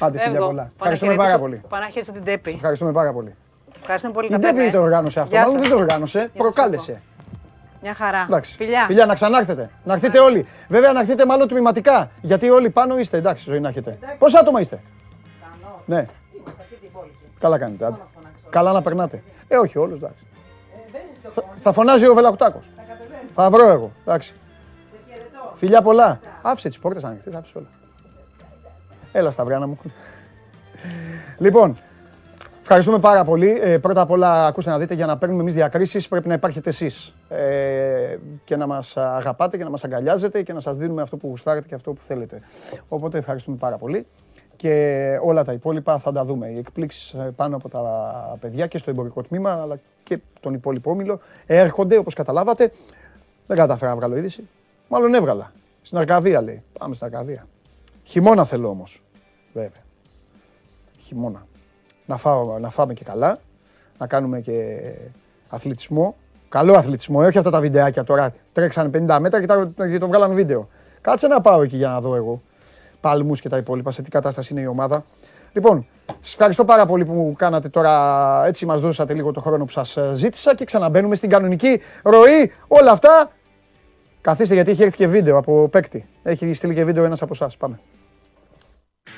Άντε, φιλιά Φεύγω. πολλά. Πάω να Ευχαριστούμε πάρα χαιρετήσω- πολύ. Πάω να χαιρετήσω την Τέπη. Ευχαριστούμε πάρα πολύ. Ευχαριστούμε πολύ Η Κατέμε. Ντέπη το οργάνωσε αυτό. Γεια Μάλλον δεν σας. το οργάνωσε. σας Προκάλεσε. Μια χαρά. Εντάξει. Φιλιά. Φιλιά, να ξανάρθετε. Να έρθετε όλοι. Βέβαια, να έρθετε μάλλον τμηματικά. Γιατί όλοι πάνω είστε. Εντάξει, ζωή να έχετε. Πόσα άτομα είστε; Ναι. Καλά κάνετε. άντε. Καλά να περνάτε. Ε, όχι, όλους. εντάξει. Θα, θα φωνάζει ο Βελακουτάκος. Θα βρω εγώ. Εντάξει. Φιλιά πολλά. Άφησε τις πόρτες ανοιχτές, άφησε όλα. Έλα Σταυριάνα μου. λοιπόν, ευχαριστούμε πάρα πολύ. Ε, πρώτα απ' όλα, ακούστε να δείτε, για να παίρνουμε εμείς διακρίσεις πρέπει να υπάρχετε εσείς. Ε, και να μας αγαπάτε και να μας αγκαλιάζετε και να σας δίνουμε αυτό που γουστάρετε και αυτό που θέλετε. Οπότε ευχαριστούμε πάρα πολύ. Και όλα τα υπόλοιπα θα τα δούμε. Οι εκπλήξεις ε, πάνω από τα παιδιά και στο εμπορικό τμήμα, αλλά και τον υπόλοιπο όμιλο έρχονται, όπως καταλάβατε. Δεν κατάφερα να βγάλω είδηση. Μάλλον έβγαλα. Στην Αρκαδία λέει. Πάμε στην Αρκαδία. Χειμώνα θέλω όμως. Βέβαια. Χειμώνα. Να, φάω, να φάμε και καλά. Να κάνουμε και αθλητισμό. Καλό αθλητισμό. ε, Όχι αυτά τα βιντεάκια τώρα. Τρέξανε 50 μέτρα και, τα, και το βγάλαν βίντεο. Κάτσε να πάω εκεί για να δω εγώ. Παλμούς και τα υπόλοιπα. Σε τι κατάσταση είναι η ομάδα. Λοιπόν, σας ευχαριστώ πάρα πολύ που μου κάνατε τώρα, έτσι μας δώσατε λίγο το χρόνο που σας ε, ζήτησα και ξαναμπαίνουμε στην κανονική ροή. Όλα αυτά Καθίστε γιατί έχει έρθει και βίντεο από παίκτη. Έχει στείλει και βίντεο ένας από εσάς. Πάμε.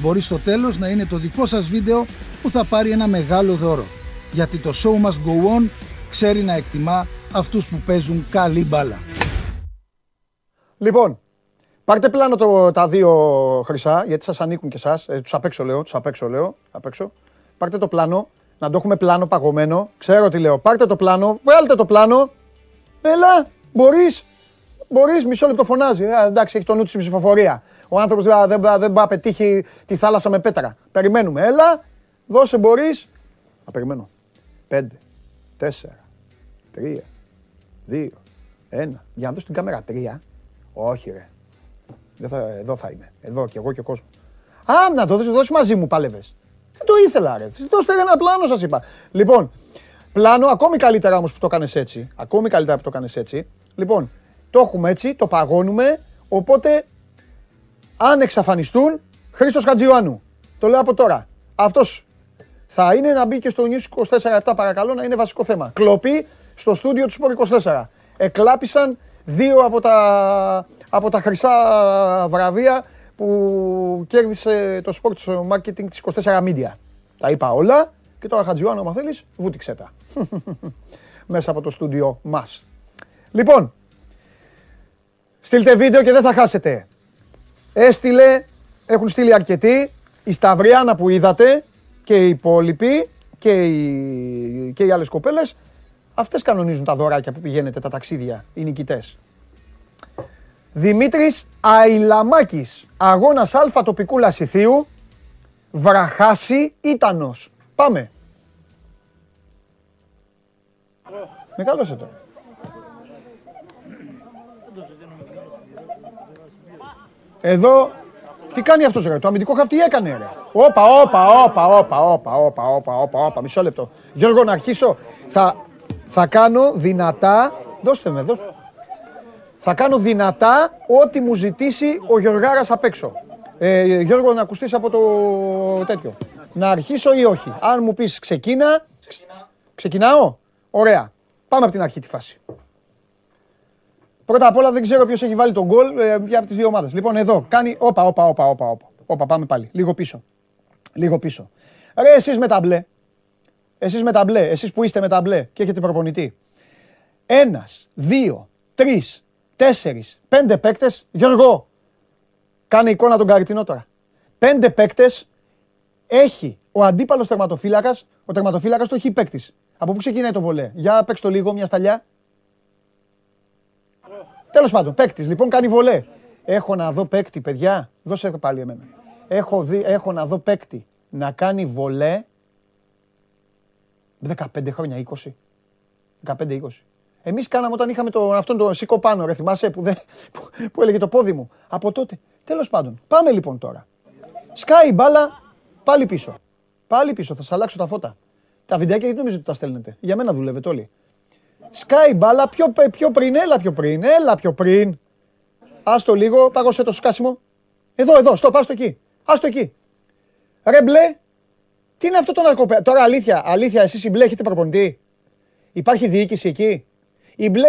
Μπορεί στο τέλος να είναι το δικό σας βίντεο που θα πάρει ένα μεγάλο δώρο. Γιατί το show must go on ξέρει να εκτιμά αυτούς που παίζουν καλή μπάλα. Λοιπόν, πάρτε πλάνο το, τα δύο χρυσά, γιατί σας ανήκουν και εσάς. Ε, τους απ' έξω λέω, τους απ' έξω λέω, απ' έξω. Πάρτε το πλάνο, να το έχουμε πλάνο παγωμένο. Ξέρω τι λέω. Πάρτε το πλάνο, βγάλτε το πλάνο. Έλα, μπορείς. Μπορείς, μισό λεπτό φωνάζει. Ε, εντάξει, έχει το νου του στην ψηφοφορία. Ο άνθρωπος δεν, δεν, δεν πάει να πετύχει τη θάλασσα με πέτρα. Περιμένουμε. Έλα, δώσε, μπορείς. Να περιμένω. Πέντε, τέσσερα, τρία, δύο, ένα. Για να δω στην κάμερα τρία. Όχι, ρε. Δεν θα, εδώ θα είμαι. Εδώ και εγώ και ο κόσμος. Α, να το δώσει μαζί μου, πάλευες. Δεν το ήθελα, ρε. Δώστε ένα πλάνο, σας είπα. Λοιπόν, πλάνο ακόμη καλύτερα όμως που το έκανε έτσι. Ακόμη καλύτερα που το έκανε έτσι. Λοιπόν, το έχουμε έτσι, το παγώνουμε. Οπότε, αν εξαφανιστούν, Χρήστος Χατζιωάννου. Το λέω από τώρα. Αυτός θα είναι να μπει και στο News 24-7 παρακαλώ να είναι βασικό θέμα. Κλοπή στο στούντιο του Sport 24. Εκλάπησαν δύο από τα, από τα χρυσά βραβεία που κέρδισε το sports marketing της 24 Media. Τα είπα όλα και τώρα Χατζιουάνο, άμα θέλεις, βούτυξε τα. Μέσα από το στούντιο μας. Λοιπόν, στείλτε βίντεο και δεν θα χάσετε. Έστειλε, έχουν στείλει αρκετοί, η Σταυριάνα που είδατε και οι υπόλοιποι και οι, και οι άλλες κοπέλες, αυτές κανονίζουν τα δωράκια που πηγαίνετε, τα ταξίδια, οι νικητές. Δημήτρης Αιλαμάκης, αγώνας Α τοπικού Λασιθίου, Βραχάση Ήτανος. Πάμε. Με καλώσε τώρα. Εδώ, τι κάνει αυτός ρε, το αμυντικό χαυτί έκανε ρε. Όπα, όπα, όπα, όπα, όπα, όπα, όπα, όπα, όπα, μισό λεπτό. Γιώργο, να αρχίσω. Θα, θα κάνω δυνατά, δώστε με, δώστε. Θα κάνω δυνατά ό,τι μου ζητήσει ο Γιωργάρας απ' έξω. Ε, Γιώργο, να ακουστείς από το τέτοιο. Να αρχίσω ή όχι. Αν μου πεις ξεκίνα, ξεκινάω. Ωραία. Πάμε από την αρχή τη φάση. Πρώτα απ' όλα δεν ξέρω ποιος έχει βάλει τον γκολ ε, για από τις δύο ομάδες. Λοιπόν, εδώ κάνει. Όπα, όπα, όπα, όπα, όπα. Όπα, πάμε πάλι. Λίγο πίσω. Λίγο πίσω. Ρε, εσείς με τα μπλε. Εσείς με τα μπλε. Εσείς που είστε με τα μπλε και έχετε προπονητή. Ένας, δύο, τρεις, τέσσερις, πέντε παίκτες. Γιώργο, κάνε εικόνα τον καριτινό τώρα. Πέντε παίκτες έχει ο αντίπαλος τερματοφύλακας. Ο τερματοφύλακας το έχει παίκτης. Από πού ξεκινάει το βολέ; Για παίξ το λίγο, μια σταλιά. Τέλος πάντων, παίκτης. Λοιπόν, κάνει βολέ. Έχω να δω παίκτη, παιδιά. Δώσε πάλι εμένα. Έχω, δει, έχω να δω παίκτη να κάνει βολέ 15 χρόνια, 20. 15-20. Εμείς κάναμε όταν είχαμε το, αυτόν τον σήκω πάνω, ρε θυμάσαι, που, δεν, που, που έλεγε το πόδι μου. Από τότε. Τέλος πάντων. Πάμε λοιπόν τώρα. Σκάει μπάλα, πάλι πίσω. Πάλι πίσω, θα σας αλλάξω τα φώτα. Τα βιντεάκια γιατί νομίζω ότι τα στέλνετε; Για μένα δουλεύετε όλοι. Σκάει μπάλα πιο, πιο πριν, έλα πιο πριν, έλα πιο πριν. Άστο λίγο, πάγωσε το σκάσιμο. Εδώ, εδώ, στο, πάστο εκεί. Άστο εκεί. Ρε μπλε, τι είναι αυτό το ναρκοπαίδι. Τώρα αλήθεια, αλήθεια, εσείς οι μπλε έχετε προπονητή. Υπάρχει διοίκηση εκεί. Οι μπλε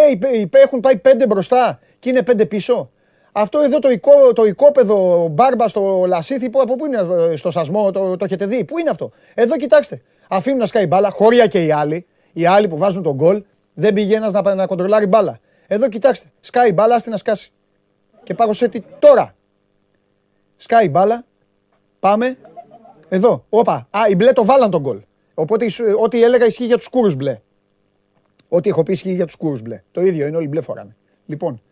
έχουν πάει πέντε μπροστά και είναι πέντε πίσω. Αυτό εδώ το, οικό, το οικόπεδο μπάρμπα στο Λασίθι, που, από πού είναι στο Σασμό, το, το έχετε δει; Πού είναι αυτό; Εδώ κοιτάξτε. Αφήνουν να σκάει μπάλα, χωρία και οι άλλοι. Οι άλλοι που βάζουν τον γκολ δεν πήγε ένας να, να κοντρολάρει μπάλα. Εδώ κοιτάξτε. Σκάει μπάλα, άστι να σκάσει. Και πάγωσε τι τώρα. Σκάει μπάλα. Πάμε. Εδώ. Όπα. Α, οι μπλε το βάλαν τον γκολ. Οπότε ό,τι έλεγα ισχύει για τους κούρους μπλε. Ό,τι έχω πει ισχύει για τους κούρους μπλε. Το ίδιο είναι, όλοι μπλε φοράνε. Λοιπόν,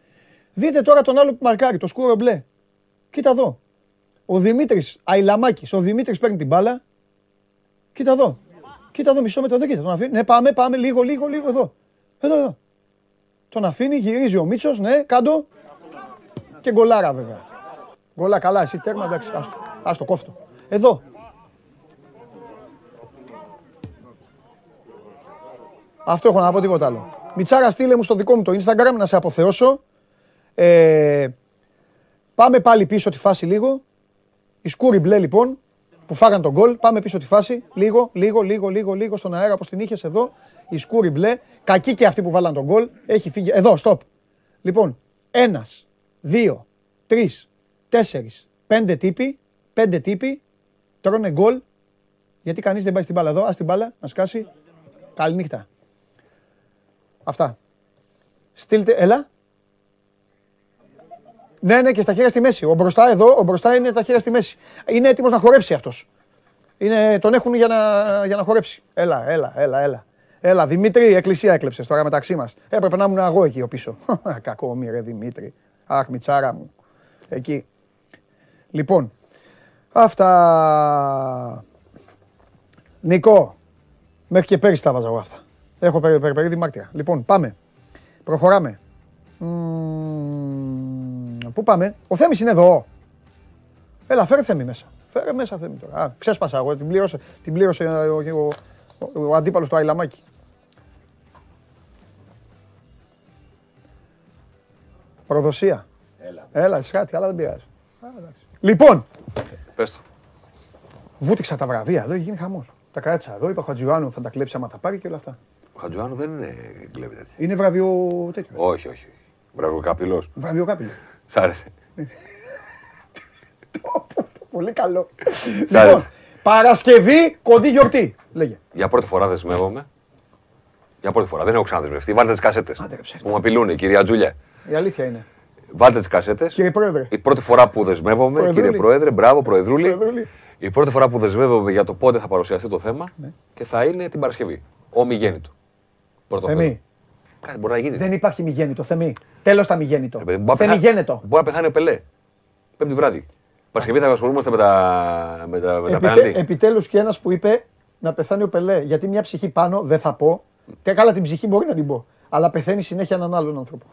δείτε τώρα τον άλλο που μαρκάρει, το σκούρο μπλε. Κοίτα εδώ. Ο Δημήτρης Αϊλαμάκης. Ο Δημήτρης παίρνει την μπάλα. Κοίτα εδώ. Κοίτα εδώ, μισό μέτρο, δεν κοίτα. Τον αφήνει. Ναι, πάμε, πάμε, λίγο, λίγο, λίγο εδώ. Εδώ, εδώ. Τον αφήνει, γυρίζει ο Μίτσος, ναι, κάτω. Και γκολάρα βέβαια. Γκολά, καλά, εσύ τέρμα, εντάξει, άστο, άστο κόφτο. Εδώ. Αυτό έχω να πω τίποτα άλλο. Μιτσάρα στείλε μου στο δικό μου το Instagram να σε αποθεώσω. Ε, πάμε πάλι πίσω τη φάση λίγο. Η σκούρη μπλε λοιπόν που φάγαν τον γκολ. Πάμε πίσω τη φάση. Λίγο, λίγο, λίγο, λίγο, λίγο στον αέρα όπως την είχες εδώ. Η σκούρη μπλε. Κακή και αυτή που βάλαν τον γκολ. Έχει φύγει. Εδώ, stop. Λοιπόν, ένας, δύο, τρεις, τέσσερις, πέντε τύποι. Πέντε τύποι. Τρώνε γκολ. Γιατί κανείς δεν πάει στην μπάλα εδώ. Α την μπάλα να σκάσει. Καληνύχτα. Αυτά. Στείλτε, έλα. Ναι, ναι, και στα χέρια στη μέση. Ο μπροστά εδώ, ο μπροστά είναι τα χέρια στη μέση. Είναι έτοιμος να χορέψει αυτός. Τον έχουν για να, για να χορέψει. Έλα, έλα, έλα, έλα. Έλα, Δημήτρη, η εκκλησία έκλεψε τώρα μεταξύ μας. Έπρεπε να ήμουν εγώ εκεί ο πίσω. Κακό μη, ρε Δημήτρη. Αχ, μιτσάρα μου. Εκεί. Λοιπόν, αυτά. Νικό, μέχρι και πέρυσι τα βάζα εγώ αυτά. Έχω περίπου μάρτυρα. Λοιπόν, πάμε. Προχωράμε. Πού πάμε; Ο Θέμης είναι εδώ. Έλα, φέρε Θέμη μέσα. Φέρε μέσα Θέμη τώρα. Α, ξέσπασα εγώ. Την πλήρωσε, την πλήρωσε ο, ο, ο, ο αντίπαλος του Αϊλαμάκη. Προδοσία. Έλα. Έλα, κάτι, αλλά δεν πειράζει. Λοιπόν. Πες το. Βούτυξα τα βραβεία. Εδώ έχει γίνει χαμός. Τα κράτησα εδώ. Είπα Χατζιουάνου θα τα κλέψει άμα τα πάρει και όλα αυτά. Ο Χατζουάνου δεν είναι κλέβει τέτοια. Είναι βραβείο τέτοιο. Όχι, όχι. Βραβοκάπηλο. Βραδιοκάπηλο. Σ' άρεσε. Πολύ καλό. Σ' άρεσε. λοιπόν, Παρασκευή, κοντή γιορτή. Λέγε. Για πρώτη φορά δεσμεύομαι. Για πρώτη φορά. Δεν έχω ξαναδεσμευτεί. Βάλτε τις κασέτες. Άντε, ρε, ψεύτικα. Που με απειλούν, η κυρία Τζούλια. Η αλήθεια είναι. Βάλτε τις κασέτες. Κύριε Πρόεδρε. Η πρώτη φορά που δεσμεύομαι, Προεδρούλη. κύριε Πρόεδρε, μπράβο, Προεδρούλη. Προεδρούλη. Η πρώτη φορά που δεσμεύομαι για το πότε θα παρουσιαστεί το θέμα Ναι. και θα είναι την Παρασκευή. Ομιγέννητο. Πρώτο Θεμή. θέμα. Κάτι μπορεί να γίνει. Δεν υπάρχει μηγέννητο. Θεμή. Τέλος τα μηγέννητο. Ρε παιδί μου, μπορεί να πεθά- Θεμιγένετο. Μπορεί να πεθάνει ο Πελέ. Πέμπτη βράδυ. Παρασκευή θα ασχολούμαστε με τα, με τα, με τα Επιτε, πέναλτι. Επιτέλους και ένας που είπε να πεθάνει ο Πελέ. Γιατί μια ψυχή πάνω δεν θα πω. Και καλά την ψυχή μπορεί να την πω. Αλλά πεθαίνει συνέχεια έναν άλλον άνθρωπο.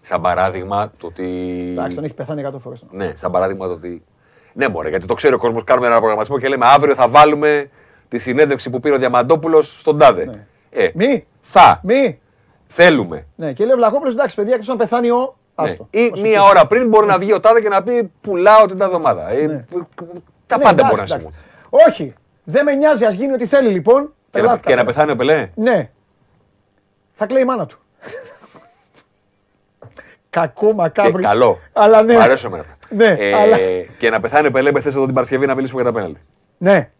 Σαν παράδειγμα το ότι. Εντάξει, τον έχει πεθάνει 100 φορές. Ναι, σαν παράδειγμα το ότι. Ναι, μωρέ, γιατί το ξέρει ο κόσμος. Κάνουμε ένα προγραμματισμό και λέμε αύριο θα βάλουμε τη συνέντευξη που πήρε ο Διαμαντόπουλος στον Τάδε. Ε, Μη, θα, μη. θέλουμε. Ναι, και λέει ο Βλαχόπουλος, εντάξει, παιδιά, και να πεθάνει ο. Ναι. Άστο. Ή Μας μία το ώρα πριν μπορεί να βγει ο Τάδε και να πει πουλάω την τάδε ομάδα. Ε, Ναι. που- που- Τα Ναι, πάντα εντάξει, μπορεί να εντάξει. συμβούν. Όχι, δεν με νοιάζει, ας γίνει ό,τι θέλει λοιπόν. Και να, Τρελάθηκα και να τώρα. πεθάνει ο Πελέ. Ναι. Θα κλαίει η μάνα του. Κακό, μακάβρι. Και καλό. Αλλά ναι. Μ' αρέσουν εμένα αυτά. Ναι, Ε, αλλά- Και να πεθάνει ο Πελέ με θες εδώ την Παρασκευή να μιλήσουμε για τα πέναλτι. Ναι.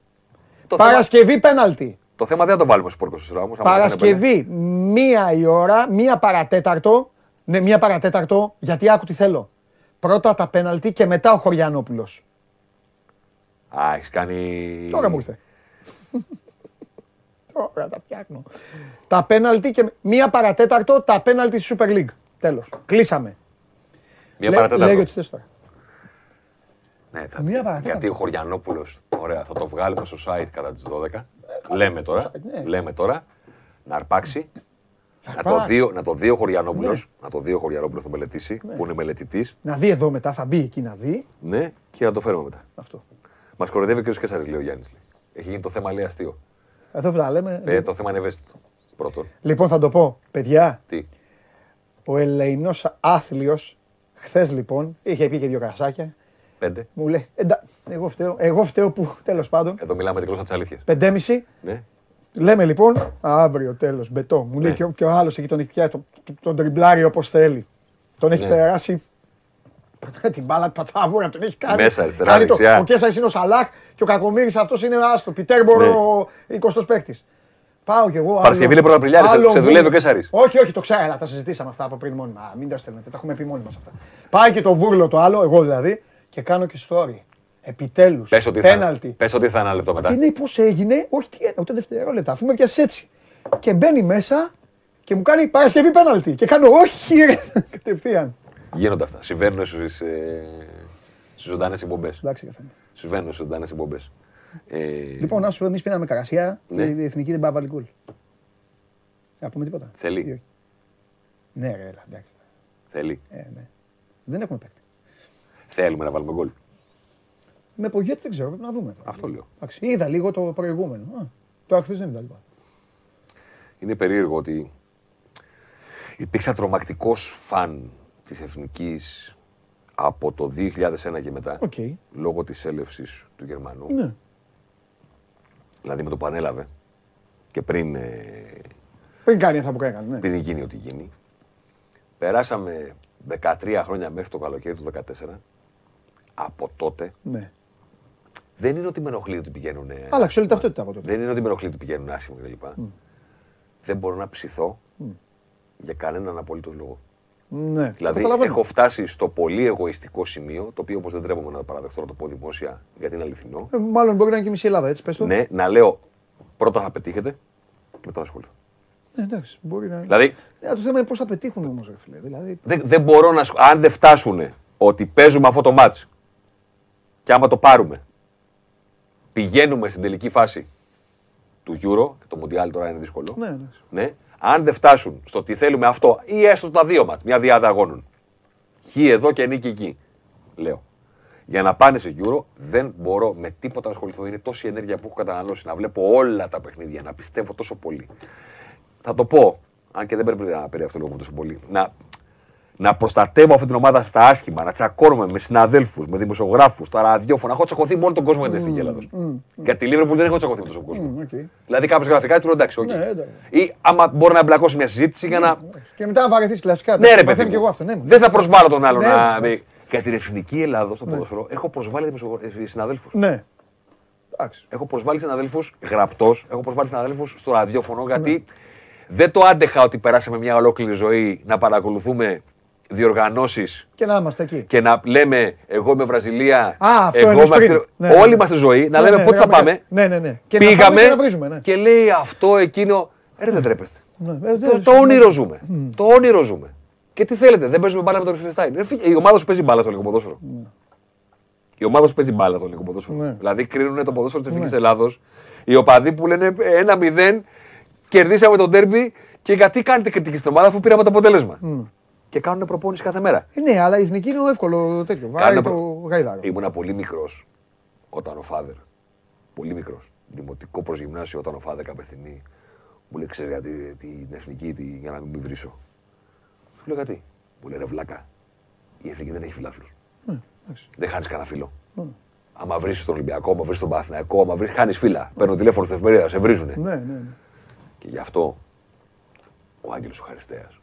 Το θέμα, Παρασκευή πέναλτι. το θέμα δεν θα το βάλουμε στο πόρκο στο άμα πεθάνει ο Πελέ. Παρασκευή, μία η ώρα, μία παρατέταρτο. Ναι, μία παρατέταρτο, γιατί άκου τι θέλω. Πρώτα τα πέναλτι και μετά ο Χωριανόπουλος. Α, έχεις κάνει. Τώρα μου ήρθε. Τώρα τα φτιάχνω. Τα πέναλτι και μία παρατέταρτο τα πέναλτι στη Super League. Τέλος. Κλείσαμε. Μία Λέ- παρατέταρτο. Λέγε ό,τι θες τώρα. Ναι, θα... Μία παρατέταρτο. Γιατί ο Χωριανόπουλο, ωραία, θα το βγάλουμε στο site κατά τις 12. λέμε τώρα, site, ναι. λέμε τώρα, να αρπάξει. Θα Να το, αρπάξει. δει, ο- να το δει ο Χωριανόπουλος, Ναι. να το δει ο Χωριανόπουλος, θα μελετήσει, που είναι μελετητής, Να δει εδώ μετά, θα μπει εκεί να δει. ναι, και να το φέρουμε μετά. Αυτό. Μας κοροϊδεύει και ο Κέσσαρη, λέει ο Γιάννης. Έχει γίνει το θέμα, λέει αστείο. Εδώ που τα λέμε. Ε, το θέμα είναι ευαίσθητο. Πρώτον. Λοιπόν, θα το πω. Παιδιά, Τι; Ο Ελεηνό άθλιος, χθες λοιπόν, είχε πει και δύο κρασάκια. Πέντε. Μου λέει, «Εντα- εγώ φταίω, εγώ φταίω που τέλος πάντων. Εδώ μιλάμε τη γλώσσα της αλήθειας. Πεντέμιση. Ναι. Λέμε λοιπόν, αύριο τέλος, μπετό. Μου λέει Ναι. και, ο- και ο άλλος εκεί τον έχει πιάσει, τον, τον τριμπλάρει όπως θέλει. Τον έχει Ναι. περάσει. Την μπάλα πατσαβούρα τον έχει κάνει. Μέσα, αριστερά, κάνει το, δεξιά. ο Κέσσαρης είναι ο Σαλάχ και ο Κακομήρης αυτός είναι άστο. Πιτέρμπορο, 20 παίχτης. Πάω κι εγώ. άλλο- Ναι. Παρασκευή είναι Πρωταπριλιάρης, σε- άλλο σε δουλεύει ο βούρ- Κέσσαρης. Όχι, όχι, το ξέρω, αλλά τα συζητήσαμε αυτά από πριν μόνοι μας. Μην τα στέλνετε, τα έχουμε πει μόνοι μας αυτά. Πάει και το βούρλο το άλλο, εγώ δηλαδή, και κάνω και story. Επιτέλους. Πες ότι, θα, Πέναλτι. πες ότι θα είναι ένα λεπτό μετά. Και λέει πώς έγινε, όχι τι, ούτε δευτερόλεπτα, αφού με πιάσει έτσι. Και μπαίνει μέσα και μου κάνει Παρασκευή πέναλτι. Και κάνω όχι, ρε. Κατευθείαν. Γίνονται αυτά. Συμβαίνουν στις ε, ζωντανές εκπομπές. Εντάξει, καθένα. Συμβαίνουν στις ζωντανές εκπομπές. Ε, Λοιπόν, να σου πω, εμείς πίναμε καρασιά. Ναι. Η εθνική δεν πάει να βάλει γκολ. Να πούμε τίποτα. Θέλει. Ή όχι. Ναι, ρε, έλα, εντάξει. Θέλει. Ε, ναι. Δεν έχουμε παίκτη. Θέλουμε να βάλουμε γκολ. Με Πογέτη δεν ξέρω, πρέπει να δούμε. Αυτό λέω. Εντάξει, είδα λίγο το προηγούμενο. Α, το αχθέ δεν είδα λοιπόν. Είναι περίεργο ότι υπήρξα τρομακτικός φαν της εθνικής από το 2001 και μετά. Οκ. Λόγω της έλευσης του Γερμανού. Ναι. Δηλαδή με το που ανέλαβε και πριν, ε, Πριν κάνει αυτά που έκανε. Ναι. πριν γίνει ό,τι γίνει. Περάσαμε 13 χρόνια μέχρι το καλοκαίρι του 2014. Από τότε ναι. δεν είναι ότι με ενοχλεί ότι πηγαίνουν. Άλλαξε όλη ταυτότητα από τότε. Δεν είναι ότι με ενοχλεί ότι πηγαίνουν άσχημα κλπ. Δεν μπορώ να ψηθώ για κανέναν απολύτως λόγο. Ναι. Δηλαδή, Καταλαβαίνω. έχω φτάσει στο πολύ εγωιστικό σημείο, το οποίο όπως δεν τρέπομαι να το παραδεχτώ να το πω δημόσια, γιατί είναι αληθινό. Ε, μάλλον μπορεί να είναι και μισή Ελλάδα, έτσι πες το. Ναι, να λέω πρώτα θα πετύχετε και μετά θα ασχοληθώ. Ε, εντάξει, μπορεί να. Δηλαδή, Ε, το θέμα είναι πώς θα πετύχουν όμως, ρε φίλε. Δηλαδή, δεν, δεν μπορώ να. ασχολ- Αν δεν φτάσουν ότι παίζουμε αυτό το μάτς και άμα το πάρουμε, πηγαίνουμε στην τελική φάση του Euro, και το Mundial τώρα είναι δύσκολο. ναι, εντάξει. Ναι. Αν δεν φτάσουν στο ότι θέλουμε αυτό ή έστω τα δύο μάτς, μια διάδα αγώνων. Χ εδώ και νίκη εκεί. Λέω. Για να πάνε σε Euro δεν μπορώ με τίποτα να ασχοληθώ. Είναι τόση ενέργεια που έχω καταναλώσει να βλέπω όλα τα παιχνίδια, να πιστεύω τόσο πολύ. Θα το πω, αν και δεν πρέπει να περί αυτό λόγο τόσο πολύ. Να... να προστατεύω αυτή την ομάδα στα άσχημα, να τσακώνομαι με συναδέλφους, με δημοσιογράφους, στα ραδιόφωνα. Έχω τσακωθεί με όλο τον κόσμο για την εθνική Ελλάδος. Για τη Λίβερπουλ δεν έχω τσακωθεί με τόσο κόσμο. οκ. Δηλαδή κάποιος γραφικά του λέω εντάξει, οκ. Ναι, εντάξει. Ή άμα μπορεί να εμπλακώσει μια συζήτηση για να. Και μετά να βαρεθείς κλασικά. Ναι, ρε το παιδί. παθαίνω μου. και εγώ αυτό. Ναι, μου. Δεν θα προσβάλλω τον άλλον Ναι, να. ναι. Για την εθνική Ελλάδος στο ποδόσφαιρο έχω προσβάλει συναδέλφους. Ναι. Εντάξει. Έχω προσβάλει συναδέλφους γραπτώς, έχω προσβάλει συναδέλφους στο ραδιόφωνο γιατί δεν το άντεχα ότι περάσαμε μια ολόκληρη ζωή να παρακολουθούμε διοργανώσεις Και να είμαστε εκεί. και να λέμε εγώ είμαι Βραζιλία. Α, αυτό εγώ εννοείς είμαι πριν. αυτή- Ναι, ναι, Όλη ναι. μας τη ζωή να Ναι, λέμε ναι, πότε ναι, θα ναι, πάμε. Ναι, ναι, ναι. Και να Πήγαμε πάμε και να βρίζουμε. Ναι. και λέει αυτό, εκείνο. Ε, δεν τρέπεστε. Ναι, ε, Το, δεν- το όνειρο ζούμε. Το όνειρο ζούμε. Και τι θέλετε, δεν παίζουμε μπάλα με τον Ριχτενστάιν. Ρε φίλε, Η ομάδα σου παίζει μπάλα στο ελληνικό ποδόσφαιρο. Η ομάδα σου παίζει μπάλα στο ελληνικό ποδόσφαιρο. Ναι. Δηλαδή κρίνουν το ποδόσφαιρο της Εθνική Ελλάδος. Οι οπαδοί που λένε 1-0, κερδίσαμε τον τέρμπι και γιατί κάνετε κριτική στην ομάδα αφού πήραμε το αποτέλεσμα. Και κάνουν προπόνηση κάθε μέρα. Ε, Ναι, αλλά η εθνική είναι εύκολο τέτοιο. Βάει Κάνε το προ- γαϊδάρο. Ήμουνα πολύ μικρός όταν ο Φάδερ. Πολύ μικρός. Δημοτικό προ γυμνάσιο όταν ο Φάδερ κάποια στιγμή μου λέει: Ξέρεις γιατί την εθνική τη, για να μην με βρίσω. Σου λέω γιατί; Μου λέει: Ρε βλάκα, η εθνική δεν έχει φιλάθλου. δεν χάνεις κανένα φίλο. Άμα βρεις τον Ολυμπιακό, άμα βρεις τον Παθηναϊκό, άμα βρει, χάνεις φύλλα. Παίρνω τηλέφωνο στην εφημερίδα, σε βρίζουνε. Ναι, ναι. ναι. Και γι' αυτό ο Άγγελος ο Χαριστέας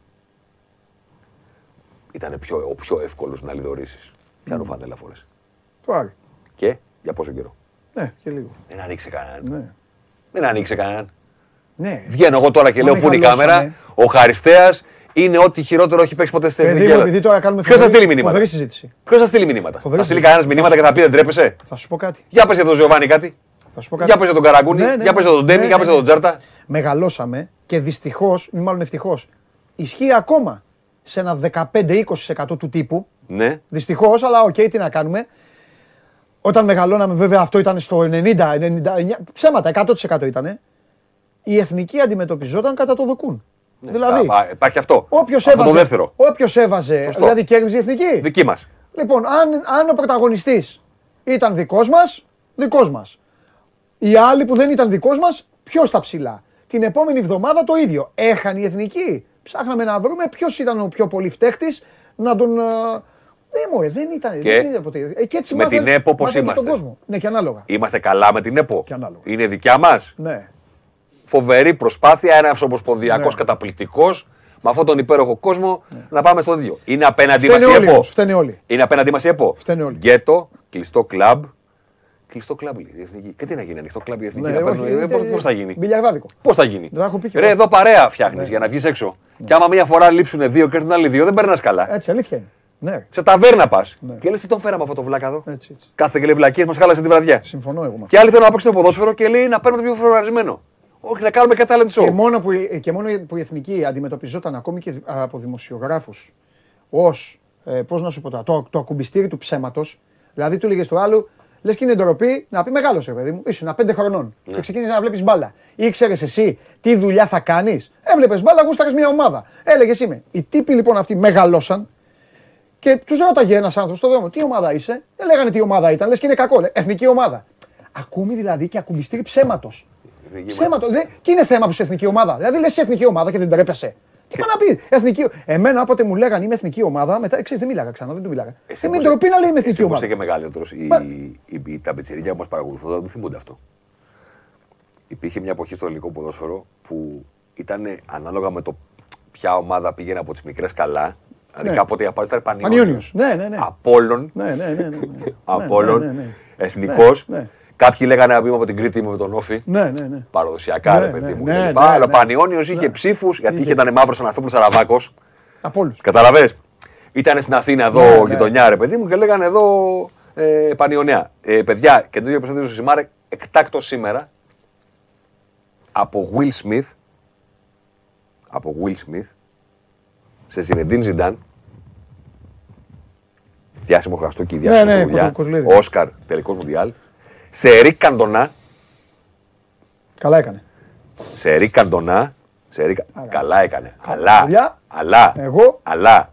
ήταν πιο, ο πιο εύκολος να λιδωρήσεις. Πιάνω φάντελα φορές. Το Άρη. Και για πόσο καιρό. Ναι, και λίγο. Δεν ανοίξε κανέναν. Ναι. Δεν ανοίξε κανέναν. Ναι. Βγαίνω εγώ τώρα και Μα λέω πού είναι η μεγαλώσαμε. κάμερα; Ο Χαριστέας είναι ό,τι χειρότερο έχει παίξει ποτέ στην Παιδί εθνική μου, Ελλάδα. επειδή τώρα κάνουμε Ποιος θα φοβερή- στείλει μηνύματα; φοβερή συζήτηση. Ποιος θα στείλει μηνύματα; Φοβερή Θα στείλει συζήτηση. κανένας μηνύματα και θα πει δεν τρέπεσαι. Θα σου πω κάτι. Για πες για τον Τζοβάνι κάτι. Θα σου πω κάτι. Για πες για τον Καραγκούνη. Ναι, ναι, Για πες για τον ναι, Ντέμη. ναι, Για πες για ναι. τον Τσιάρτα. Μεγαλώσαμε και δυστυχώς, ή μάλλον ευτυχώς, ισχύει ακόμα σε ένα 15-20% του τύπου. Ναι. Δυστυχώς, αλλά οκ, τι να κάνουμε. Όταν μεγαλώναμε, βέβαια αυτό ήταν στο 90, 99, ψέματα, 100% ήταν. Η εθνική αντιμετωπιζόταν κατά το δοκούν. δηλαδή, Α, α, Υπάρχει αυτό. όποιος Αυτό έβαζε, το δεύτερο. όποιος έβαζε Σωστό. δηλαδή κέρδιζε η εθνική. Δική μας. Λοιπόν, αν, αν ο πρωταγωνιστής ήταν δικός μας, δικός μας. Οι άλλοι που δεν ήταν δικός μας, ποιος τα ψηλά. Την επόμενη εβδομάδα το ίδιο. Έχανε η εθνική. Ψάχναμε να βρούμε ποιος ήταν ο πιο πολύ φταίχτης να τον... ε, Δεν μου, ε, δεν ήταν. Και δεν ήταν ποτέ. Ε, και έτσι με μάθανε- την ΕΠΟ πώς μάθανε και τον είμαστε; κόσμο. Ναι, και ανάλογα. Είμαστε καλά με την ΕΠΟ; Και ανάλογα. Είναι δικιά μας; Ναι. Φοβερή προσπάθεια, ένας ομοσπονδιακός Ναι. καταπληκτικός με αυτόν τον υπέροχο κόσμο να πάμε στο ίδιο. Είναι απέναντί μας Φταίνε η όλοι ΕΠΟ; όμως, φταίνε όλοι. Είναι απέναντί μας η ΕΠΟ; Φταίνε όλοι. Γκέτο, κλειστό κλαμπ. Κλειστό κλαμπ λέει η εθνική. Και τι να γίνει, ανοιχτό κλαμπ η εθνική. Ναι, να παίρνουν- όχι, ε, είτε- Πώ θα γίνει; Μπιλιαρδάδικο. Πώς θα γίνει; Δεν τα έχω πει και Ρε, εγώ. εδώ παρέα φτιάχνεις για να βγεις έξω. Και άμα μία φορά λείψουν δύο και έρθουν άλλοι δύο, δεν περνάς καλά. Έτσι, αλήθεια είναι. Ναι, Σε ταβέρνα πας. Και λες τι τον φέραμε αυτό το βλάκα εδώ; έτσι, έτσι. Κάθε και λέει βλακίες μας χάλασε τη βραδιά. Συμφωνώ εγώ με αυτό. Και άλλοι θέλουν να παίξουν ποδόσφαιρο και λέει να παίρνουμε το πιο φοραρισμένο. Όχι, να κάνουμε και talent show. Και μόνο, που, η- και μόνο που η εθνική αντιμετωπιζόταν ακόμη και από δημοσιογράφους ως. Ε, Πώς να σου πω τώρα, το, το ακουμπιστήρι του ψέματος. Δηλαδή, του έλεγε του άλλου, λες και είναι ντροπή να πει μεγάλο ρε παιδί μου, ήσουν πέντε χρονών και ξεκίνησες να βλέπεις μπάλα. Ήξερες εσύ τι δουλειά θα κάνεις; Έβλεπες μπάλα, γούσταρες μια ομάδα. Έλεγες είμαι. Οι τύποι λοιπόν αυτοί μεγαλώσαν και τους ρώταγε ένας άνθρωπος στον δρόμο, τι ομάδα είσαι; Δεν λέγανε τι ομάδα ήταν, λες και είναι κακό. Λέει, Εθνική ομάδα. Ακόμη δηλαδή και ακουμπιστήρι ψέματος. Ψέματος. Δε- Και είναι θέμα που είσαι εθνική ομάδα. Δηλαδή λες εθνική ομάδα και δεν τρέπεσαι. Τι πάει να πει, εθνική. Εμένα όποτε μου λέγανε είμαι εθνική ομάδα, μετά ξέρεις δεν μίλαγα ξανά, δεν του μίλαγα. Εσύ Ε, μην πώς- τροπή να λέει είμαι εθνική Εσύ που ομάδα. είσαι και μεγαλύτερος, οι, Μα- οι, οι, τα πιτσιρίκια που μας παρακολουθούν δεν θυμούνται αυτό. Υπήρχε μια εποχή στο ελληνικό ποδόσφαιρο που ήταν ανάλογα με το ποια ομάδα πήγαινε από τις μικρές καλά. Δηλαδή Ναι. κάποτε η απάντηση ήταν Πανιόνιος. Πανιόνιος. Ναι, ναι, ναι. Απόλλων. Ναι, ναι, ναι. ναι, ναι. Απόλλων. Ναι, ναι, ναι. Εθνικός. Ναι, ναι. Κάποιοι λέγανε να είμαι από την Κρήτη, είμαι με τον Όφη. Ναι, ναι, ναι. Παραδοσιακά, Ναι, ρε παιδί ναι, μου. ναι, κλπ. ναι, Αλλά ο ναι. Πανιόνιος είχε Ναι. ψήφους, γιατί Είχε. είχε ήταν μαύρος Αναστόπουλο Σαραβάκος. Από όλους. Καταλαβέ. Ήταν στην Αθήνα εδώ Ναι, ναι. γειτονιά, ρε παιδί μου, και λέγανε εδώ ε, Πανιωνιά. Ε, παιδιά, και το ίδιο επεισόδιο στο Σιμάρε, εκτάκτος σήμερα από Will Smith. Από Will Smith σε Ζινεντίν Ζιντάν. Διάσημο χαστούκι, διάσημο ναι, δουλειά. κο- κοζουλίδη. Όσκαρ, τελικός Μουντιάλ. Σε Ρικ Καντονά. Καλά έκανε. Σε Ρικ Καντονά. Σε Ρικ... Καλά έκανε. Αλλά. δουλειά. Αλλά. Εγώ. Αλλά.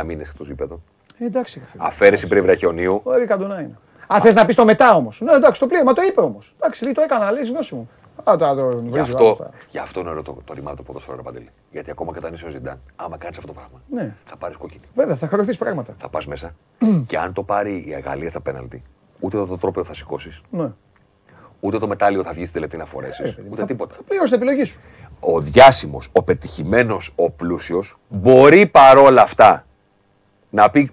9 μήνες εκτός γήπεδο. Ε, εντάξει. ρε φίλε. Αφαίρεση πριν Ο βραχιονίου. Ερή Καντονά είναι. Α, θες να πεις το μετά όμως. Ναι, εντάξει, το πλήρω, μα το είπε όμως. Εντάξει, λέει, το έκανα, λέει, γνώση μου. Α, το, το, Γι' βρίζω, αυτό, άστα. γι αυτό είναι ωραίο το, το ρημάδι του ποδοσφαίρου, ρε Παντελή. Γιατί ακόμα και όταν είσαι ο Ζιντάν, άμα κάνεις αυτό το πράγμα, Ναι. θα πάρεις κόκκινη. Βέβαια, θα χαρακτήσει πράγματα. Θα πας μέσα και αν το πάρει η Γαλλία στα πέναλτι, ούτε το τρόπαιο θα σηκώσεις, Ναι. ούτε το μετάλλιο θα βγεις στην τελετή να φορέσεις, Ε, παιδί, ούτε θα- τίποτα. Θα πληρώσει την επιλογή σου. Ο διάσημος, ο πετυχημένος, ο πλούσιος μπορεί παρόλα αυτά να πει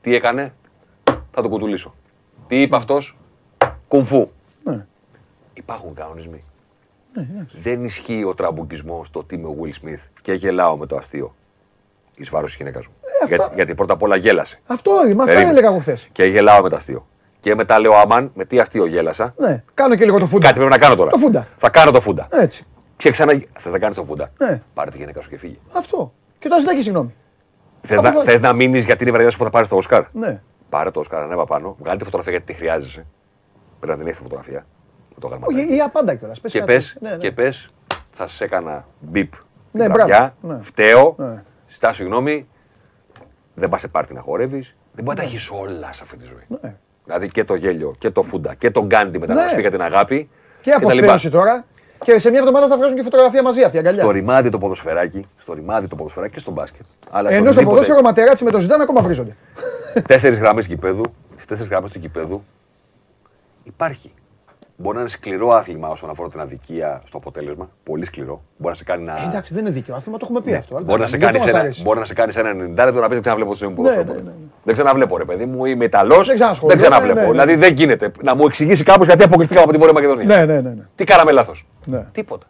τι έκανε, θα το κουτουλήσω. Τι είπε αυτός, κουμφού. Ναι. Υπάρχουν κανονισμοί. Δεν ισχύει ο τραμπουκισμός το ότι είμαι ο Will Smith και γελάω με το αστείο. Εις βάρος της γυναίκας μου. Ε, αυτά- γιατί, γιατί πρώτα απ' όλα γέλασε. Αυτό, μα αυτά Περίμενε. έλεγα εγώ χθες. Και γελάω με το αστείο. Και μετά λέω Αμάν, με τι αστείο γέλασα. Ναι, κάνω και λίγο το φούντα. Κάτι πρέπει να κάνω τώρα. Το φούντα. Θα κάνω το φούντα. Έτσι. Και ξανά. Θες να κάνεις το φούντα; Ναι. Πάρε τη γυναίκα σου και φύγει. Αυτό. Και τώρα ζητάει και συγγνώμη. Θες Από να, εδώ. θες να μείνεις γιατί είναι η βραδιά σου που θα πάρεις το Οσκάρ. Ναι. Πάρε το Οσκάρ, ανέβα πάνω. Βγάλει τη φωτογραφία γιατί τη χρειάζεσαι. Πρέπει να την έχεις τη φωτογραφία. Με το γραμματάκι. Όχι, ή απάντα κιόλας. Και πες, και πες, θα σα έκανα μπιπ. Ναι, την μπράβο. βραδιά, Ναι. φταίω, Ναι. ζητάω συγγνώμη, δεν πας σε πάρτι να χορεύεις. Δεν μπορείς να τα έχεις όλα σε αυτή τη ζωή. Ναι. Δηλαδή και το γέλιο και το φούντα και τον γκάντι μετά Ναι. να σου πει για την αγάπη. Και τα λοιπά. αποθέωση τώρα. Και σε μια εβδομάδα θα βγάζουν και φωτογραφία μαζί αυτή η αγκαλιά. Στο ρημάδι το ποδοσφαιράκι, στο ρημάδι το ποδοσφαιράκι και στο μπάσκετ. Αλλά στο Ενώ στο οτιδήποτε- ποδόσφαιρο ματεράτσι με το Ζιντάν ακόμα βρίζονται. τέσσερις γραμμές γηπέδου, στις τέσσερις γραμμές του γηπέδου υπάρχει. Μπορεί να είναι σκληρό άθλημα όσον αφορά την αδικία στο αποτέλεσμα. Πολύ σκληρό. Μπορεί να σε κάνει να. Ε, εντάξει, δεν είναι δίκαιο άθλημα, το έχουμε πει αυτό. αλλά Ναι. Μπορεί να, σε γι' αυτό κάνεις μας ένα, αρέσει. μπορεί να σε κάνεις ένα 90 λεπτό να πεις δεν ξαναβλέπω τη ζωή μου Ναι, ποδόσφαιρο. ναι, ναι, ναι. Δεν ξαναβλέπω, ρε παιδί μου, είμαι Ιταλός. Δεν ξανασχολούμαι, Δεν ξαναβλέπω. ναι, ναι, ναι. Δηλαδή δεν γίνεται να μου εξηγήσει κάπω γιατί αποκλειστήκαμε από τη Βόρεια Μακεδονία. Ναι, ναι, ναι. ναι. Τι κάναμε λάθος. Ναι. Τίποτα.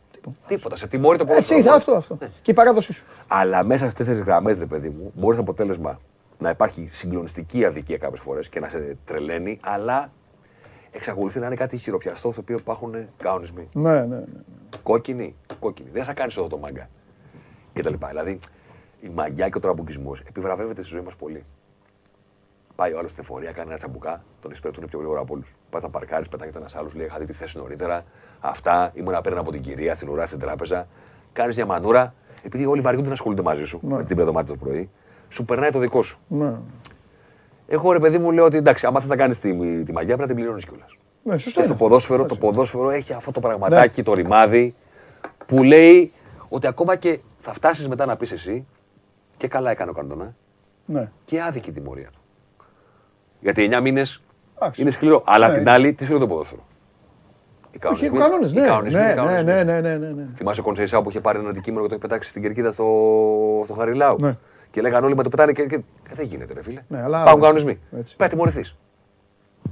Τίποτα. Σε τιμώρη το Έτσι ποδόσφαιρο. ήθελα αυτό. αυτό. Και η παράδοσή σου. Αλλά μέσα στις τέσσερις γραμμές, ρε παιδί μου, μπορείς αποτέλεσμα να υπάρχει συγκλονιστική αδικία κάποιες φορές και να σε τρελαίνει, αλλά εξακολουθεί να είναι κάτι χειροπιαστό στο οποίο υπάρχουν κανονισμοί. Ναι, ναι, ναι. Κόκκινη, κόκκινη. Δεν θα κάνεις εδώ το μάγκα. Και τα λοιπά. Δηλαδή, η μαγιά και ο τραμπουκισμός επιβραβεύεται στη ζωή μας πολύ. Πάει ο άλλος στην εφορία, κάνει ένα τσαμπουκά, τον εξυπηρετούν πιο γρήγορα από όλους. Πας να παρκάρεις, πετάγεται ένας άλλος, λέει: Είχα δει τη θέση νωρίτερα. Αυτά, ήμουν απέναντι από την κυρία στην ουρά στην τράπεζα. Κάνεις μια μανούρα, επειδή όλοι βαριούνται να ασχολούνται μαζί σου με την πεδομάτι το πρωί, σου περνάει το δικό σου. ναι. Εγώ ρε παιδί μου λέω ότι εντάξει, άμα θες να κάνεις τη, τη μαγιά πρέπει να την πληρώνεις κιόλας. Ναι, σωστό Και στο είναι. ποδόσφαιρο, το ποδόσφαιρο έχει αυτό το πραγματάκι, το ρημάδι, που λέει ότι ακόμα και θα φτάσεις μετά να πεις εσύ και καλά έκανε ο Καντονά Ναι. και άδικη τιμωρία του. Γιατί 9 μήνες Εντάξει. είναι σκληρό. Αλλά Ναι. απ' την άλλη, τι σημαίνει το ποδόσφαιρο; Οι Όχι, κανονισμοί. έχουν κανόνες. οι Ναι, κανονισμοί, οι ναι, ναι, κανονισμοί. ναι, ναι, ναι, ναι, ναι. Θυμάσαι ο Κονσέισα που είχε πάρει ένα αντικείμενο και το είχε πετάξει στην κερκίδα στο, στο Χαριλάου; Ναι. Και λέγανε όλοι με το πετάνε και. και... Ε, δεν γίνεται, ρε φίλε. Ναι, αλλά- Υπάρχουν κανονισμοί. Έτσι. Πρέπει να τιμωρηθεί.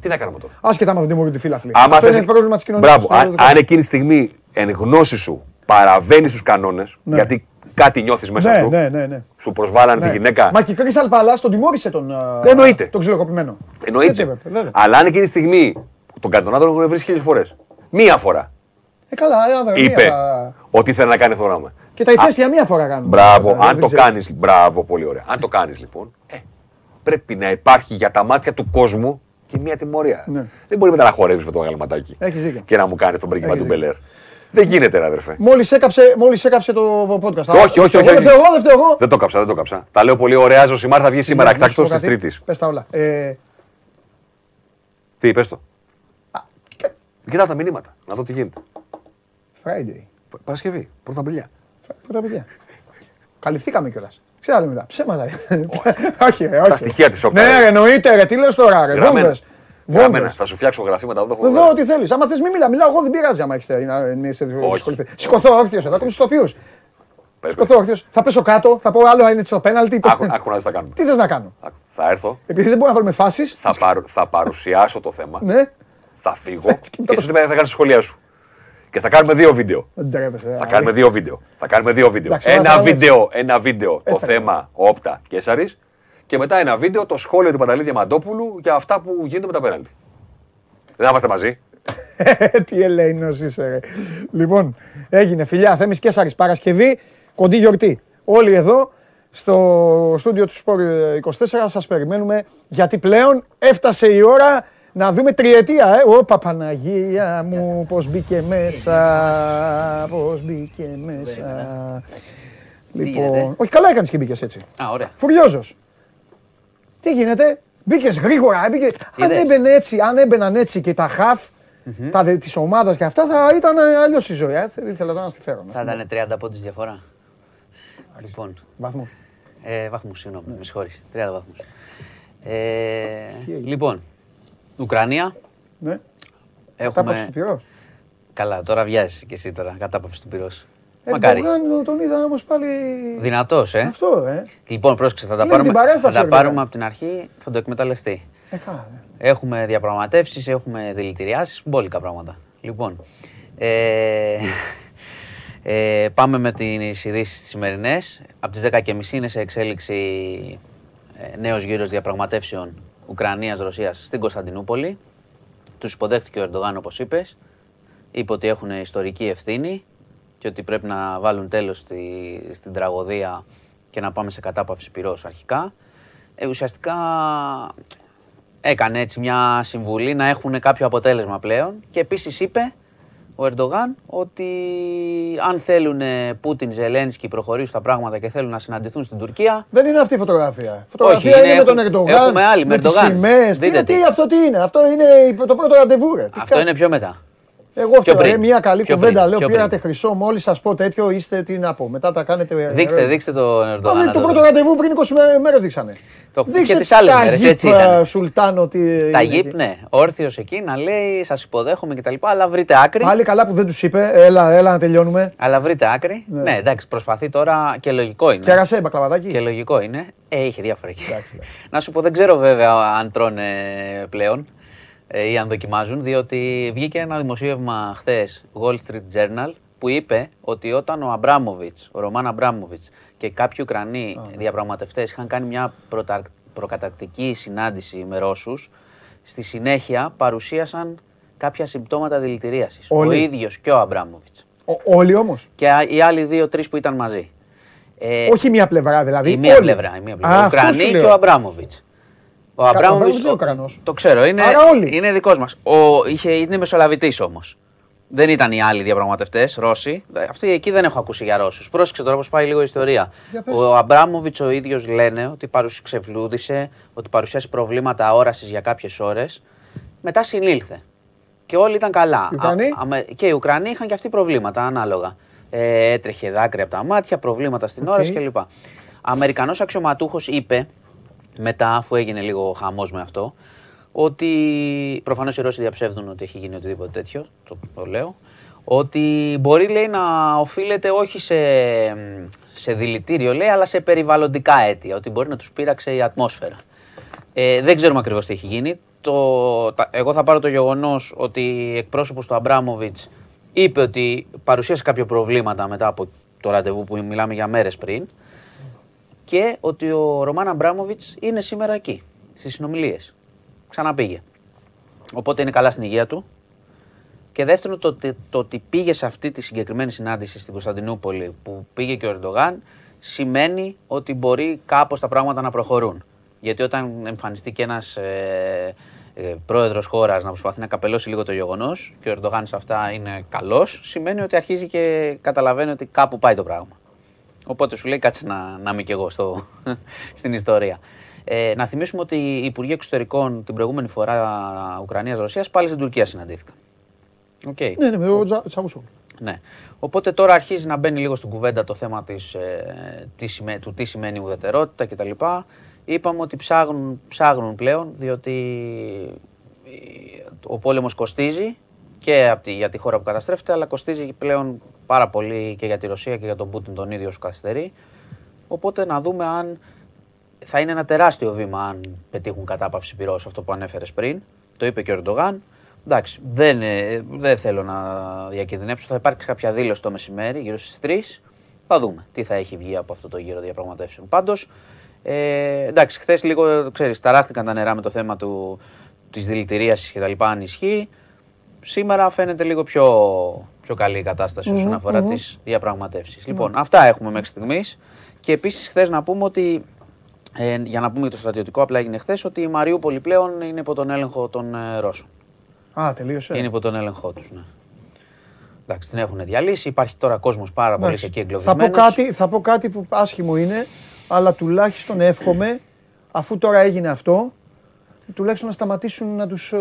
Τι να κάνουμε τώρα; Άσχετα άμα δεν τιμωρούν τη φίλαθλη. Άμα Αυτό θες- είναι πρόβλημα της κοινωνίας. Μπράβο. Αν, αν εκείνη τη στιγμή εν γνώση σου παραβαίνει τους κανόνες, γιατί κάτι νιώθεις μέσα Ναι, σου, ναι, ναι, ναι. σου προσβάλλανε τη γυναίκα. Μα και η Κρίσταλ Παλά τον τιμώρησε τον. α, Εννοείται. Τον ξυλοκοπημένο. Έτσι Εννοείται. έπρεπε, βέβαια. Αλλά αν εκείνη τη στιγμή τον καντονά τον έχουν βρει χίλιες φορές. Μία φορά Ε, καλά, ε, αδερφέ, είπε μία- ότι ήθελε να κάνει αυτό το πράγμα. Και τα ηφαίστεια μία φορά κάνουν. Μπράβο, Ε, αν δεν το ξέρω. κάνεις. Μπράβο, πολύ ωραία. Αν το κάνεις λοιπόν, ε, πρέπει να υπάρχει για τα μάτια του κόσμου και μια τιμωρία. Ναι. Δεν μπορεί μετά να χορεύεις με το γαλματάκι Έχεις δίκιο. και να μου κάνεις τον πρίγκιμα Έχεις του δίκιο. Μπελέρ. Δεν γίνεται, ρε αδερφέ. Μόλις έκαψε, μόλις έκαψε το podcast. Όχι, όχι, όχι. Εγώ δεν όχι. φταίω εγώ, δεν φταίω εγώ. Δεν το κάψα, δεν το κάψα. Τα λέω πολύ ωραία. Ζωσιμάρ θα βγει σήμερα Να σου πω εκτάκτο τη κάτι. Τρίτης. Πες τα όλα. Ε, Τι, πες το. Κοιτάω τα μηνύματα, να δω τι γίνεται. Friday. Παρασκευή, πρώτα μπελιά. Πρώτα παιδιά. Καλυφθήκαμε κιόλας. Ξέρω μετά. Ψέματα. Όχι, ρε, όχι. Τα στοιχεία της Όπτα, Ναι, ρε. ρε, εννοείται, ρε. Τι λες τώρα, ρε. Γραμμένα. Βόμβες. Γραμμένα. Βόμβες. Θα σου φτιάξω γραφήματα εδώ. Εδώ ό,τι θέλεις. Άμα θες, μη μιλά. Μιλάω εγώ, δεν πειράζει. Άμα έχετε να να είστε Όχι. ασχοληθεί. Σηκωθώ όρθιος εδώ, ακόμη στους τοπίου. Πες, Σηκωθώ όρθιος. Θα πέσω κάτω, θα πω άλλο είναι στο πέναλτι. Άκου, άκου να δεις τι θα κάνουμε. Τι θες να κάνω; Άκου, Θα έρθω, Επειδή δεν μπορούμε να βάλουμε φάσεις. θα, παρου- θα παρουσιάσω το θέμα, Ναι, θα φύγω Έτσι, και και μετά εσύ θα κάνεις τα σχόλιά σου. Και θα κάνουμε δύο βίντεο. δεν τρέπεσαι. Θα κάνουμε δύο βίντεο. Θα κάνουμε δύο βίντεο. Εντάξει, όλα Ένα θα λέμε βίντεο, ένα βίντεο το Έτσι θα θέμα Όπτα και Σαρής και μετά ένα βίντεο το σχόλιο του Πανταλή Διαμαντόπουλου για αυτά που γίνονται με τα πέναλτι. Δεν θα είμαστε μαζί. Τι ελεηνός είσαι ρε. Λοιπόν, έγινε φιλιά, Θέμης Κέσαρης, Παρασκευή, κοντή γιορτή. Όλοι εδώ στο στούντιο του Σπορ 24 σας περιμένουμε γιατί πλέον έφτασε η ώρα να δούμε τριετία. Ε. Ω Παπαναγία μου, πώς μπήκε μέσα, πώς μπήκε μέσα. Λοιπόν, γίνεται; όχι καλά έκανες και μπήκες έτσι. Α, ωραία. Φουριόζος. Τι γίνεται, μπήκες γρήγορα, μπήκες... αν Είδες; έμπαινε έτσι, αν έμπαιναν έτσι και τα χαφ, τα δε- της ομάδας και αυτά θα ήταν αλλιώς η ζωή. Ε, ήθελα τώρα να στη φέρω. Θα ήταν 30 πόντους διαφορά. Λοιπόν, Βαθμούς. ε, βαθμούς, συγγνώμη, με συγχωρείς. 30 βαθμούς. Ε, λοιπόν, Ουκρανία. Ναι. Κατάπαυση του Έχουμε... πυρός. Καλά, τώρα βιάζεσαι και εσύ τώρα, κατάπαυση του πυρός. Ε, Μακάρι. Ερντογάν, τον είδα όμως πάλι... Δυνατός, ε. Αυτό, ε. Λοιπόν, πρόσεξε, θα τα Κλείνει πάρουμε, την παράσταση, θα τα Ερντογάν. πάρουμε από την αρχή, θα το εκμεταλλευτεί. Ε, καλά. Έχουμε διαπραγματεύσεις, έχουμε δηλητηριάσεις, μπόλικα πράγματα. Λοιπόν, ε, ε, πάμε με τις ειδήσεις τις σημερινές. Από τις 10.30 είναι σε εξέλιξη ε, νέος γύρος διαπραγματεύσεων Ουκρανίας-Ρωσίας στην Κωνσταντινούπολη. Τους υποδέχτηκε ο Ερντογάν όπως είπες. Είπε ότι έχουν ιστορική ευθύνη και ότι πρέπει να βάλουν τέλος στη, στην τραγωδία και να πάμε σε κατάπαυση πυρός αρχικά. Ε, ουσιαστικά έκανε έτσι μια συμβουλή να έχουν κάποιο αποτέλεσμα πλέον και επίσης είπε ο Ερντογάν ότι αν θέλουν Πούτιν, Ζελένσκι προχωρήσουν τα πράγματα και θέλουν να συναντηθούν στην Τουρκία Δεν είναι αυτή η φωτογραφία. Η φωτογραφία είναι- είναι, με τον έχουμε- Ερντογάν. έχουμε άλλη, με με τις Ερντογάν. σημαίες. Τι, Δείτε είναι, τι, τι. αυτό τι είναι; Αυτό είναι το πρώτο ραντεβού. Ρε. Τι αυτό κα- είναι πιο μετά. Εγώ αυτό πριν. ρε, μια καλή Πιο κουβέντα πριν, λέω. πιο Πήρατε πριν. χρυσό, μόλις σας πω τέτοιο είστε τι να πω. Μετά τα κάνετε. Δείξτε, ε, δείξτε τον Ερντογάν. Αυτό να το το πρώτο δω. ραντεβού πριν 20 μέρες δείξανε. Το- Δείξε και τις άλλες τα μέρες, γήπ, έτσι ήταν. ε, Σουλτάνο τι. Τα είναι γήπ, εκεί. ναι. Όρθιος εκεί να λέει, σας υποδέχομαι κτλ. Αλλά βρείτε άκρη. Πάλι καλά που δεν τους είπε. Έλα, έλα να τελειώνουμε. Αλλά βρείτε άκρη. Ναι. εντάξει, προσπαθεί τώρα και λογικό είναι. Κέρασε μπακλαβαδάκι. Και λογικό είναι. Ε, είχε διάφορα εκεί. Να σου πω, δεν ξέρω βέβαια αν τρώνε πλέον ε, ή αν δοκιμάζουν, διότι βγήκε ένα δημοσίευμα χθες Wall Street Journal που είπε ότι όταν ο Αμπράμοβιτ, ο Ρωμάν Αμπράμοβιτ και κάποιοι Ουκρανοί διαπραγματευτές είχαν κάνει μια προτα... προκατακτική συνάντηση με Ρώσους, στη συνέχεια παρουσίασαν κάποια συμπτώματα δηλητηρίασης. Ο Όλοι. ίδιος και ο Αμπράμοβιτς. Όλοι όμως. Και α- οι άλλοι δύο-τρει που ήταν μαζί. Ε, Όχι μία πλευρά δηλαδή. η μία όλοι. πλευρά. Η μία Α, πλευρά. Ο αυτό Ουκρανή σου και λέω. ο Αμπράμοβιτ. Ο Κα- Αμπράμοβιτ. Αμπράμοβιτς είναι Ουκρανός. Το ξέρω, είναι, Άρα όλοι. είναι δικός μας. Είναι μεσολαβητής όμως. Δεν ήταν οι άλλοι διαπραγματευτές, Ρώσοι. Αυτοί εκεί δεν έχω ακούσει για Ρώσους. Πρόσεξε τώρα πώς πάει λίγο η ιστορία. Για πες. Ο Αμπράμοβιτς ο ίδιος λένε ότι παρουσ... ξεφλούδισε, ότι παρουσιάσει προβλήματα όρασης για κάποιες ώρες. Μετά συνήλθε. Και όλοι ήταν καλά. Οι Ουκρανοί; Α- αμε- και οι Ουκρανοί είχαν και αυτοί προβλήματα ανάλογα. Ε, έτρεχε δάκρυα από τα μάτια, προβλήματα στην Οκ. όραση κλπ. Αμερικανός αξιωματούχος είπε, μετά αφού έγινε λίγο χαμός με αυτό, ότι προφανώς οι Ρώσοι διαψεύδουν ότι έχει γίνει οτιδήποτε τέτοιο, το, το λέω, ότι μπορεί λέει να οφείλεται όχι σε, σε δηλητήριο λέει, αλλά σε περιβαλλοντικά αίτια, ότι μπορεί να τους πείραξε η ατμόσφαιρα. Ε, δεν ξέρουμε ακριβώς τι έχει γίνει. Το, τα- εγώ θα πάρω το γεγονός ότι εκπρόσωπος του Αμπράμοβιτς είπε ότι παρουσίασε κάποια προβλήματα μετά από το ραντεβού που μιλάμε για μέρες πριν και ότι ο Ρωμάν Αμπράμοβιτς είναι σήμερα εκεί, στις συνομιλίες. Ξαναπήγε. Οπότε είναι καλά στην υγεία του. Και δεύτερον, το, ότι- το ότι πήγε σε αυτή τη συγκεκριμένη συνάντηση στην Κωνσταντινούπολη που πήγε και ο Ερντογάν, σημαίνει ότι μπορεί κάπως τα πράγματα να προχωρούν. Γιατί όταν εμφανιστεί και ένας ε, ε, πρόεδρος χώρας να προσπαθεί να καπελώσει λίγο το γεγονός και ο Ερντογάν σε αυτά είναι καλός, σημαίνει ότι αρχίζει και καταλαβαίνει ότι κάπου πάει το πράγμα. Οπότε σου λέει κάτσε να, να είμαι κι εγώ στο, στην ιστορία. Ε, να θυμίσουμε ότι οι Υπουργοί Εξωτερικών την προηγούμενη φορά Ουκρανίας-Ρωσίας πάλι στην Τουρκία συναντήθηκαν. Οκ. Ναι, ναι, με τον Τζα- Τσαβούσογλου. Ναι. Οπότε τώρα αρχίζει να μπαίνει λίγο στην κουβέντα το θέμα της, ε, τι σημαίνει- του τι σημαίνει ουδετερότητα κτλ. Είπαμε ότι ψάχνουν, ψάχνουν πλέον διότι ε, ο πόλεμος κοστίζει και από τη, για τη χώρα που καταστρέφεται αλλά κοστίζει πλέον πάρα πολύ και για τη Ρωσία και για τον Πούτιν τον ίδιο σου καθυστερεί. Οπότε να δούμε αν θα είναι ένα τεράστιο βήμα αν πετύχουν κατάπαυση πυρός αυτό που ανέφερες πριν. Το είπε και ο Ερντογάν. Εντάξει, δεν, ε, δεν θέλω να διακινδυνεύσω. Θα υπάρξει κάποια δήλωση το μεσημέρι, γύρω στις 3. Θα δούμε τι θα έχει βγει από αυτό το γύρο διαπραγματεύσεων. Πάντως, ε, εντάξει, χθες λίγο, ξέρεις, ταράχτηκαν τα νερά με το θέμα του, της δηλητηρίασης και τα λοιπά, αν ισχύει. Σήμερα φαίνεται λίγο πιο, πιο καλή η κατάσταση όσον αφορά τις διαπραγματεύσεις. Λοιπόν, αυτά έχουμε μέχρι στιγμής. Και επίσης χθες να πούμε ότι ε, για να πούμε για το στρατιωτικό, απλά έγινε χθες ότι η Μαριούπολη πλέον είναι υπό τον έλεγχο των ε, Ρώσων. Α, τελείωσε. Είναι υπό τον έλεγχό τους. Ναι. Εντάξει, την έχουν διαλύσει. Υπάρχει τώρα κόσμος πάρα πολύ Εντάξει. εκεί θα, πω εγκλωβισμένος. κάτι, θα πω κάτι που άσχημο είναι, αλλά τουλάχιστον εύχομαι, αφού τώρα έγινε αυτό, Τουλάχιστον να σταματήσουν να τους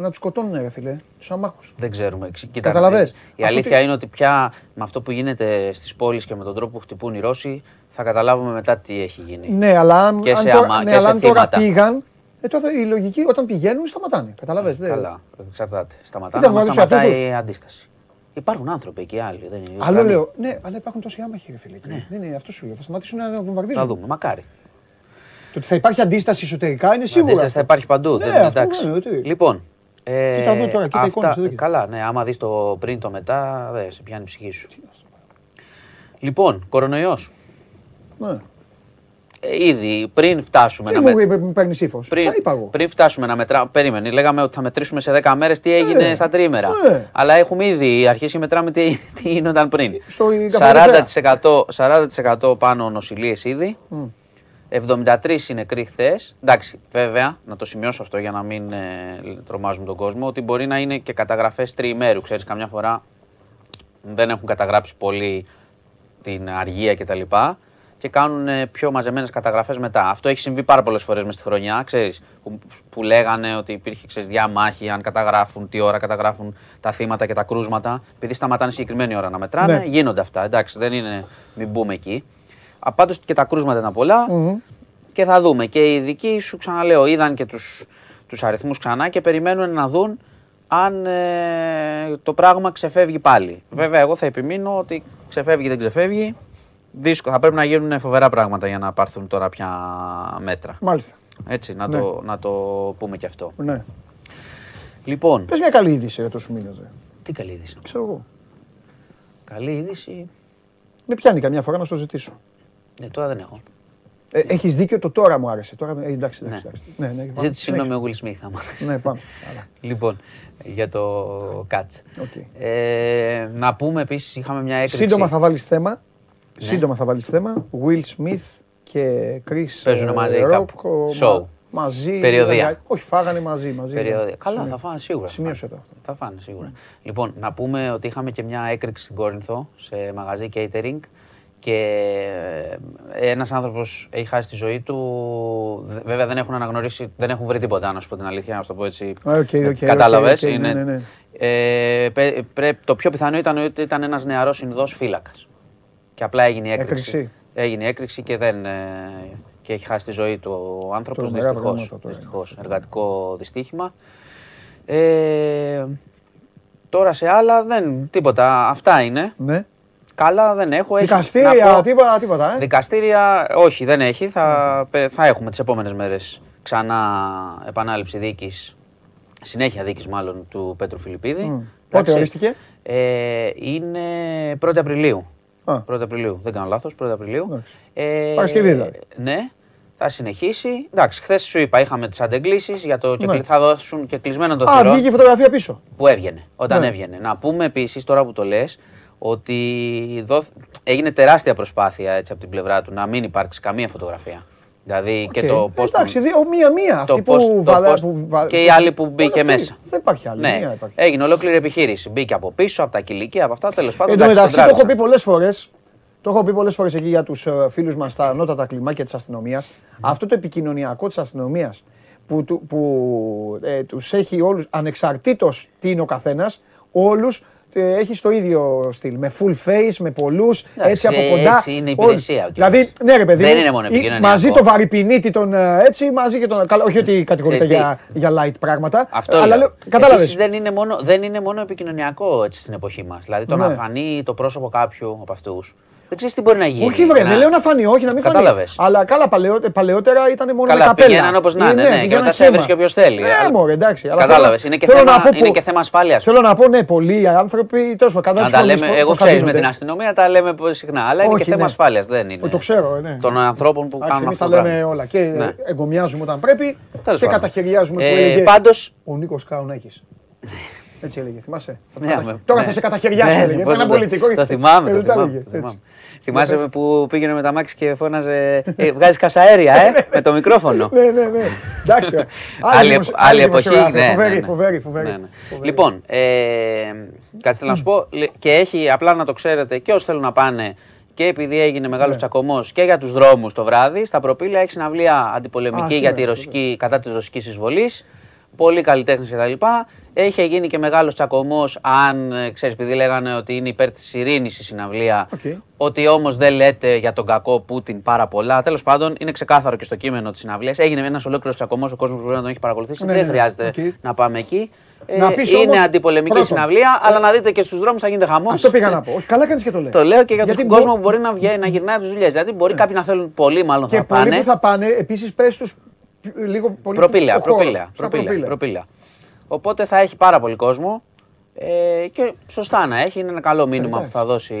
να τους σκοτώνουν, ρε φίλε. Τους αμάχους. Δεν ξέρουμε. Ξ- Κοίτα, Καταλαβες. Η Αυτό αλήθεια τι- είναι ότι πια με αυτό που γίνεται στις πόλεις και με τον τρόπο που χτυπούν οι Ρώσοι, θα καταλάβουμε μετά τι έχει γίνει. Ναι, αλλά αν, Και αν σε τώρα, αμα- ναι, και αλλά σε αν τώρα θύματα. πήγαν, ε, τότε η λογική όταν πηγαίνουν σταματάνε. Καταλαβες. δεν- Καλά, εξαρτάται. Σταματά Ήταν να μας βαρύς σταματάει αυτός η αντίσταση. Υπάρχουν άνθρωποι εκεί άλλοι. Δεν είναι Άλλο Ουκρανοί. λέω, ναι, αλλά υπάρχουν τόσοι άμαχοι, ρε φίλε. εκεί. Δεν είναι αυτό σου λέω. Θα σταματήσουν να βομβαρδίζουν. Θα δούμε, μακάρι. Το ότι θα υπάρχει αντίσταση εσωτερικά είναι σίγουρο. Αντίσταση θα υπάρχει παντού. Ναι, δεν, αυτό εντάξει. είναι, τι. Λοιπόν. Ε, Κοίτα εδώ τώρα, κοίτα εικόνες εδώ και- Καλά, ναι, άμα δεις το πριν το μετά, δεν σε πιάνει η ψυχή σου. Λοιπόν, κορονοϊός. Ναι. Ε, ήδη πριν φτάσουμε Τι να μου με... είπε που παίρνει ύφος. Πριν, Τα είπα εγώ. πριν φτάσουμε να μετράμε, περίμενε, λέγαμε ότι θα μετρήσουμε σε 10 μέρες τι έγινε Ναι. στα τρίμερα. Ναι. Αλλά έχουμε ήδη αρχίσει να μετράμε τι, τι γίνονταν πριν. Στο 40%, 40% πάνω νοσηλίες ήδη. 73 είναι νεκροί χθε. Εντάξει, βέβαια, να το σημειώσω αυτό για να μην ε, τρομάζουμε τον κόσμο, ότι μπορεί να είναι και καταγραφές τριημέρου. Ξέρεις, καμιά φορά δεν έχουν καταγράψει πολύ την αργία κτλ. Και κάνουν ε, πιο μαζεμένες καταγραφές μετά. Αυτό έχει συμβεί πάρα πολλές φορές μες στη χρονιά. Ξέρεις, που, που λέγανε ότι υπήρχε ξέρεις, διαμάχη, αν καταγράφουν, τι ώρα καταγράφουν τα θύματα και τα κρούσματα. Επειδή σταματάνε συγκεκριμένη ώρα να μετράνε, Ναι. γίνονται αυτά. Εντάξει, δεν είναι, μην μπούμε εκεί. Πάντως και τα κρούσματα ήταν πολλά και θα δούμε. Και οι ειδικοί σου ξαναλέω, είδαν και τους, τους αριθμούς ξανά και περιμένουν να δουν αν ε, το πράγμα ξεφεύγει πάλι. Βέβαια, εγώ θα επιμείνω ότι ξεφεύγει δεν ξεφεύγει. Δύσκολο. Θα πρέπει να γίνουν φοβερά πράγματα για να πάρθουν τώρα πια μέτρα. Μάλιστα. Έτσι, να, Ναι. το, να το πούμε και αυτό. Ναι. Λοιπόν, Πες μια καλή είδηση για το σου μήνε. τι καλή είδηση. Ξέρω εγώ. Καλή είδηση. Με πιάνει καμιά φορά να στο ζητήσω. Ναι, τώρα δεν έχω. Ε, Έχεις δίκιο, το τώρα μου άρεσε. Τώρα, ε, εντάξει, εντάξει, εντάξει. Ναι, ναι, πάμε. Ζήτησε συγγνώμη ο Will Smith, άμα θες. Ναι, πάμε. Καλά. Λοιπόν, για το Κάτς. Οκ. Ε, να πούμε επίσης, είχαμε μια έκρηξη. Σύντομα θα βάλεις θέμα. Ναι. Σύντομα θα βάλεις θέμα. Will Smith και Chris Παίζουνε μαζί ε, κάπου. Rock, ο- Show. μα- Μαζί. Περιοδεία. ε, Όχι, φάγανε μαζί. μαζί Περιοδεία. Καλά, Σημείο- θα φάνε σίγουρα. θα Σημείωσε φάνε. το αυτό. Θα φάνε σίγουρα. Λοιπόν, να πούμε ότι είχαμε και μια έκρηξη στην Κόρινθο σε μαγαζί catering και ένας άνθρωπος έχει χάσει τη ζωή του. Δε- Βέβαια δεν έχουν αναγνωρίσει, δεν έχουν βρει τίποτα, να σου πω την αλήθεια, να σου το πω έτσι. Α, OK, OK, Κατάλαβες. OK, OK, ναι, ναι, ναι. Ε, πε- πρέ- το πιο πιθανό ήταν ότι ήταν ένας νεαρός Ινδός φύλακας. Και απλά έγινε η έκρηξη. Έκρηξη. Έγινε η έκρηξη και, δεν, ε, και έχει χάσει τη ζωή του ο άνθρωπος. Τρομερά Δυστυχώς. πράγματα τώρα. Δυστυχώς. Εργατικό δυστύχημα. Ε, τώρα σε άλλα δεν. Τίποτα. Αυτά είναι. Ναι. Καλά δεν έχω. Έχει- Δικαστήρια, να πω- τίποτα, τίποτα. Ε. Δικαστήρια, όχι, δεν έχει. Θα, πε- θα έχουμε τις επόμενες μέρες ξανά επανάληψη δίκης, συνέχεια δίκης μάλλον του Πέτρου Φιλιππίδη. Μμ. Εντάξει. Πότε ορίστηκε; Ε, είναι 1η Απριλίου. Α. 1η Απριλίου, δεν κάνω λάθος, 1η Απριλίου. Εντάξει. Ε, Παρασκευή δηλαδή. Ναι, θα συνεχίσει. Εντάξει, χθες σου είπα, είχαμε τις αντεγκλήσεις για το Ναι. και θα δώσουν και κλεισμένο το Α, θηρόν βγήκε η φωτογραφία πίσω. που έβγαινε. Όταν Ναι. έβγαινε. Να πούμε επίσης τώρα που το λες ότι δόθ- έγινε τεράστια προσπάθεια έτσι, από την πλευρά του να μην υπάρξει καμία φωτογραφία. Δηλαδή και Οκ. το πώ. Εντάξει, δύο, μία-μία. το Αυτή πώς- που το βαλά- πώς- που βα- και η άλλη που μπήκε Αυτή. μέσα. Δεν υπάρχει άλλη. Ναι, Μία υπάρχει. έγινε ολόκληρη επιχείρηση. Μπήκε από πίσω, από τα κηλικία, από αυτά. Τέλος πάντων. Εν τω εντάξει, μεταξύ, τον το έχω πει τράβηξαν. πολλές φορές. Το έχω πει πολλές φορές εκεί για τους φίλους μας στα ανώτατα κλιμάκια της αστυνομίας. Αυτό το επικοινωνιακό της αστυνομίας που, του- που ε, τους έχει όλους, ανεξαρτήτως τι είναι ο καθένας, όλους έχεις στο ίδιο στυλ. Με full face, με πολλούς, Εντάξει, έτσι από ε, κοντά. έτσι είναι η όλους. υπηρεσία κιόλας. Δηλαδή, ναι, ρε παιδί. Δεν μου, είναι μόνο ή- επικοινωνιακό. Μαζί το βαρυπινίτη τον ε, έτσι, μαζί και τον. Καλά, όχι ότι κατηγορείται Ξέρεις για, για light πράγματα. Αυτό αλλά λέω. λέω, κατάλαβες. Επίσης, δεν είναι μόνο, δεν είναι μόνο επικοινωνιακό έτσι, στην εποχή μας. Δηλαδή το Ναι. να φανεί το πρόσωπο κάποιου από αυτούς. Δεν ξέρεις τι μπορεί να γίνει. Όχι, βρε, Να- δεν λέω να φανεί, όχι να μην φανεί. Κατάλαβες. Αλλά καλά, παλαιό- παλαιότερα ήταν μόνο Καλά, με καπέλα. πηγαίναν όπως να Ε, είναι, ναι, και πηγαίναν μετά σε χέμα. έβρισκε όποιος θέλει. Ναι, Αλλά- μωρέ, εντάξει. αλλά Κατάλαβες, θέλω- είναι και θέλω θέμα- να πω είναι που- και θέμα ασφάλειας. Θέλω να πω, ναι, πολλοί άνθρωποι, τέλος πάντων, κατά Να τις τα φορές λέμε, πώς- εγώ πώς θα ξέρεις με δίνονται. την αστυνομία τα λέμε πολύ συχνά. Αλλά είναι Όχι, και θέμα ναι. ασφάλειας. Δεν είναι. Το ξέρω, ε, ναι. Των ανθρώπων που Εντάξει, κάνουν εμείς αυτό τα το λέμε πράγμα. όλα και Ναι. εγκομιάζουμε όταν πρέπει Τέλος και πάντων. καταχαιριάζουμε που Ε, έλεγε πάντως- ο Νίκος Κάουνάκης. Έτσι έλεγε, θυμάσαι; Ναι, Κατα- με- Τώρα ναι. θα σε καταχαιριάσω, Ναι, έλεγε. πώς Ένα το- πολιτικό. Το θυμάμαι, Ε, το δεν τα θυμάμαι. έλεγε, το θυμάμαι. έτσι. Θυμάσαι πες. με που πήγαινε με τ' αμάξι και φώναζε «Ε, Βγάζεις καυσαέρια, ε, με το μικρόφωνο. Ναι, ναι, ναι. Εντάξει. Άλλη, δημοσιο- άλλη εποχή. δημοσιογράφη. Ναι, Φοβερή, ναι, ναι. φοβερή, φοβερή. Ναι, ναι. Φοβερή. Λοιπόν, ε, κάτσε θέλω να σου πω, λε- και έχει απλά να το ξέρετε και όσοι θέλουν να πάνε και επειδή έγινε μεγάλος Ναι. τσακωμός και για τους δρόμους το βράδυ, στα Προπύλαια έχει συναυλία αντιπολεμική Α, για σήμερα, τη ρωσική, κατά της ρωσικής εισβολής. Πολλοί καλλιτέχνες κτλ. Έχει γίνει και μεγάλος τσακωμός, αν ξέρεις, επειδή λέγανε ότι είναι υπέρ της ειρήνης η συναυλία. Οκ. Ότι όμως δεν λέτε για τον κακό Πούτιν πάρα πολλά. Τέλος πάντων, είναι ξεκάθαρο και στο κείμενο της συναυλίας. Έγινε ένας ολόκληρος τσακωμός, ο κόσμος μπορεί να τον έχει παρακολουθήσει. Ναι, δεν ναι, ναι. χρειάζεται Οκ. να πάμε εκεί. Να Ε, πεις είναι όμως, αντιπολεμική πρώτον, συναυλία, αλλά να δείτε και στους δρόμους θα γίνεται χαμός. Αυτό πήγα να πω. Όχι, καλά κάνεις και το λες. Το λέω και για Γιατί τον μπο- κόσμο που μπορεί να, βγαίνει, να γυρνάει από τις δουλειές. Δηλαδή, μπορεί κάποιοι να θέλουν πολύ, μάλλον Και θα πολλοί πάνε. που θα πάνε, επίσης πες τους λίγο πολύ. Προπύλαια, ο χώρος, Προπύλαια, στα Προπύλαια, Προπύλαια. Προπύλαια. Οπότε θα έχει πάρα πολύ κόσμο. Ε, και σωστά να έχει, είναι ένα καλό μήνυμα εντάξει. που θα δώσει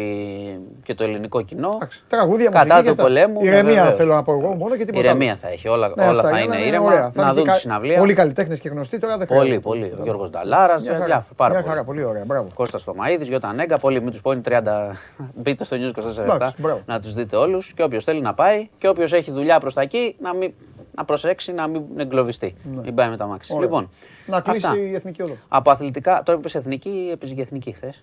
και το ελληνικό κοινό. Εντάξει, Τραγούδια Κατά μουσική και του αυτά. πολέμου, Ηρεμία βεβαίως. θέλω να πω εγώ μόνο και τίποτα. Ηρεμία άλλο. θα έχει, όλα, Ναι, όλα αυτά θα είναι, είναι είναι ήρεμα, ωραία. Θα να είναι δουν και τη κα- συναυλία. Πολλοί καλλιτέχνες και γνωστοί τώρα δεν Πολύ, χρειάζεται. πολύ. Ο Γιώργος Νταλάρας, Μια χαρά. διάφορα, πάρα Μια πολύ. χαρά, πολύ ωραία. Μπράβο. Κώστας Τωμαίδης, Γιώτα Νέγκα, πολύ μην τους πω είναι 30. Μπείτε στο News 24 Εντάξει, μπράβο. να τους δείτε όλους και όποιος θέλει να πάει και όποιος έχει δουλειά προς τα εκεί να, μην, να προσέξει να μην εγκλωβιστεί. Μην πάει με τα μάξι. Ναι. Ωραία. Λοιπόν, Να κλείσει αυτά. η εθνική οδό. Από αθλητικά, τώρα είπες εθνική, έπαιζε και εθνική χθες.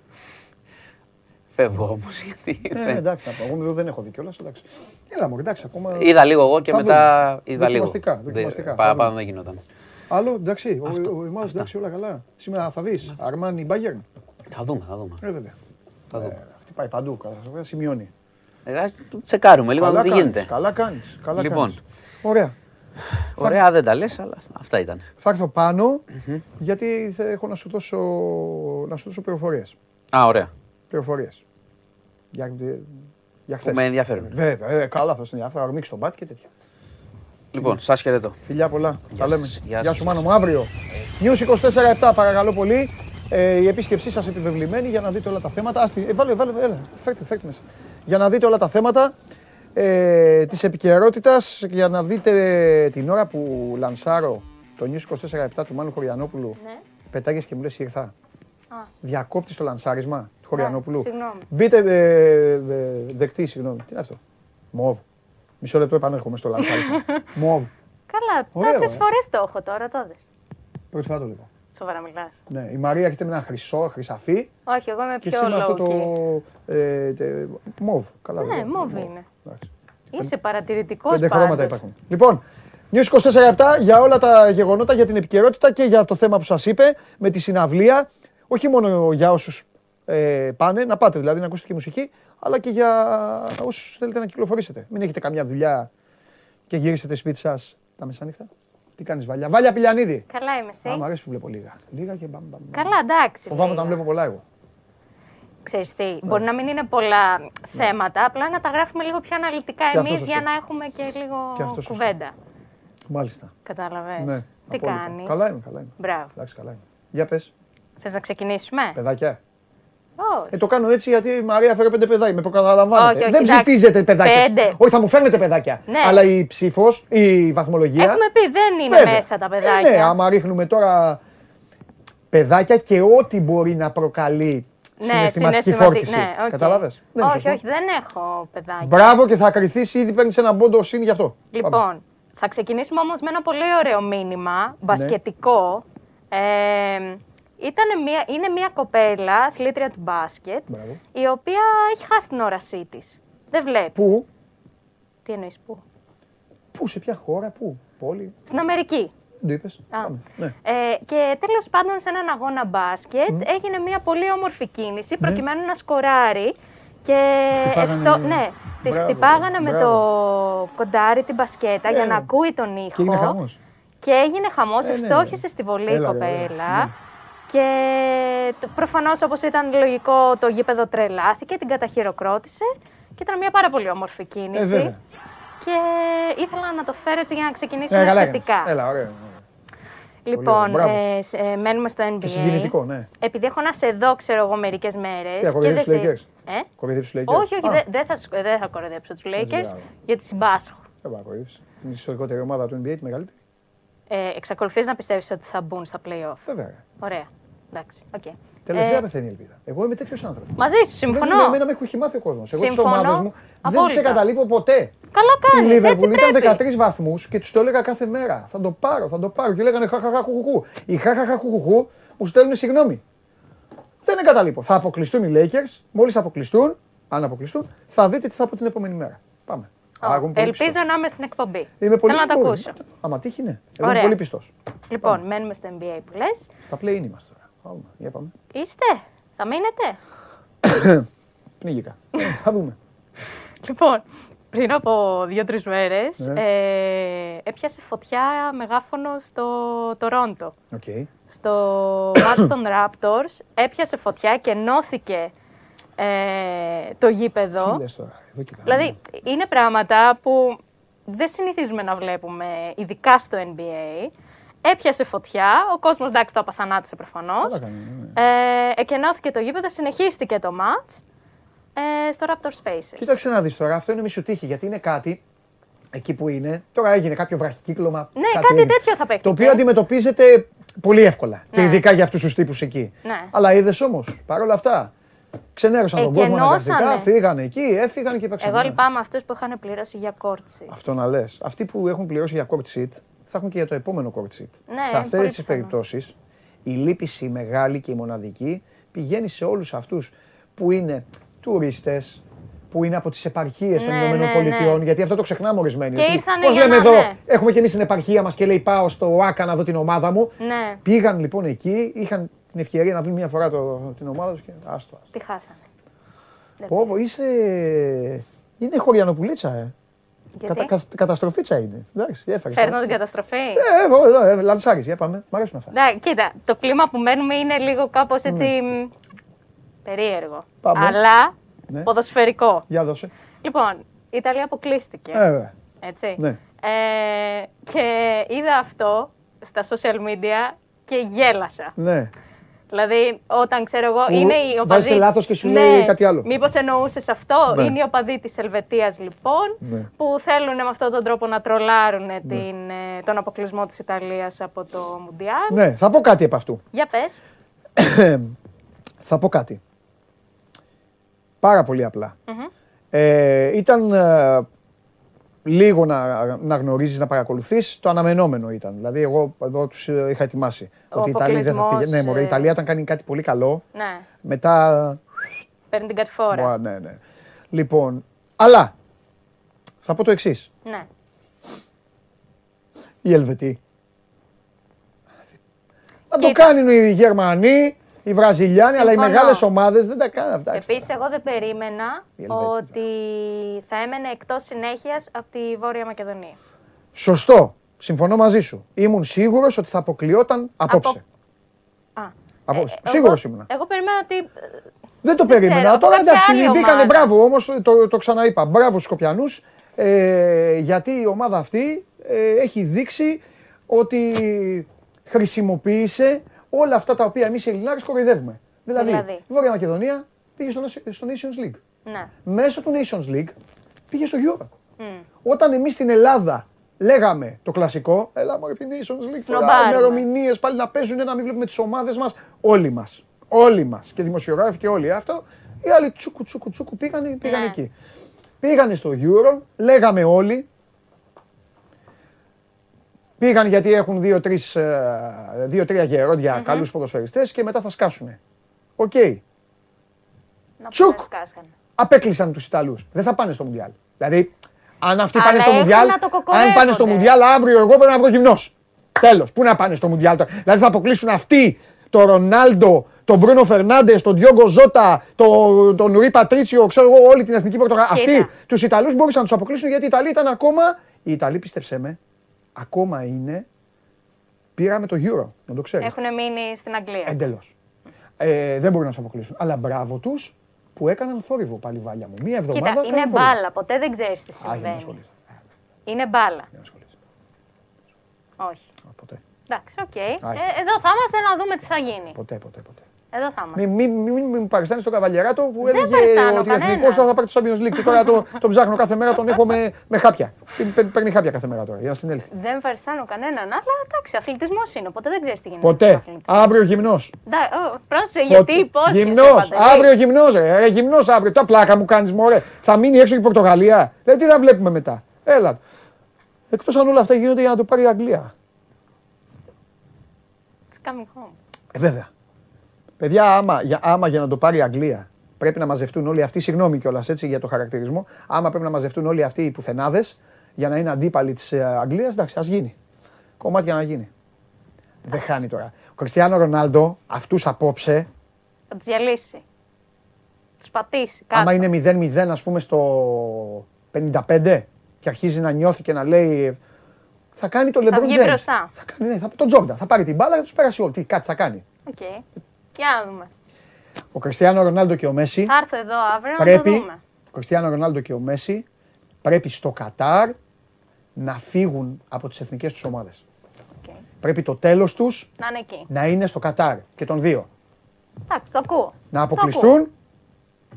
Φεύγω όμως γιατί Ε, ναι, δεν- εντάξει, να πω. Εγώ δεν έχω δει κιόλας. Εντάξει. Έλα μου, εντάξει, ακόμα. Είδα λίγο εγώ και Θα μετά δούμε. είδα λίγο. Δοκιμαστικά, Δεν- δοκιμαστικά. Θα Παραπάνω δούμε. δεν γινόταν. Άλλο, εντάξει. Ο, ο, Εμάς, εντάξει, όλα καλά. Σήμερα θα δεις. Αρμάνι Μπάγκερν. Θα δούμε, θα δούμε. Ε, βέβαια. Θα δούμε. Ε, Χτυπάει παντού. Καλά, σημειώνει. Ε, ας τσεκάρουμε λίγο να δούμε τι κάνεις, γίνεται. Καλά κάνεις. Καλά Λοιπόν. κάνεις. Ωραία. Ωραία, δεν τα λες, αλλά αυτά ήταν. Θα έρθω πάνω γιατί θα έχω να σου δώσω, να σου δώσω πληροφορίες. Α, ωραία. Πληροφορίες. Για, για Που χθες. με ενδιαφέρουν. Βέβαια, ε, καλά θα συνεχίσει. Θα ορμήξει τον μπάτι και τέτοια. Λοιπόν, σας χαιρετώ. Φιλιά πολλά. Τα λέμε. σας. Γεια Γεια σας. σου Μάνο μου αύριο. News 24-7 παρακαλώ πολύ. Ε, η επίσκεψή σας επιβεβλημένη για να δείτε όλα τα θέματα. Άστι, ε, βάλε, βάλε, έλα, φέρτε, φέρτε μέσα. Για να δείτε όλα τα θέματα ε, της επικαιρότητας, για να δείτε την ώρα που λανσάρω το News 24-7 του Μάνου Χωριανόπουλου. Ναι. Πετάγες και μου λες ήρθα. Α. Διακόπτεις το λανσάρισμα του Χωριανόπουλου; συγγνώμη. Μπείτε, ε, ε, δεκτή, συγγνώμη. Τι είναι αυτό; Μοβ. Μισό λεπτό επανέρχομαι στο λανσάρισμα. Μοβ. Καλά, Ωραίο, τόσες ε. φορές το έχω τώρα, το δες. Πρώτη φορά το λέω. Σοβαρά μιλάς. Ναι, η Μαρία έρχεται με ένα χρυσό, χρυσαφί Όχι, εγώ είμαι και πιο εσύ με αυτό low το ε, τε, μοβ. Καλά, Ναι, δεν λέω. μοβ είναι. Εντάξει. Είσαι παρατηρητικός Πέντε χρώματα υπάρχουν. Λοιπόν, News 24 για όλα τα γεγονότα, για την επικαιρότητα και για το θέμα που σας είπε με τη συναυλία. Όχι μόνο για όσους ε, πάνε, να πάτε δηλαδή να ακούσετε και μουσική, αλλά και για όσους θέλετε να κυκλοφορήσετε. Μην έχετε καμιά δουλειά και γυρίσετε σπίτι σας τα μεσάνυχτα. Τι κάνεις Βαλιά. Βαλιά Πηλιανίδη. Καλά είμαι εσύ. Α, μ' αρέσει που βλέπω λίγα. Λίγα και μπαμ, μπαμ. μπαμ. Καλά, εντάξει. Φοβάμαι λίγα. όταν βλέπω πολλά εγώ. Ξέρεις τι, μπορεί να μην είναι πολλά θέματα, απλά να τα γράφουμε λίγο πιο αναλυτικά Και αυτό εμείς σωστό. για να έχουμε και λίγο Και αυτό σωστό. κουβέντα. Μάλιστα. Κατάλαβες. Ναι, Τι απόλυτα. κάνεις; Καλά είμαι, καλά είμαι. Μπράβο. Εντάξει, καλά είμαι. Για πες, Θες να ξεκινήσουμε; παιδάκια. Όχι. Ε, το κάνω έτσι γιατί η Μαρία φέρε πέντε παιδάκια. Με προκαταλαμβάνετε. Όχι, όχι, Δεν εντάξει. ψηφίζετε παιδάκια. Πέντε. Όχι, θα μου φέρνετε παιδάκια. Ναι. Αλλά η ψήφος, η βαθμολογία. Έχουμε πει δεν είναι Βέβαια. μέσα τα Ε, παιδάκια. ναι, άμα ρίχνουμε τώρα παιδάκια και ό,τι μπορεί να προκαλεί συναισθηματική συναισθηματι- φόρτιση. Ναι, οκ. Κατάλαβες. Δεν είναι όχι, σωστό. όχι, δεν έχω παιδάκια. Μπράβο και θα κριθείς ήδη παίρνεις ένα πόντο συν γι' αυτό. Πάμε. Λοιπόν, θα ξεκινήσουμε όμως με ένα πολύ ωραίο μήνυμα, Ναι. μπασκετικό. Ε, ήτανε μια, είναι μια κοπέλα, αθλήτρια του μπάσκετ, Μπράβο. η οποία έχει χάσει την όρασή της. Δεν βλέπει. Πού, Τι εννοείς πού; πού, σε ποια χώρα, πού, πόλη; Στην Αμερική. Δεν το είπες. Α. Πάμε. Ναι. Ε, και τέλος πάντων σε έναν αγώνα μπάσκετ έγινε μια πολύ όμορφη κίνηση προκειμένου να σκοράρει και Ναι. Χτυπάγανε- ευστο... ναι, της Μπράβο, χτυπάγανε με το μπράβο. κοντάρι την μπασκέτα για Ε, να ναι. ακούει τον ήχο. Και έγινε χαμός. Και έγινε χαμός, Ε, ναι, ευστόχησε ναι. στη βολή η Έλα, ρε, κοπέλα. ναι. Και το- προφανώς όπως ήταν λογικό το γήπεδο τρελάθηκε, την καταχειροκρότησε και ήταν μια πάρα πολύ όμορφη Ε, κίνηση. Βέβαια. και ήθελα να το φέρω έτσι για να ξεκινήσουμε Ε, καλά θετικά. έκανες. Έλα, ωραία. Λοιπόν, Μπράβο. ε, σ- ε, μένουμε στο NBA. Και συγκινητικό, ναι. Επειδή έχω να σε δω, ξέρω εγώ, μερικές μέρες. Τι, ακολουθείς τους Lakers? Ε; Κοροϊδεύεις τους Lakers. Όχι, όχι, Α. δεν δεν θα, σ- δεν θα κοροϊδέψω τους Lakers, μπράβο. γιατί συμπάσχω. Δεν πάει να κοροϊδεύεις. Είναι η ιστορικότερη ομάδα του NBA, τη μεγαλύτερη. Ε, Εξακολουθείς να πιστεύεις ότι θα μπουν στα playoff. Βέβαια. Ωραία. Εντάξει. οκ. Τελευταία Ε, πεθαίνει η ελπίδα. Εγώ είμαι τέτοιος άνθρωπος. μαζί σου, συμφωνώ. Δεν, εμένα με έχει μάθει ο κόσμος. Εγώ τις Συμφωνώ. ομάδες μου δεν Απόλυτα. τις εγκαταλείπω ποτέ. Καλά Η κάνεις, έτσι Λίβερπουλ ήταν πρέπει. 13 βαθμούς και τους το έλεγα κάθε μέρα. Θα το πάρω, θα το πάρω. Και λέγανε χαχαχα χουχουχού. Οι χαχαχα χουχουχού μου στέλνουν συγγνώμη. Δεν εγκαταλείπω. Θα αποκλειστούν οι Lakers. Μόλις αποκλειστούν, αν αποκλειστούν, θα δείτε τι θα πω την επόμενη μέρα. Πάμε. Α, εγώ είμαι πολύ Ελπίζω πιστός. να είμαι στην εκπομπή. Είμαι πολύ Θέλω να το μπορεί. ακούσω. Άμα τύχει, ναι. Εγώ είμαι Ωραία. πολύ πιστός. Λοιπόν, μένουμε στο NBA που λες. Στα play είμαστε τώρα. Πάμε. Για πάμε. Είστε, θα μείνετε; Πνίγηκα. Ε, θα δούμε. Λοιπόν, πριν από δύο-τρεις μέρες Ναι. ε, έπιασε φωτιά μεγάφωνο στο Τορόντο. Οκ. Στο ματς των Raptors έπιασε φωτιά και εκκενώθηκε ε, το γήπεδο. Τι λες τώρα. Εδώ κοιτάμε. Δηλαδή, είναι πράγματα που δεν συνηθίζουμε να βλέπουμε, ειδικά στο NBA. Έπιασε φωτιά, ο κόσμος εντάξει το απαθανάτησε προφανώς. Καλά κάνει, ναι, ναι. Ε, εκενώθηκε το γήπεδο, συνεχίστηκε το match ε, στο Raptor Spaces. Κοίταξε να δεις τώρα, αυτό είναι μισού τύχη, γιατί είναι κάτι εκεί που είναι. Τώρα έγινε κάποιο βραχικύκλωμα. Ναι, κάτι έγινε, τέτοιο θα παίχτηκε. Το οποίο αντιμετωπίζεται πολύ εύκολα. Και Ναι. ειδικά για αυτούς τους τύπους εκεί. Ναι. Αλλά είδες όμως, παρόλα αυτά. Ξενέρωσαν τον κόσμο Εκενώσανε. αναγκαστικά, φύγανε εκεί, έφυγαν και έπαιξαν. Εγώ Ναι. λυπάμαι αυτούς που είχαν πληρώσει για court seats. Αυτό να λες. Αυτοί που έχουν πληρώσει για court seat θα έχουν και για το επόμενο court seat. Ναι, σε είναι αυτές πολύ τι πιθανό. περιπτώσεις, η λύπηση η μεγάλη και η μοναδική πηγαίνει σε όλους αυτούς που είναι τουρίστες, που είναι από τις επαρχίες των Ναι, Ηνωμένων ναι, Πολιτειών. ναι. Γιατί αυτό το ξεχνάμε ορισμένοι. Και ότι ήρθανε πώς για λέμε να- εδώ, ναι. έχουμε και εμείς την επαρχία μας και λέει πάω στο ΆΚΑ να δω την ομάδα μου. Ναι, Πήγαν λοιπόν εκεί, είχαν την ευκαιρία να δουν μια φορά το, την ομάδα τους και άστο. τι χάσανε. Πω, πω, είσαι. Είναι χωριανοπουλίτσα, ε. Γιατί; Κατα, κα- καταστροφίτσα είναι. Εντάξει, έφερε. φέρνω την καταστροφή. Ε, εδώ, εδώ, ε, λαντσάρις, για πάμε. Μ' αρέσουν αυτά. Ναι, κοίτα, το κλίμα που μένουμε είναι λίγο κάπως έτσι μ, περίεργο. Πάμε. Αλλά Ναι. ποδοσφαιρικό. Για δώσε. Λοιπόν, η Ιταλία αποκλείστηκε. Ε, βέβαια. Έτσι. Ναι. Ε, και είδα αυτό στα social media και γέλασα. Ναι. Δηλαδή, όταν ξέρω εγώ, Που είναι οι οπαδοί. βάζεις λάθος και σου λέει κάτι άλλο. Μήπως εννοούσες αυτό; Ναι. Είναι οι οπαδοί της Ελβετίας, λοιπόν, Ναι. που θέλουν με αυτόν τον τρόπο να τρολάρουν την, ε, τον αποκλεισμό της Ιταλίας από το Μουντιάλ. Ναι, θα πω κάτι από αυτού. Για πες. θα πω κάτι. Πάρα πολύ απλά. Ε, ήταν ε, λίγο να, να γνωρίζεις, να παρακολουθείς, το αναμενόμενο ήταν. Δηλαδή, εγώ εδώ τους ε, είχα ετοιμάσει. Ο ότι η Ιταλία δεν θα πήγε. αποκλεισμός, Ναι, μωρέ, η ε, Ιταλία όταν κάνει κάτι πολύ καλό, Ναι, μετά παίρνει την κατηφόρα. Μπα, ναι, ναι. Λοιπόν, αλλά θα πω το εξής. Ναι. Οι Ελβετοί. Να το Κοίτα. κάνουν οι Γερμανοί, οι Βραζιλιάνοι, αλλά οι Συμφωνώ. μεγάλες ομάδες δεν τα κάνουν αυτά. Επίσης, εγώ δεν περίμενα Οι Ελβετοί, ότι θα έμενε εκτός συνέχειας από τη Βόρεια Μακεδονία. Σωστό. Συμφωνώ μαζί σου. Ήμουν σίγουρος ότι θα αποκλειόταν απόψε. Α, Απόψε. ε, Σίγουρος εγώ- ήμουνα. Εγώ περίμενα ότι. ε, Δεν το περίμενα. ξέρω, Τώρα κάποια εντάξει, άλλη μπήκανε ομάδα. μπράβο όμως, το, το ξαναείπα. Μπράβο στους Σκοπιανούς. Ε, γιατί η ομάδα αυτή ε, έχει δείξει ότι χρησιμοποίησε όλα αυτά τα οποία εμείς οι Ελληνάρες κοροϊδεύουμε. Δηλαδή, Δηλαδή; η Βόρεια Μακεδονία πήγε στο, στο Nations League. Ναι. Μέσω του Nations League πήγε στο Euro. Όταν εμείς στην Ελλάδα λέγαμε το κλασικό, έλα μου επί Nations League, Σνομπάρουμε. ημερομηνίες πάλι να παίζουν, να μην βλέπουμε τις ομάδες μας. Όλοι μας. Όλοι μας. Και δημοσιογράφοι και όλοι αυτό. Οι άλλοι τσούκου τσούκου τσούκου πήγανε, πήγανε Ναι. εκεί. Πήγανε στο Euro, λέγαμε όλοι. Πήγαν γιατί έχουν δύο-τρεις, ε, δύο-τρία γερόντια καλούς ποδοσφαιριστές και μετά θα σκάσουνε. Οκ. Να Τσουκ. πούμε σκάσανε. Απέκλεισαν τους Ιταλούς. Δεν θα πάνε στο Μουντιάλ. Δηλαδή, αν αυτοί Αλλά πάνε στο έχουν Μουντιάλ, να το αν κοκορεύονται. πάνε στο Μουντιάλ αύριο εγώ πρέπει να βγω γυμνός. Τέλος. Πού να πάνε στο Μουντιάλ τώρα. Δηλαδή θα αποκλείσουν αυτοί τον Ρονάλντο, τον Μπρούνο Φερνάντες, τον Διόγκο Ζώτα, τον, τον Ρουί Πατρίτσιο, ξέρω εγώ, όλη την εθνική πορτογαλία. Κοίτα. Αυτοί τους Ιταλούς μπορούσαν να τους αποκλείσουν γιατί οι Ιταλοί ήταν ακόμα. Οι Ιταλοί, πίστεψέ με, ακόμα είναι. Πήραμε το Euro, να το ξέρεις. Έχουν μείνει στην Αγγλία. Εντελώς. Ε, δεν μπορούν να του αποκλείσουν. Αλλά μπράβο τους που έκαναν θόρυβο πάλι βάλια μου. Μία εβδομάδα. Κοίτα, έκαναν είναι θόρυβο. μπάλα. Ποτέ δεν ξέρεις τι Α, για να συμβαίνει. ασχολείσαι. Είναι μπάλα. Για να ασχολείσαι. Όχι. Α, Ποτέ. Εντάξει, οκ. Όχι. Ε, εδώ θα είμαστε να δούμε τι θα γίνει. Ποτέ, ποτέ, ποτέ. Εδώ θα είμαστε. Μην μη, μη, μη, μη μου παριστάνεις τον Καβαλιαράτο που Δεν έλεγε παριστάνω ότι ο κανένα. Εθνικός θα πάρει το Champions League. Και τώρα το, τον ψάχνω κάθε μέρα, τον έχω με, με χάπια. Παίρνει- παίρνει- Παίρνει χάπια κάθε μέρα τώρα για να συνέλθει. Δεν παριστάνω κανέναν, αλλά εντάξει, αθλητισμός είναι. Οπότε δεν ξέρεις τι γίνεται. Ποτέ. στον αθλητισμό. Αύριο γυμνός. Ντα- ω, Πρόσεχε, γιατί υπόσχεσαι. Γυμνός. Παντελή. Αύριο γυμνός. Ρε, ρε γυμνός αύριο. Τα πλάκα μου κάνεις, μωρέ. Θα μείνει έξω και η Πορτογαλία. Δηλαδή τι θα βλέπουμε μετά. Έλα. Εκτός αν όλα αυτά γίνονται για να το πάρει η Αγγλία. It's coming home. Ε, βέβαια. Παιδιά, άμα για, άμα για να το πάρει η Αγγλία πρέπει να μαζευτούν όλοι αυτοί, συγγνώμη κιόλας έτσι για το χαρακτηρισμό, άμα πρέπει να μαζευτούν όλοι αυτοί οι πουθενάδες για να είναι αντίπαλοι της Αγγλίας, εντάξει, ας γίνει. Κομμάτια να γίνει. Δεν χάνει τώρα. Ο Κριστιανό Ρονάλντο, αυτούς απόψε, Θα του διαλύσει. Τους πατήσει. Κάτω. άμα είναι 0-0, ας πούμε, στο 55 και αρχίζει να νιώθει και να λέει. Θα κάνει το LeBron βγει James. μπροστά. Θα κάνει, ναι, θα, τον Τζόρνταν. Θα πάρει την μπάλα και τους πέρασε όλοι. Τι, κάτι θα κάνει. Οκ. Για να δούμε. Ο Κριστιανό Ρονάλντο και ο Μέσι. Θα έρθω εδώ αύριο να το πρέπει, δούμε. ο Κριστιανό Ρονάλντο και ο Μέσι πρέπει στο Κατάρ να φύγουν από τις εθνικές τους ομάδες. Οκ. Πρέπει το τέλος τους Να είναι εκεί. να είναι στο Κατάρ και των δύο. Εντάξει, το ακούω. Να Το αποκλειστούν,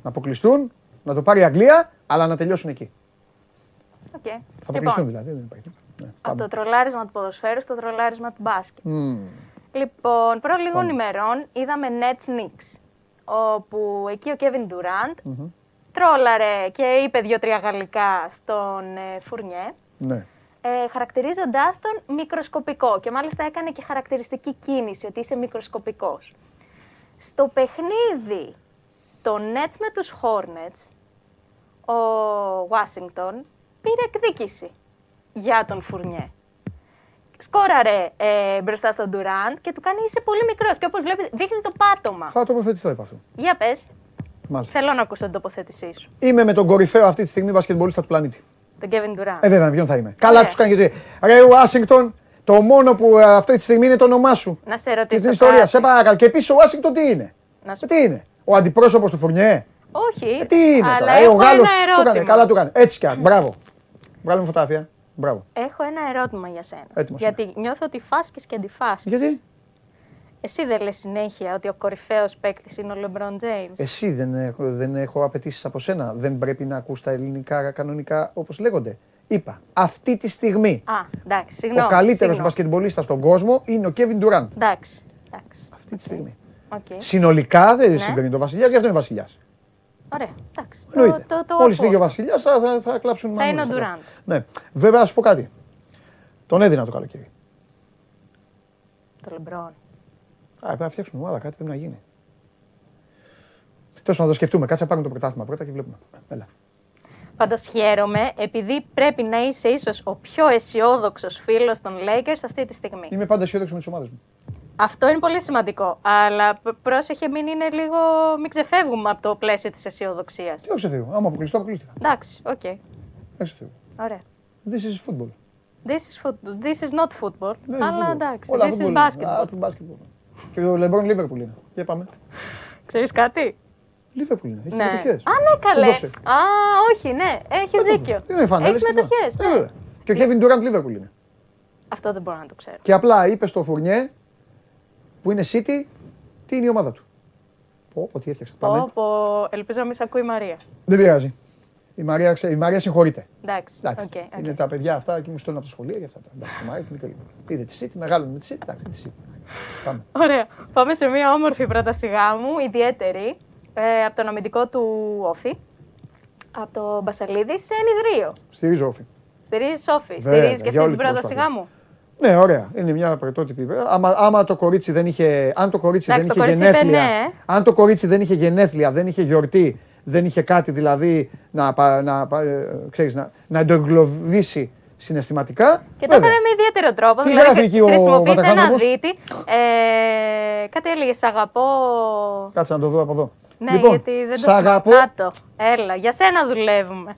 να αποκλειστούν, να το πάρει η Αγγλία, αλλά να τελειώσουν εκεί. Οκ. Θα αποκλειστούν Λοιπόν, δηλαδή, δεν υπάρχει. Ναι, από πάμε. το τρολάρισμα του ποδοσφαίρου στο τρολάρισμα του μπάσκετ. Μμμ. Λοιπόν, προ λίγων ημερών είδαμε Nets Knicks, όπου εκεί ο Kevin Durant τρόλαρε και είπε δύο-τρία γαλλικά στον ε, Φουρνιέ, Ναι. ε, χαρακτηρίζοντάς τον μικροσκοπικό και μάλιστα έκανε και χαρακτηριστική κίνηση ότι είσαι μικροσκοπικός. Στο παιχνίδι των Nets με τους Hornets, ο Washington πήρε εκδίκηση για τον Φουρνιέ. Σκόραρε ε, μπροστά στον Durant και του κάνει είσαι πολύ μικρός και όπως βλέπεις δείχνει το πάτωμα. Θα τοποθετηθώ επ' αυτού. Για πες, Μάλιστα. θέλω να ακούσω την τοποθέτησή σου. Είμαι με τον κορυφαίο αυτή τη στιγμή μπασκετμπολίστα του πλανήτη. Τον Kevin Durant. Ε, βέβαια, με ποιον θα είμαι. Καλά Ωραία. τους κάνει γιατί. Ρε, Ουάσιγκτον, το μόνο που ε, αυτή τη στιγμή είναι το όνομά σου. Να σε Και ρωτήσω την ιστορία, κάτι. σε παρακαλώ. Και επίσης ο Ουάσιγκτον τι είναι; Να σου Ε, τι είναι; Ο αντιπρόσωπος του Φουρνιέ; Όχι, Ε, τι είναι αλλά τώρα; Ε, έχω ο Γάλλος ένα του έκανε. ερώτημα. Καλά του έκανε. Έτσι κι αν. Μπράβο. Βγάλουμε φωτογραφία. Μπράβο. Έχω ένα ερώτημα για σένα. Έτοιμος Γιατί νιώθω ότι φάσκεις και αντιφάσκεις. Γιατί; Εσύ δεν λες συνέχεια ότι ο κορυφαίος παίκτης είναι ο LeBron James; εσύ δεν έχω, δεν έχω απαιτήσεις από σένα. Δεν πρέπει να ακούς τα ελληνικά κανονικά όπως λέγονται. Είπα, αυτή τη στιγμή Α, εντάξει, συγγνώμη. ο καλύτερος συγγνώμη. μπασκετμπολίστας στον κόσμο είναι ο Kevin Durant. Εντάξει, εντάξει. Αυτή τη στιγμή. Οκ. Συνολικά δεν Ναι. συγκρίνει τον Βασιλιάς, γι' αυτό είναι Βασιλιάς. Ωραία, εντάξει. Εννοείται. Το, το, το Μόλις φύγει ο ακούω. Βασιλιά θα, θα, θα κλάψουν Θα είναι ο μανούλες. Durant. Ναι. Βέβαια, να σου πω κάτι. Τον έδινα το καλοκαίρι. Το LeBron. Α, πρέπει να φτιάξουμε ομάδα, κάτι πρέπει να γίνει. Τέλος να το σκεφτούμε. Κάτσε να πάρουμε το πρωτάθλημα πρώτα και βλέπουμε. Έλα. Πάντως χαίρομαι επειδή πρέπει να είσαι ίσως ο πιο αισιόδοξος φίλος των Lakers αυτή τη στιγμή. Είμαι πάντα αισιόδοξος με τις ομάδες μου. Αυτό είναι πολύ σημαντικό. Αλλά π- πρόσεχε, μην είναι λίγο. Μην ξεφεύγουμε από το πλαίσιο της αισιοδοξίας. Τι έχω ξεφύγω. Άμα αποκλειστώ, αποκλείστηκα. Εντάξει, οκ. Δεν ξεφύγω. Ωραία. This is football. This is, football. This is not football. Δεν είναι αλλά football. εντάξει. Όλα This football is είναι. basketball. Α, το basketball. Και το LeBron Liverpool είναι. Για πάμε. Ξέρεις κάτι; Liverpool είναι. Έχει Ναι. μετοχές. Α, ναι, καλέ. Δεν το ξέρεις. Α, όχι, ναι. Έχεις δίκιο. Είναι φανέλες Έχεις και αυτά. μετοχές. Ε, Ναι. βέβαια. Και ο Kevin Durant Liverpool είναι. Αυτό δεν μπορώ να το ξέρω. Και απλά είπες στο Φουρνιέ που είναι City τι είναι η ομάδα του. Πω, πω, τι έφτιαξα. Πάμε. Πω, πω, ελπίζω να μην σε ακούει η Μαρία. Δεν πειράζει. Η Μαρία, ξέ- η Μαρία συγχωρείται. Εντάξει, Εντάξει. OK, OK. Είναι τα παιδιά αυτά και μου στέλνουν από τα σχολεία για αυτά. τα- Εντάξει, η Μαρία είναι και λίγο. Είδε τη City, μεγάλωνε με τη City. Εντάξει, τη City. Πάμε. Ωραία. Πάμε σε μια όμορφη πρόταση γάμου, ιδιαίτερη, ε, από τον αμυντικό του Όφη, από το Μπασαλίδη σε ενιδρίο. Στηρίζω όφη. Στηρίζεις Όφη, Βέβαια, στηρίζεις και για αυτή όλη την την πρόταση προσπάθεια. Γάμου. Ναι, ωραία. Είναι μια πρωτότυπη. Άμα, άμα το κορίτσι δεν είχε. Αν το κορίτσι Εντάξει, δεν το είχε κορίτσι είπε γενέθλια. ναι. Αν το κορίτσι δεν είχε γενέθλια, δεν είχε γιορτή, δεν είχε κάτι δηλαδή να, πα- να, πα- ε, ξέρεις, να, να το εγκλωβίσει συναισθηματικά. Και το βέβαια. έκανε με ιδιαίτερο τρόπο. Τι δηλαδή γράφει εκεί ο χρησιμοποίησε ένα Βαταχάνθρωπος; δίτη. Ε, κάτι έλεγε, σ' αγαπώ. Κάτσε να το δω από εδώ. Ναι, λοιπόν, γιατί δεν σ' το αγαπώ. Να το. Έλα, για σένα δουλεύουμε.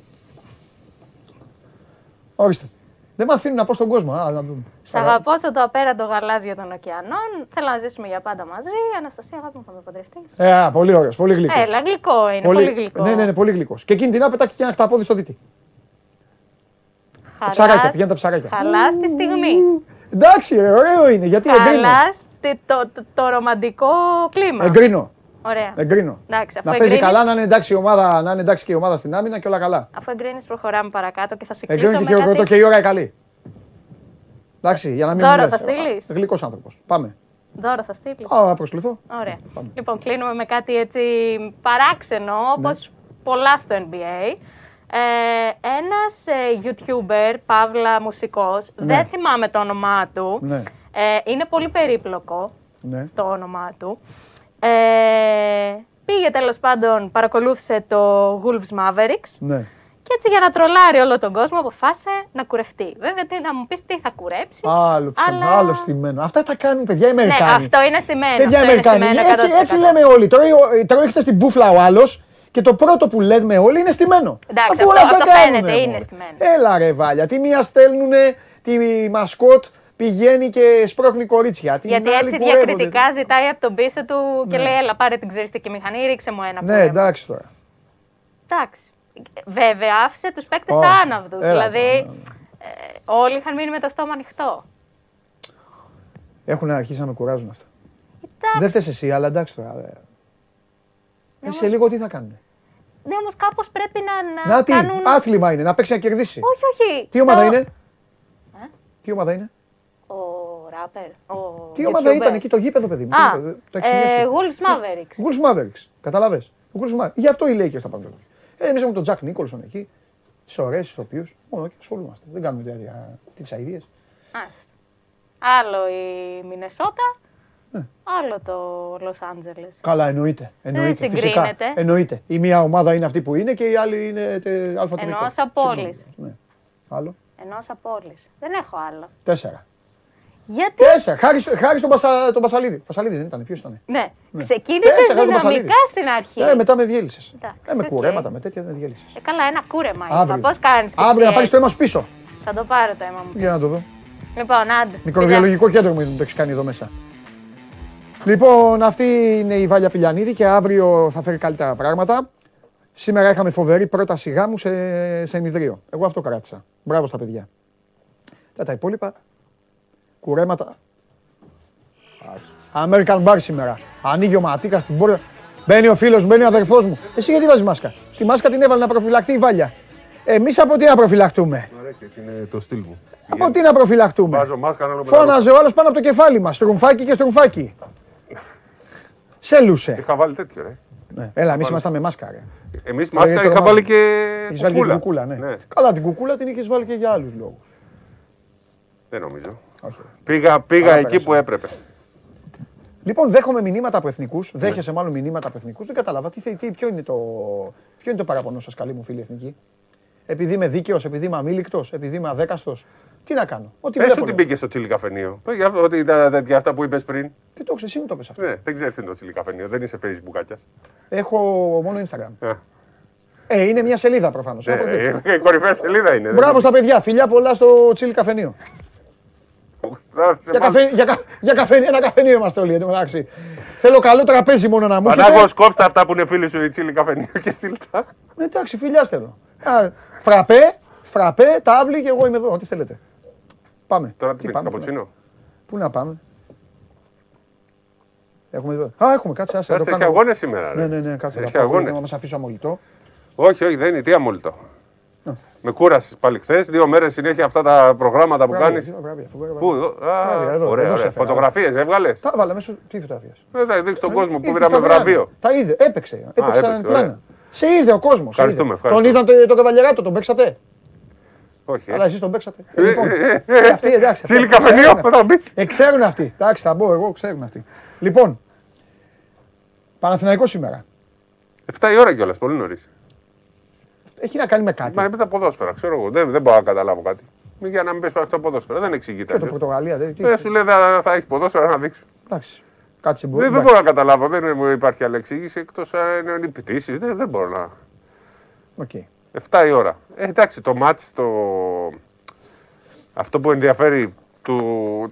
Ορίστε. Δεν με αφήνουν να πω στον κόσμο. Α, να δούμε. Σ' αγαπώ στο το απέραντο γαλάζιο των ωκεανών. Θέλω να ζήσουμε για πάντα μαζί. Αναστασία, αγάπη μου, θα με παντρευτείς. Ε, α, πολύ ωραίος, πολύ γλυκός. Έλα, γλυκό είναι, πολύ, γλυκό. Ναι, ναι, ναι, πολύ γλυκός. Και εκείνη την ώρα πετάχτηκε ένα χταπόδι στο δίτη. Χαλάς- ψαράκια, πηγαίνουν τα ψαράκια. Χαλάς τη στιγμή. Εντάξει, ρε, ωραίο είναι. Γιατί εγκρίνω. Χαλάς τη- το, το, το ρομαντικό κλίμα. Εγκρίνω. Ωραία. Εγκρίνω. Εντάξει, αφού Να παίζει εγκρίνεις- καλά, να είναι, εντάξει η ομάδα, να είναι εντάξει και η ομάδα στην άμυνα και όλα καλά. Αφού εγκρίνεις, προχωράμε παρακάτω και θα σε κλείσω Εγκρίνω και με χειροκροτώ κάτι... και η ώρα είναι καλή. Εντάξει, για να μην Δώρο μου λες. θα στείλεις; Γλυκός άνθρωπος. Πάμε. Δώρο θα στείλεις. Α, να προσκληθώ. Ωραία. Λοιπόν, κλείνουμε με κάτι έτσι παράξενο, όπως πολλά στο NBA. Ε, ένας ε, YouTuber, Παύλα μουσικός, Ναι. δεν θυμάμαι το όνομά του. Ναι. Ε, είναι πολύ περίπλοκο Ναι. το όνομά του. Ε, Πήγε τέλος πάντων, παρακολούθησε το Wolves Mavericks. Ναι. Και έτσι για να τρολάρει όλο τον κόσμο αποφάσισε να κουρευτεί. Βέβαια, τι, να μου πεις τι θα κουρέψει. Άλλο ψέμα, αλλά- άλλο στημένο. Αυτά τα κάνουν παιδιά οι Ναι, Αμερικάνοι. αυτό είναι στημένο. Παιδιά αυτό είναι Αμερικάνοι. στημένο Έτσι, 100%. έτσι λέμε όλοι. Τρώει, ο- τρώει χτε την μπουφλα ο άλλος και το πρώτο που λέμε όλοι είναι στημένο. Εντάξει, Αφού αυτό- όλα αυτά αυτό κάνουνε, φαίνεται, είναι μωρέ. στημένο. Έλα ρε βάλια. Τη μία στέλνουν τη μασκότ πηγαίνει και σπρώχνει κορίτσια. Την Γιατί άλλη έτσι κουρεύονται. διακριτικά ζητάει από τον πίσω του και λέει: Έλα, πάρε την ξεριστική μηχανή, ρίξε μου ένα Ναι, κούρεμα». εντάξει τώρα. Εντάξει. Βέβαια, άφησε τους παίκτες Ω, άναυδους. έλα Δηλαδή, τώρα, ναι, ε, όλοι είχαν μείνει με το στόμα ανοιχτό. Έχουν αρχίσει να με κουράζουν αυτά. Εντάξει. Δεν φταίει εσύ, αλλά εντάξει τώρα. ε. Ε, σε λίγο τι θα κάνουν. Ναι, όμως κάπως πρέπει να, να, Να τι, κάνουν. άθλημα είναι, να παίξει να κερδίσει. Όχι, όχι. Τι ομάδα στο- είναι; Τι ομάδα είναι; Ο ράπερ. Ο Τι ομάδα YouTuber. ήταν εκεί, το γήπεδο, παιδί μου. το Α, γήπεδο, το ε, εξηγήσω. Wolves Mavericks. Wolves Mavericks. Καταλαβέ. Γι' αυτό οι Lakers θα πάρουν το λόγο. Ε, εμείς έχουμε τον Τζακ Νίκολσον εκεί. Τις ωραίες ηθοποιού. Μόνο και ασχολούμαστε. Δεν κάνουμε τέτοια τι αειδίε. Μάλιστα. Άλλο η Μινεσότα, Ναι. άλλο το Λος Άντζελες. Καλά, εννοείται. εννοείται φυσικά. συγκρίνεται. Εννοείται. Η μία ομάδα είναι αυτή που είναι και η άλλη είναι τε, αλφατονικό. Εννοώ σαν πόλεις. Ναι. Άλλο. Ενός απόλυση. Δεν έχω άλλο. Τέσσερα. Γιατί; Τέσσερα. Χάρη, στο- χάρη στον Πασα, τον Πασαλίδη. Πασαλίδη δεν ήταν. Ποιος ήταν; Ναι, Ναι. ξεκίνησες Τέσσερα, τον δυναμικά Πασαλίδη. στην αρχή. Ε, μετά με διέλυσες. Εντάξει, Ε, με οκ. κουρέματα, με τέτοια με διέλυσες. Ε, καλά, ένα κούρεμα είπα. Αύριο. Πώς κάνεις. Αύριο να πάρεις το αίμα σου πίσω. Θα το πάρω το αίμα μου. Για να το δω. Λοιπόν, άντε. Μικροβιολογικό κέντρο μου το έχεις κάνει εδώ μέσα. Λοιπόν, αυτή είναι η Βάλια Πηλιανίδη και αύριο θα φέρει καλύτερα πράγματα. Σήμερα είχαμε φοβερή πρόταση γάμου σε, σε ενιδρίο. Εγώ αυτό κράτησα. Μπράβο στα παιδιά. Τα, τα υπόλοιπα. Κουρέματα. American Bar σήμερα. Ανοίγει ο Ματίκας στην πόρτα. Μπαίνει ο φίλος μου, μπαίνει ο αδερφός μου. Εσύ γιατί βάζεις μάσκα; Τη μάσκα την έβαλε να προφυλαχθεί η Βάλια. Εμείς από τι να προφυλαχτούμε; Μ' αρέσει, έτσι είναι το στυλ μου. Από τι να προφυλαχτούμε; Βάζω μάσκα να μετά. Φώναζε ο άλλος πάνω από το κεφάλι μας. Στρουμφάκι και στρουμφάκι. Σέλουσε. Είχα βάλει τέτοιο, ρε. Ναι. Έλα, εμείς ήμασταν με μάσκα. Ρε. Εμείς Ε, μάσκα το είχα ρομάδι. βάλει και Έχεις βάλει και την κουκούλα. κουκούλα, ναι. Καλά, την κουκούλα την είχες βάλει και για άλλους λόγους. Δεν νομίζω. Όχι. Πήγα, πήγα Καλά εκεί πέρασε. που έπρεπε. Λοιπόν, δέχομαι μηνύματα από εθνικούς. Δέχεσαι μάλλον μηνύματα από εθνικούς. Δεν κατάλαβα. Τι, θε- τι, ποιο, είναι το, ποιο είναι το παραπονό σας, καλή μου φίλη εθνική; Επειδή είμαι δίκαιος, επειδή είμαι αμήλικτος, επειδή είμαι αδέκαστος. Τι να κάνω; Ό,τι Πες βλέπω. ότι λέω. μπήκες στο τσίλι καφενείο. Πες για- Ότι ήταν τέτοια αυτά που είπες πριν. Τι το ξέρεις, εσύ μου το πες αυτό. Ναι, δεν ξέρεις τι είναι το τσίλι καφενείο. Δεν είσαι facebookάκια. Έχω μόνο Instagram. Ε, είναι μια σελίδα προφανώς. Η κορυφαία σελίδα είναι. Μπράβο στα παιδιά, φιλιά πολλά στο τσίλι καφενείο. Για, καφέ, για, κα- για καφέ, ένα καφενείο είμαστε όλοι εδώ μεταξύ. Θέλω καλό τραπέζι μόνο να μου Πανάγο, έχετε. κόψτε αυτά που είναι φίλοι σου η τσίλι καφενείο και στείλτα. Ε, Εντάξει, φιλιά θέλω. Α, Φραπέ, φραπέ, τάβλη και εγώ είμαι εδώ. Τι θέλετε. Πάμε. Τώρα τι πίνεις, πάμε, πού να- καπουτσίνο; Πού να πάμε; Έχουμε εδώ. Α, έχουμε, κάτσε. άσε, να το Κάτσε, έχει κάνω. αγώνες σήμερα, ρε. Ναι, ναι, ναι, κάτσε. Έχει να πάω, αγώνες. Να μας αφήσω αμολυτό. Όχι, όχι, δεν είναι. Τι αμόλυτο. Με κούρασες πάλι χθες. Δύο μέρες συνέχεια αυτά τα προγράμματα που Μπράβο, κάνεις. μπράβο, μπράβο. Πού, Μπράβο, α, εδώ, ωραία, εδώ σε ωραία. έφερα. Φωτογραφίες έβγαλες; Τα βάλαμε μέσω. Τι φωτογραφίες; Δεν θα δείξει τον κόσμο που Ήρθε πήραμε στα βραβείο. Τα είδε, έπαιξε. Έπαιξαν έπαιξε, πλάνα. ωραία. Σε είδε ο κόσμος. Ευχαριστούμε, Τον ευχαριστούμε. είδαν το- τον καβαλιαράτο, τον παίξατε; Όχι. ε. Αλλά εσείς τον παίξατε. Ε, λοιπόν, αυτοί, εντάξει, Τσίλι αυτοί καφενείο, ξέρουν αυτοί. θα μπεις. Ε, ξέρουν αυτοί. Εντάξει, θα μπω εγώ, ξέρουν αυτοί. Λοιπόν, Παναθηναϊκός σήμερα. 7 η ώρα κιόλας, πολύ νωρίς. Έχει να κάνει με κάτι. Μα είπε τα ποδόσφαιρα, ξέρω εγώ. Δεν, δεν μπορώ να καταλάβω κάτι. Μη Για να μην πες τα ποδόσφαιρα, δεν εξηγείται. Και το αλλιώς. Πορτογαλία. Δεν, τι- Δεν σου λέει θα, θα έχεις ποδόσφαιρα να δείξω. Εντάξει. Κάτσε μπορεί. Δεν, δεν μπορώ να καταλάβω, δεν μου υπάρχει άλλη εξήγηση εκτός αν είναι πτήσεις. Δεν, δεν μπορώ να. Οκ. 7 η ώρα. Ε, εντάξει, το ματς, το... αυτό που ενδιαφέρει του...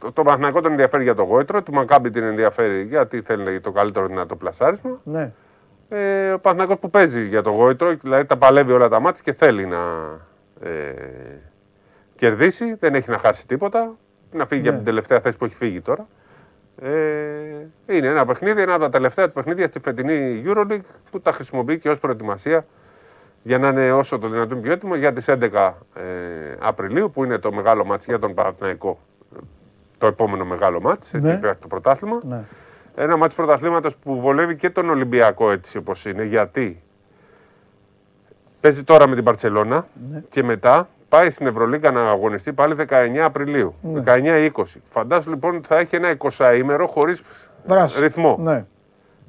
το, το Παναθηναϊκό τον ενδιαφέρει για το γόητρο, του Μακάμπι την ενδιαφέρει γιατί θέλει το καλύτερο δυνατό πλασάρισμα. Ναι. Ε, ο Παναθηναϊκός που παίζει για το γόητρο, δηλαδή τα παλεύει όλα τα μάτς και θέλει να ε, κερδίσει, δεν έχει να χάσει τίποτα, να φύγει Ναι. από την τελευταία θέση που έχει φύγει τώρα. Ε, είναι ένα παιχνίδι, ένα από τα τελευταία του παιχνίδια στη φετινή Euroleague που τα χρησιμοποιεί και ως προετοιμασία για να είναι όσο το δυνατόν πιο έτοιμο για τις 11 ε, Απριλίου που είναι το μεγάλο μάτς για τον Παναθηναϊκό το επόμενο μεγάλο μάτς, έτσι Ναι. υπάρχει το πρωτάθλημα. Ναι. Ένα μάτς πρωταθλήματος που βολεύει και τον Ολυμπιακό έτσι όπως είναι, γιατί; Παίζει τώρα με την Παρσελώνα Ναι. και μετά πάει στην Ευρωλίγκα να αγωνιστεί πάλι 19 Απριλίου, Ναι. 19-20. Φαντάσου λοιπόν ότι θα έχει ένα 20 ημέρο χωρίς Δράση. ρυθμό. Ναι.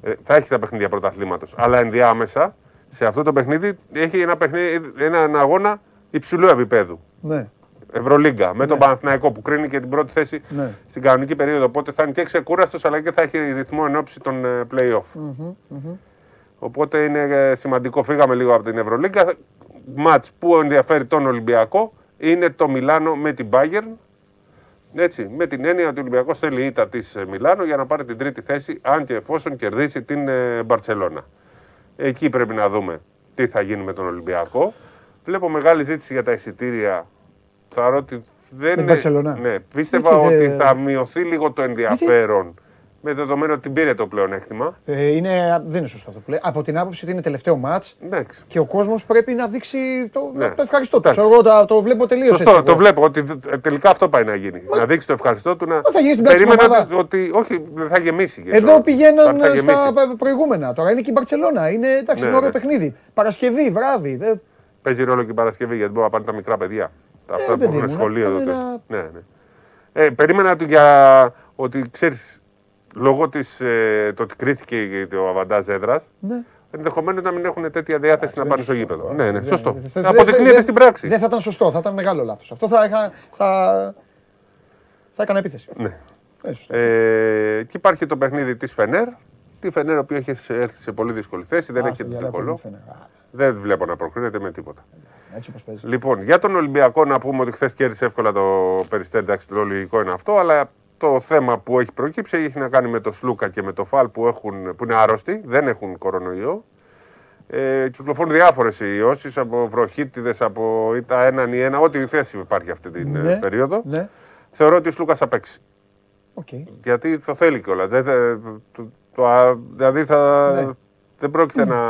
Ε, θα έχει τα παιχνίδια πρωταθλήματος. Αλλά ενδιάμεσα σε αυτό το παιχνίδι έχει ένα παιχνίδι, έναν αγώνα υψηλού επίπεδου. Ναι. Ευρωλίγκα με τον Παναθηναϊκό που κρίνει και την πρώτη θέση Ναι. στην κανονική περίοδο. Οπότε θα είναι και ξεκούραστος αλλά και θα έχει ρυθμό εν ώψη των ε, play-off. Οπότε είναι ε, σημαντικό. Φύγαμε λίγο από την Ευρωλίγκα. Μάτς που ενδιαφέρει τον Ολυμπιακό είναι το Μιλάνο με την Bayern. Έτσι, με την έννοια ότι ο Ολυμπιακός θέλει ήττα της ε, Μιλάνο για να πάρει την τρίτη θέση, αν και εφόσον κερδίσει την ε, Μπαρτσελώνα. Εκεί πρέπει να δούμε τι θα γίνει με τον Ολυμπιακό. Βλέπω μεγάλη ζήτηση για τα εισιτήρια. Θεωρώ ότι δεν την Μπαρτσελώνα. Ναι, πίστευα Γιατί ότι δεν- θα μειωθεί λίγο το ενδιαφέρον. Με δεδομένο ότι πήρε το πλεονέκτημα. Ε, είναι, δεν είναι σωστό αυτό που λέει. Από την άποψη ότι είναι τελευταίο μάτς Εντάξει. και ο κόσμος πρέπει να δείξει το, Ναι. το ευχαριστώ του. Εντάξει. Ξέρω Εγώ το, το βλέπω τελείως έτσι. Σωστό, εγώ. το βλέπω ότι ε, τελικά αυτό πάει να γίνει. Να δείξει το ευχαριστώ του. Να... θα γίνει στην πράξη Περίμενα ομάδα. ότι, ότι- όχι, δεν θα γεμίσει. γιατί Εδώ το- πηγαίναν θα γεμίσει. στα προηγούμενα. Τώρα είναι και η Μπαρσελόνα. Είναι εντάξει, Ναι, είναι ωραίο ναι. παιχνίδι. Παρασκευή, βράδυ. Δεν- Παίζει ρόλο και η Παρασκευή γιατί μπορεί να πάνε τα μικρά παιδιά. Τα αυτά που παιδί έχουν μου, σχολείο να εδώ. πάνε να- Ναι, ναι. Ε, περίμενα ότι για ότι ξέρεις, λόγω της, ε, το ότι κρίθηκε το αβαντάζ έδρας, Ναι. ενδεχομένω να μην έχουν τέτοια διάθεση να δεν πάνε είναι στο σωστό γήπεδο. αυτό. Ναι, ναι, Δεν- σωστό. δεν- δεν- Αποδεικνύεται δεν- στην πράξη. Δεν θα ήταν σωστό, θα ήταν μεγάλο λάθος. Αυτό θα, είχα, θα, θα έκανα επίθεση. Ναι. Ε, σωστό. Ε, και υπάρχει το παιχνίδι της Φενέρ. Τη Φενέρ, η οποία έχει έρθει σε πολύ δύσκολη θέση, δεν Α, έχει στο το διάλογο τρικολό. μου φαίνεται. Α, Δεν βλέπω να προκρίνεται με τίποτα. Έτσι όπως παίζει. Λοιπόν, για τον Ολυμπιακό να πούμε ότι χθες κέρδισε εύκολα το περιστέρι, εντάξει, το λογικό είναι αυτό, αλλά το θέμα που έχει προκύψει έχει να κάνει με το Σλούκα και με το Φαλ που, έχουν, που είναι άρρωστοι, δεν έχουν κορονοϊό. Ε, κυκλοφορούν διάφορες ιώσεις από βροχίτιδες, από είτε έναν ή ένα, ό,τι θέση υπάρχει αυτή την ε, Ναι, περίοδο. Ναι, Θεωρώ ότι ο Σλούκας θα παίξει. οκ. Γιατί το θέλει κιόλας. Δεν, θε- το, το, α- δηλαδή θα, Ναι. δεν πρόκειται να.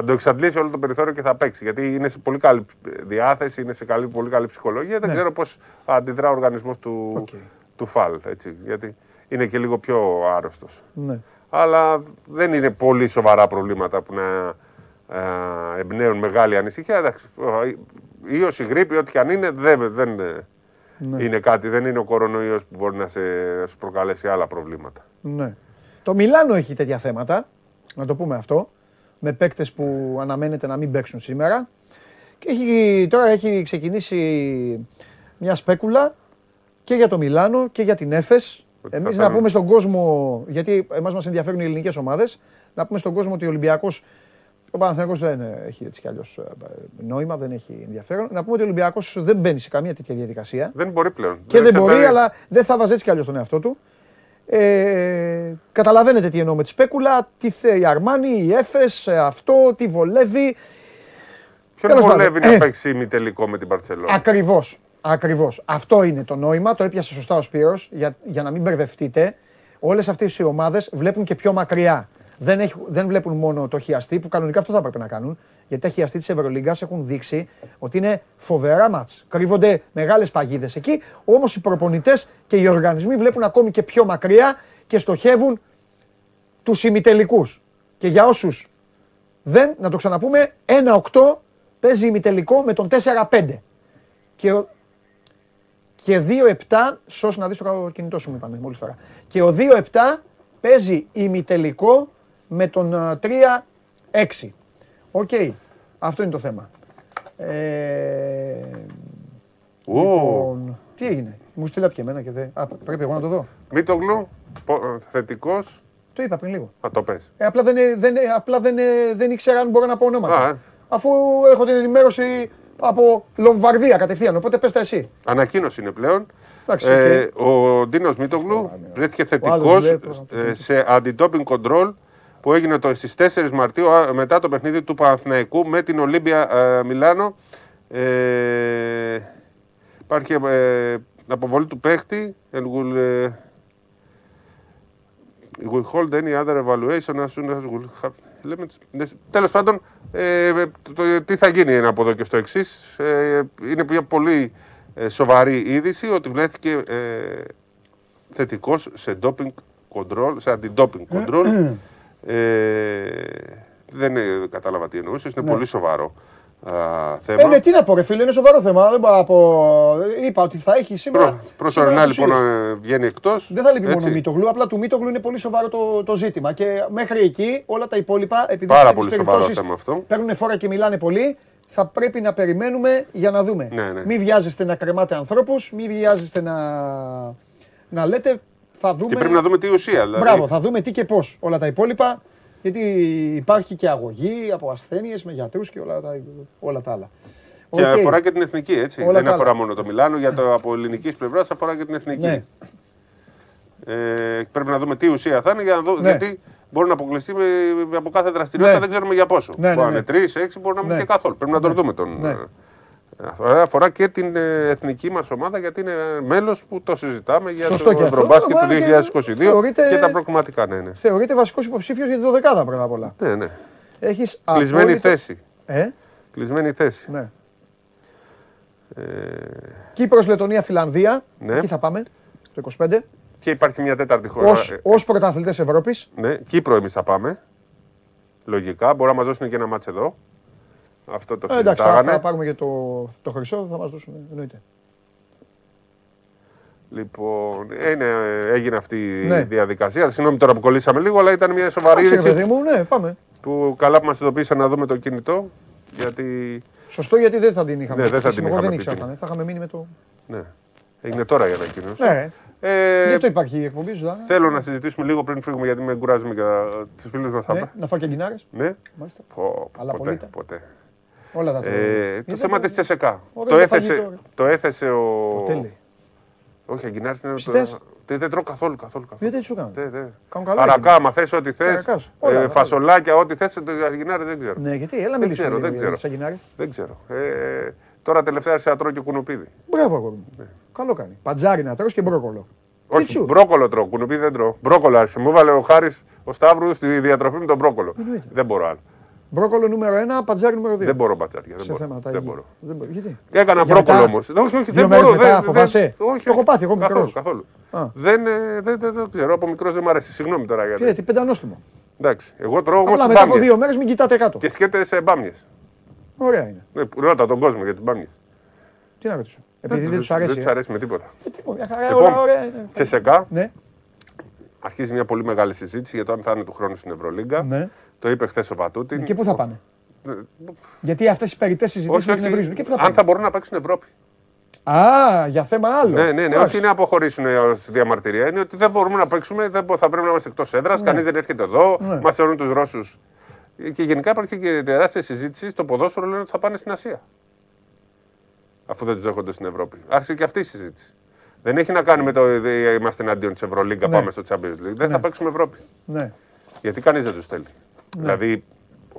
Θα το εξαντλήσει όλο το περιθώριο και θα παίξει. Γιατί είναι σε πολύ καλή διάθεση, είναι σε καλή, πολύ καλή ψυχολογία. Δεν Ναι. ξέρω πώς αντιδρά ο οργανισμός του, Οκ. του Φαλ. Έτσι, γιατί είναι και λίγο πιο άρρωστος. Ναι. Αλλά δεν είναι πολύ σοβαρά προβλήματα που να ε, εμπνέουν μεγάλη ανησυχία. Εντάξει, ίωση, γρήπη, ό,τι και αν είναι, δεν, δεν ε, Ναι. είναι κάτι. Δεν είναι ο κορονοϊός που μπορεί να, σε, να σου προκαλέσει άλλα προβλήματα. Ναι. Το Μιλάνο έχει τέτοια θέματα, να το πούμε αυτό, με παίκτες που αναμένεται να μην παίξουν σήμερα. Και έχει, τώρα έχει ξεκινήσει μια σπέκουλα και για το Μιλάνο και για την Έφες. Ότι Εμείς θα να φέρουν- πούμε στον κόσμο, γιατί εμάς μας ενδιαφέρουν οι ελληνικές ομάδες, να πούμε στον κόσμο ότι ο Ολυμπιακός, ο Παναθηναϊκός δεν ε, έχει έτσι κι αλλιώς ε, νόημα, δεν έχει ενδιαφέρον. Να πούμε ότι ο Ολυμπιακός δεν μπαίνει σε καμία τέτοια διαδικασία. Δεν μπορεί πλέον. Και δεν εξαρτάται- μπορεί, αλλά δεν θα βάζει έτσι κι αλλιώς τον εαυτό του. Ε, καταλαβαίνετε τι εννοώ με τη σπέκουλα, τι θέλει η Αρμάνι, η Έφες, ε, αυτό, τι βολεύει. Ποιον Τέλος βολεύει πάντων. να Ε. παίξει ημιτελικό με την Παρσελόνα; Ακριβώς, ακριβώς. Αυτό είναι το νόημα, το έπιασε σωστά ο Σπύρος, για, για να μην μπερδευτείτε. Όλες αυτές οι ομάδες βλέπουν και πιο μακριά. Δεν, έχ- δεν βλέπουν μόνο το χιαστή, που κανονικά αυτό θα έπρεπε να κάνουν. Γιατί τα χιαστή της Ευρωλίγκας έχουν δείξει ότι είναι φοβερά μάτς. Κρύβονται μεγάλες παγίδες εκεί, όμως οι προπονητές και οι οργανισμοί βλέπουν ακόμη και πιο μακριά και στοχεύουν τους ημιτελικούς. Και για όσους δεν, να το ξαναπούμε, 1-8 παίζει ημιτελικό με τον 4-5. Και, ο- και 2-7, σως να δεις το κινητό σου μου είπανε μόλις τώρα. Και ο 2-7 παίζει ημιτελικό με τον α, 3-6. Οκ, αυτό είναι το θέμα. Ε, Ου, λοιπόν, τι έγινε, μου στείλατε και εμένα και δεν... Α, πρέπει εγώ να το δω. Μήτογλου, θετικός. Το είπα πριν λίγο. Θα το πες. Ε, απλά δεν, ε, δεν, ε, απλά δεν, ε, δεν ήξερα αν μπορώ να πω ονόματα. Α, ε. Αφού έχω την ενημέρωση από Λομβαρδία κατευθείαν, οπότε πες τα εσύ. Ανακοίνωση είναι πλέον. Εντάξει, Ε, οκ. ο Ντίνος Μήτογλου βρέθηκε θετικός άλλος βλέπει, σε anti-doping control που έγινε το, στις 4 Μαρτίου α, μετά το παιχνίδι του Παναθηναϊκού με την Ολύμπια ε, Μιλάνο. Ε, υπάρχει ε, αποβολή του παίχτη. and will, ε, we hold any other evaluation as soon as we'll have limits. Τέλος πάντων, ε, το, το- τι θα γίνει είναι από εδώ και στο εξής. είναι μια πολύ ε, σοβαρή είδηση ότι βρέθηκε ε, θετικός σε doping control, σε anti-doping control. Ε, δεν ε, κατάλαβα τι εννοούσες, είναι πολύ σοβαρό. α, θέμα. Ε, ναι, τι να πω, ρε φίλε, είναι σοβαρό θέμα. Δεν μπορώ να πω. Είπα ότι θα έχει σήμερα. Προ, προσωρινά σήμερα λοιπόν τους ε, βγαίνει εκτός. Δεν θα λείπει μόνο ο Μίτογλου, απλά του Μίτογλου είναι πολύ σοβαρό το, το ζήτημα. Και μέχρι εκεί όλα τα υπόλοιπα, επειδή Πάρα σε πολύ τέτοιες σοβαρό περιπτώσεις θέμα αυτό. Παίρνουν φόρα και μιλάνε πολύ, θα πρέπει να περιμένουμε για να δούμε. Ναι, ναι. Μην βιάζεστε να κρεμάτε ανθρώπους, μην βιάζεστε να, να λέτε. Θα δούμε. Και πρέπει να δούμε τι ουσία. Δηλαδή. Μπράβο, θα δούμε τι και πώς. Όλα τα υπόλοιπα. Γιατί υπάρχει και αγωγή από ασθένειες με γιατρούς και όλα τα, όλα τα άλλα. Και Οκ. αφορά και την εθνική, έτσι. Όλα Δεν καλά. αφορά μόνο το Μιλάνο, για το από ελληνικής πλευράς αφορά και την εθνική. Ναι. Ε, πρέπει να δούμε τι ουσία θα είναι για να δούμε. Ναι. Γιατί μπορεί να αποκλειστεί με, με- από κάθε δραστηριότητα, Ναι. δεν ξέρουμε για πόσο. Ναι, ναι, μπορεί να ναι. είναι τρεις, έξι, μπορεί να μην Ναι. και καθόλου. Πρέπει να τον Ναι. δούμε τον. Ναι. ε, Αφορά, αφορά και την ε, εθνική μας ομάδα γιατί είναι μέλος που το συζητάμε για Σωστό το και αυτό. Ευρωμπάσκετ του Άρα και 2022 θεωρείται- και τα προκριματικά. Ναι, ναι. Θεωρείται βασικός υποψήφιος για τη δωδεκάδα πρώτα απ' όλα. ναι, ναι. Έχεις Κλεισμένη απόλυτο- θέση. Ε, Κλεισμένη θέση. ναι. Ε, Κύπρος, Λετωνία, Φιλανδία. Ναι. Εκεί θα πάμε. Το 25. και υπάρχει μια τέταρτη χώρα. Ως, Ε, ως πρωταθλητές Ευρώπης. Ναι, Κύπρο εμείς θα πάμε. Λογικά. Μπορεί να μα δώσουν και ένα μάτς εδώ. Αυτό το Ε, εντάξει, θα, συζητάγανε. θα πάρουμε και το, το χρυσό, θα μας δώσουν. Εννοείται. Λοιπόν, είναι, έγινε αυτή Ναι. η διαδικασία. Συγγνώμη τώρα που κολλήσαμε λίγο, αλλά ήταν μια σοβαρή Εντάξει, ρε είδηση παιδί μου, ναι, πάμε. που καλά που μας ειδοποίησαν να δούμε το κινητό. Γιατί. Σωστό γιατί δεν θα την είχαμε. Ναι, δεν θα πει. την Εγώ είχαμε δεν πει ήξερα. την. θα είναι. Θα είχαμε μείνει με το. Ναι. Έγινε τώρα η ανακοίνωση. Ναι, Ε, γι' αυτό υπάρχει η εκπομπή σου. Δάνα. Θέλω να συζητήσουμε λίγο πριν φύγουμε γιατί με κουράζουμε για τους φίλους μας. Ναι, να φάω και αγκινάρες. Ναι. Μάλιστα. Πω, Αλλά ποτέ, πολύτα. ποτέ. Όλα τα Ε, το Είδες, θέμα το- της Τσεσεκά. Ωραίο Το το έθεσε, φαγητό, ρε. το έθεσε ο. Τέλει. Όχι, αγκινάρι είναι. Ψητές. Το... Δεν, δεν τρώω καθόλου. καθόλου, καθόλου. Γιατί τι σου κάνω. Δεν, δεν. Κάνουν καλά. Αρακά, εκείνοι. άμα θες ό,τι θες. Καρακάς. Όλα, όλα. φασολάκια, ό,τι θες. Το αγκινάρι δεν ξέρω. Ναι, γιατί, έλα Δεν μιλήσουμε ξέρω, λίγο δεν για ξέρω. τις αγκινάρες. Δεν ξέρω. Ε, τώρα τελευταία άρχισα να τρώω και κουνουπίδι. Μπράβο, αγόρι μου. Καλό κάνει. Παντζάρι να τρως και μπρόκολο. Όχι, τσου. μπρόκολο τρώω, κουνουπίδι δεν τρώω. Μπρόκολο άρχισε. Μου έβαλε ο Χάρης ο Σταύρου στη διατροφή με τον μπρόκολο. Δεν μπορώ άλλο. Μπρόκολο νούμερο 1, παντζάρι νούμερο 2. Δεν μπορώ μπατσάρια. Δεν Σε μπορώ. θέματα Δεν υγεία. μπορώ. Δεν μπορώ. Γιατί; Και έκανα Για μπρόκολο μετά. όμω. Όχι, όχι, Δύο δεν μέρες μπορώ. μετά δεν, φοβάσαι; δεν- όχι, Το έχω όχι. πάθει εγώ καθόλου, μικρός. καθόλου. Α. Δεν, ε, δεν, δεν, δεν ξέρω. Από μικρός δεν μου αρέσει. Συγγνώμη τώρα γιατί. Γιατί, πεντανόστιμο. Εντάξει. Εγώ τρώω όμως Απλά μετά από μπάμιες. δύο μέρες μην κοιτάτε κάτω. Και σκέτε σε μπάμιες. Ωραία είναι. Ρώτα τον κόσμο για τις μπάμιες. Τι να ρωτήσω. Επειδή δεν τους αρέσει. Δεν ε; του αρέσει με τίποτα. Ε, τι πω, μια χαρά, Λοιπόν, ωραία, ωραία είναι. Τσεσεκά. Ναι, Αρχίζει μια πολύ μεγάλη συζήτηση για το αν θα είναι του χρόνου στην Ευρωλίγκα. Ναι. Το είπε χθες ο Πατούτιν. Και πού θα πάνε; Ε, Γιατί αυτές οι περιττές συζητήσεις Όχι, με όχι. την ευρίζουν. Και πού θα αν πάνε; θα μπορούν να παίξουν Ευρώπη. Α, για θέμα άλλο. Ναι, ναι, ναι. Εντάξει. Όχι είναι να αποχωρήσουν ως διαμαρτυρία. Είναι ότι δεν μπορούμε να παίξουμε, δεν μπο- θα πρέπει να είμαστε εκτός έδρας. Ναι. Κανείς δεν έρχεται εδώ. Ναι. Μας θεωρούν τους Ρώσους. Και γενικά υπάρχει και τεράστια συζήτηση στο ποδόσφαιρο λένε ότι θα πάνε στην Ασία. Αφού δεν τους δέχονται στην Ευρώπη. Άρχισε και αυτή η συζήτηση. Δεν έχει να κάνει με το ότι είμαστε εναντίον της Ευρωλίγκα, Ναι. πάμε στο Champions League. Δεν θα παίξουμε Ευρώπη. Ναι. Γιατί κανείς δεν τους θέλει. Δηλαδή,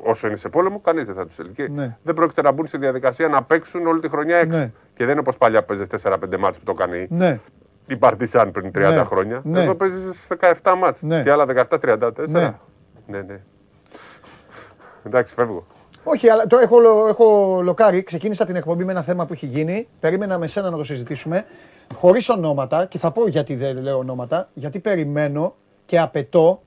όσο είναι σε πόλεμο, κανείς δεν θα τους θέλει. Και Ναι. δεν πρόκειται να μπουν στη διαδικασία να παίξουν όλη τη χρονιά έξω. Ναι. Και δεν είναι όπως παλιά παίζες 4-5 μάτς που το κάνει Ναι. η Παρτιζάν πριν 30 Ναι. χρόνια. Ναι. Εδώ παίζεις 17 μάτς Ναι. και άλλα 17-34. Ναι. ναι, ναι. Εντάξει, φεύγω. Όχι, αλλά το έχω, λο- έχω λοκάρει. Ξεκίνησα την εκπομπή με ένα θέμα που έχει γίνει. Περίμενα με σένα να το συζητήσουμε. Χωρίς ονόματα. Και θα πω γιατί δεν λέω ονόματα. Γιατί περιμένω και απαιτώ.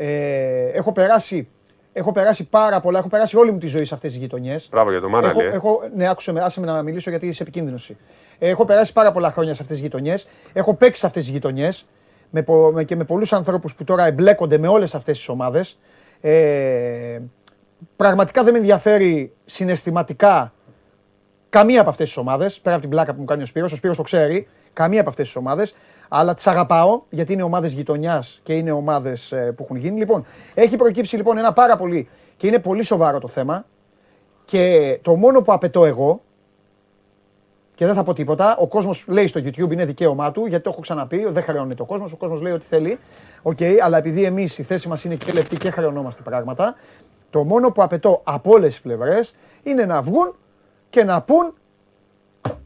Ε, έχω, περάσει, έχω περάσει πάρα πολλά. Έχω περάσει όλη μου τη ζωή σε αυτές τις γειτονιές. Μπράβο για το Μάναλι. Έχω, ε. έχω, ναι, άκουσε με, άσε με να μιλήσω γιατί είσαι επικίνδυνος. Έχω περάσει πάρα πολλά χρόνια σε αυτές τις γειτονιές. Έχω παίξει σε αυτές τις γειτονιές με, πο- με- και με πολλούς ανθρώπους που τώρα εμπλέκονται με όλες αυτές τις ομάδες. Ε, πραγματικά δεν με ενδιαφέρει συναισθηματικά καμία από αυτές τις ομάδες. Πέρα από την πλάκα που μου κάνει ο Σπύρος, ο Σπύρος το ξέρει. Καμία από αυτές τις ομάδες. Αλλά τις αγαπάω γιατί είναι ομάδες γειτονιάς και είναι ομάδες που έχουν γίνει. Λοιπόν, έχει προκύψει λοιπόν ένα πάρα πολύ και είναι πολύ σοβαρό το θέμα. Και το μόνο που απαιτώ εγώ, και δεν θα πω τίποτα, ο κόσμος λέει στο YouTube είναι δικαίωμά του, γιατί το έχω ξαναπεί, δεν χρεώνεται ο κόσμος, ο κόσμος λέει ό,τι θέλει. Οκ, αλλά επειδή εμείς η θέση μας είναι και λεπτή και χρεωνόμαστε πράγματα, το μόνο που απαιτώ από όλες τις πλευρές είναι να βγουν και να πούν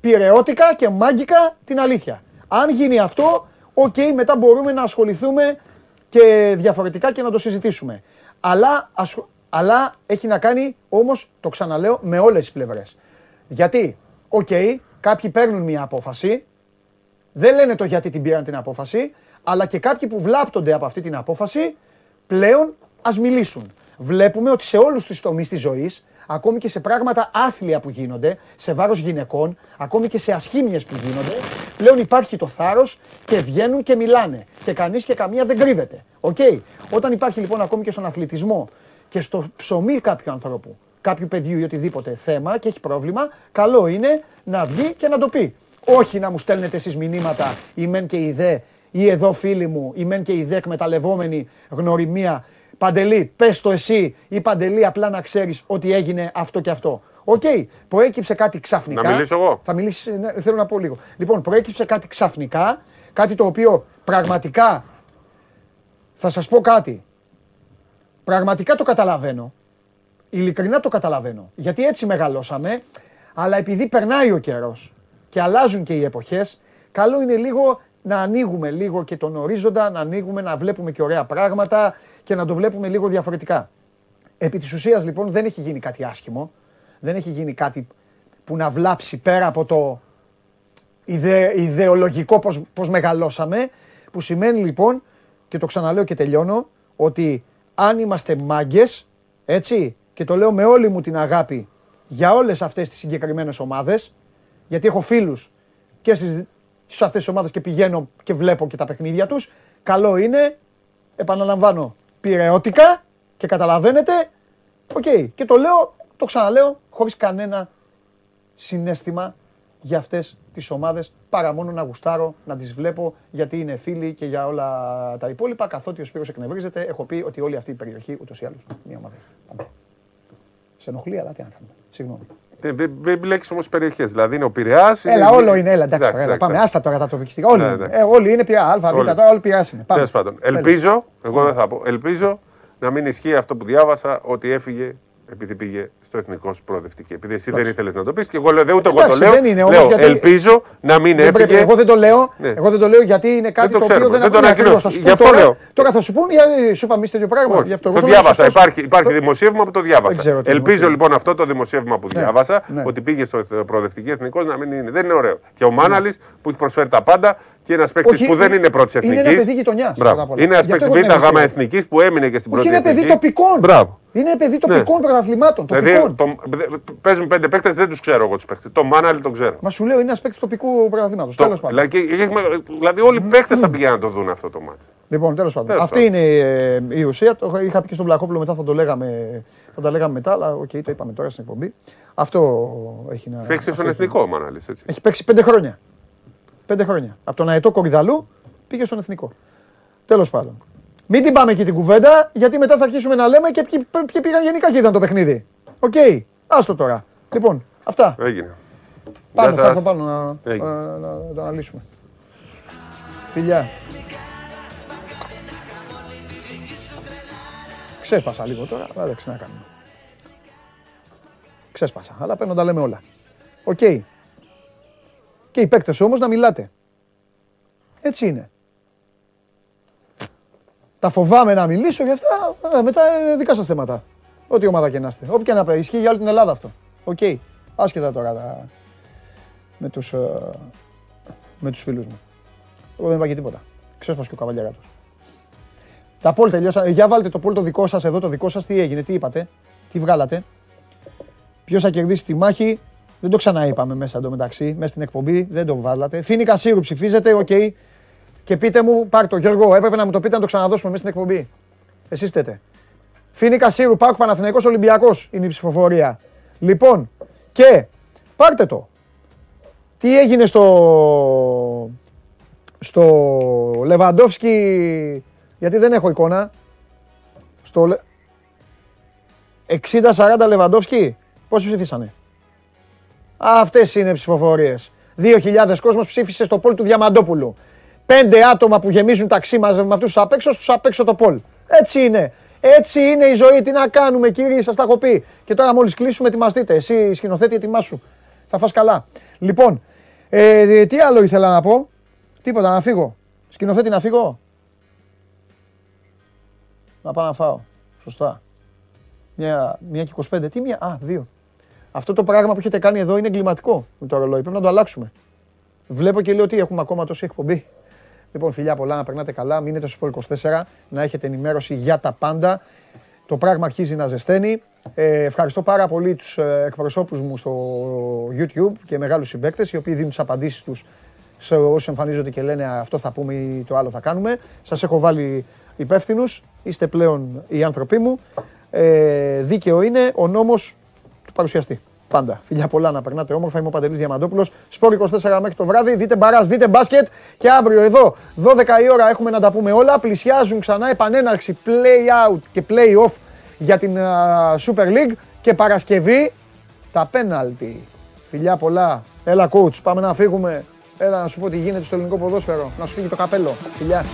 πειραιώτικα και μάγκικα την αλήθεια. Αν γίνει αυτό, οκ, μετά μπορούμε να ασχοληθούμε και διαφορετικά και να το συζητήσουμε. Αλλά, ασχο- αλλά έχει να κάνει όμως, το ξαναλέω, με όλες τις πλευρές. Γιατί, οκ, κάποιοι παίρνουν μια απόφαση, δεν λένε το γιατί την πήραν την απόφαση, αλλά και κάποιοι που βλάπτονται από αυτή την απόφαση, πλέον ας μιλήσουν. Βλέπουμε ότι σε όλους τους τομείς της ζωής, ακόμη και σε πράγματα άθλια που γίνονται, σε βάρος γυναικών, ακόμη και σε ασχήμιες που γίνονται, πλέον υπάρχει το θάρρος και βγαίνουν και μιλάνε. Και κανείς και καμία δεν κρύβεται. Οκ. Όταν υπάρχει λοιπόν ακόμη και στον αθλητισμό και στο ψωμί κάποιου ανθρώπου, κάποιου παιδιού ή οτιδήποτε θέμα και έχει πρόβλημα, καλό είναι να βγει και να το πει. Όχι να μου στέλνετε εσείς μηνύματα, η μεν και η δε, ή εδώ φίλοι μου, η μεν και η δε εκμεταλλευόμενη γνωριμία. Παντελή, πες το εσύ ή Παντελή απλά να ξέρεις ότι έγινε αυτό και αυτό. Οκ, προέκυψε κάτι ξαφνικά. Να μιλήσω εγώ; Θα μιλήσεις, ναι, θέλω να πω λίγο. Λοιπόν, προέκυψε κάτι ξαφνικά, κάτι το οποίο πραγματικά θα σας πω κάτι. Πραγματικά το καταλαβαίνω. Ειλικρινά το καταλαβαίνω. Γιατί έτσι μεγαλώσαμε, αλλά επειδή περνάει ο καιρός και αλλάζουν και οι εποχές, καλό είναι λίγο να ανοίγουμε λίγο και τον ορίζοντα, να ανοίγουμε, να βλέπουμε και ωραία πράγματα και να το βλέπουμε λίγο διαφορετικά. Επί της ουσίας λοιπόν δεν έχει γίνει κάτι άσχημο, δεν έχει γίνει κάτι που να βλάψει πέρα από το ιδε, ιδεολογικό πώς, πώς μεγαλώσαμε, που σημαίνει λοιπόν, και το ξαναλέω και τελειώνω, ότι αν είμαστε μάγκες, έτσι, και το λέω με όλη μου την αγάπη για όλες αυτές τις συγκεκριμένες ομάδες, γιατί έχω φίλους και στις, σε αυτές τις ομάδες και πηγαίνω και βλέπω και τα παιχνίδια τους, καλό είναι, επαναλαμβάνω, πυρεώτικα και καταλαβαίνετε, οκ, και το λέω, το ξαναλέω, χωρίς κανένα συναίσθημα για αυτές τις ομάδες, παρά μόνο να γουστάρω, να τις βλέπω, γιατί είναι φίλοι και για όλα τα υπόλοιπα, καθότι ο Σπύρος εκνευρίζεται, έχω πει ότι όλη αυτή η περιοχή, ούτως ή άλλως, μία ομάδα. Πάμε. Σε ενοχλεί, αλλά τι να κάνουμε. Συγγνώμη. Ε, Μην μην μπλέκεις όμως περιοχές. Δηλαδή είναι ο Πειραιάς. Έλα, όλο είναι, έλα, εντάξει, έλα, πάμε, άστα τώρα τα τοπικιστικά. Όλοι, Ναι, είναι. ναι. Ε, όλοι είναι πια, α, β, Όλοι. τώρα όλοι Πειραιάς είναι. Πάμε. Τέλος πάντων. Ελπίζω, εγώ δεν θα πω, ελπίζω να μην ισχύει αυτό που διάβασα ότι έφυγε επειδή πήγε στο εθνικό σου προοδευτική. Επειδή εσύ δεν ήθελες να το πεις και εγώ λέω, δε ούτε εγώ το Εντάξει, λέω. δεν είναι όμως, λέω γιατί- ελπίζω να μην Δεν πρέπει, έφυγε. εγώ δεν το λέω, Ναι. εγώ δεν το λέω γιατί είναι κάτι το το, οποίο ξέρουμε, δεν, δεν το ακούνε ανακοινώ. ακριβώς. Θα σου Γι' πω αυτό τώρα, λέω. Τώρα θα σου πούν, γιατί σου είπα εμείς τέτοιο πράγμα. Όχι, Γι' αυτό, το εγώ θέλω να διάβασα. σας πω- Υπάρχει, υπάρχει θα- δημοσίευμα που το διάβασα. ξέρω τι Ελπίζω δημοσίευμα. λοιπόν αυτό το δημοσίευμα που Ναι, διάβασα ναι. ότι πήγε στο προοδευτική εθνικός να μην είναι. Δεν είναι ωραίο. Και ο Μάναλης που έχει προσφέρει τα πάντα και ένας παίκτης Όχι, που δεν είναι- είναι πρώτης είναι εθνικής. ένα παιδί γειτονιάς, πρώτα απ' όλα. Είναι ένας Γι' αυτό παίκτης εγώ την β' γάμα ευχαριστώ. εθνικής που έμεινε και στην Όχι, πρώτη είναι παιδί εθνική. τοπικών. Μπράβο. Είναι παιδί Ναι. τοπικών πρωταθλημάτων. Δηλαδή Τοπικών. το, δε- παίζουν πέντε παίκτες, δεν τους ξέρω εγώ τους παίκτες. Το Μάναλι τον ξέρω. Μα σου λέω είναι ένας παίκτης τοπικού πρωταθλήματος. Το- Τέλος πάντων. δηλαδή, και- και έχουμε- δηλαδή όλοι οι παίκτες θα πηγαίνουν να το δουν αυτό το ματς. Λοιπόν, τέλος πάντων. Τέλος Αυτή πάντων. είναι ε, η ουσία. Το είχα πει και στον Βλακόπουλο μετά, θα το λέγαμε, θα τα λέγαμε μετά, αλλά οκ, το είπαμε τώρα στην εκπομπή. Αυτό έχει να. Παίξεις αυτό στον έχει- εθνικό ο Μάναλι. Έτσι. Έχει παίξει πέντε χρόνια. Πέντε χρόνια. Από τον Αετό Κορυδαλλού πήγε στον εθνικό. Τέλος πάντων. Μην την πάμε εκεί την κουβέντα, γιατί μετά θα αρχίσουμε να λέμε και ποιοι, ποιοι πήγαν γενικά και είδαν το παιχνίδι. Οκ. Άστο τώρα. Λοιπόν, αυτά. Έγινε. Πάμε, Γεια θα σας. έρθω πάνω να, Έγινε. να, να, να το αναλύσουμε. Φιλιά. Ξέσπασα λίγο τώρα, αλλά δεν ξέρω να κάνουμε. Ξέσπασα, αλλά πρέπει να τα λέμε όλα. Οκ. Και οι παίκτες όμως να μιλάτε. Έτσι είναι. Τα φοβάμαι να μιλήσω για αυτά, ε, μετά είναι δικά σας θέματα. Ό,τι ομάδα και να είστε. Όποια να πει, ισχύει για όλη την Ελλάδα αυτό. Οκ. Άσχετα τώρα τα... με, τους, ε, με τους φίλους μου. Εγώ δεν είπα και τίποτα. Ξέσπασε και ο καβαλιαράτος. Τα polls τελειώσαν. Ε, Για βάλτε το poll το δικό σας εδώ, το δικό σας. Τι έγινε, τι είπατε, τι βγάλατε. Ποιος θα κερδίσει τη μάχη, δεν το ξαναείπαμε μέσα εντωμεταξύ, μέσα στην εκπομπή, δεν το βάλατε. Φοίνικα Σύρου ψηφίζετε, οκ. Και πείτε μου, πάρ το Γιώργο, έπρεπε να μου το πείτε να το ξαναδώσουμε μέσα στην εκπομπή. Εσείς φταίτε. Φοίνικα Σύρου, ΠΑΟΚ Παναθηναϊκός Ολυμπιακός είναι η ψηφοφορία. Λοιπόν, και πάρτε το. Τι έγινε στο, στο Λεβαντόφσκι, γιατί δεν έχω εικόνα. Στο Λε- 60-40 Λεβαντόφσκι, πόσοι ψήφισανε. Αυτές είναι οι ψηφοφορίες. 2.000 κόσμος ψήφισε στο πόλ του Διαμαντόπουλου. Πέντε άτομα που γεμίζουν ταξί μαζί με αυτούς τους απ' έξω, στους απ' έξω το πόλ. Έτσι είναι. Έτσι είναι η ζωή. Τι να κάνουμε κύριοι, σας τα έχω πει. Και τώρα μόλις κλείσουμε ετοιμαστείτε. Εσύ σκηνοθέτη ετοιμάσου. Θα φας καλά. Λοιπόν, ε, τι άλλο ήθελα να πω; Τίποτα, να φύγω. Σκηνοθέτη να φύγω; Να πάω να φάω. Σωστά. Μια, μια και 25. Τι μία, α, δύο. Αυτό το πράγμα που έχετε κάνει εδώ είναι εγκληματικό με το ρολόι. Πρέπει να το αλλάξουμε. Βλέπω και λέω ότι έχουμε ακόμα τόση εκπομπή. Λοιπόν, φιλιά πολλά, να περνάτε καλά. Μείνετε στο Sport 24, να έχετε ενημέρωση για τα πάντα. Το πράγμα αρχίζει να ζεσταίνει. Ε, ευχαριστώ πάρα πολύ τους ε, εκπροσώπους μου στο YouTube και μεγάλους συμπαίκτες, οι οποίοι δίνουν τις απαντήσεις τους σε όσοι εμφανίζονται και λένε αυτό θα πούμε ή το άλλο θα κάνουμε. Σας έχω βάλει υπεύθυνους, είστε πλέον οι άνθρωποι μου. Ε, δίκαιο είναι ο νόμος του παρουσιαστή. Πάντα. Φιλιά πολλά να περνάτε όμορφα. Είμαι ο Παντελής Διαμαντόπουλος. Σπόρ 24 μέχρι το βράδυ. Δείτε μπαράς, δείτε μπάσκετ. Και αύριο εδώ, 12 η ώρα, έχουμε να τα πούμε όλα. Πλησιάζουν ξανά επανέναρξη play out και play off για την α, Super League. Και Παρασκευή τα πέναλτι. Φιλιά πολλά. Έλα coach, πάμε να φύγουμε. Έλα να σου πω τι γίνεται στο ελληνικό ποδόσφαιρο. Να σου φύγει το καπέλο. Φιλιά.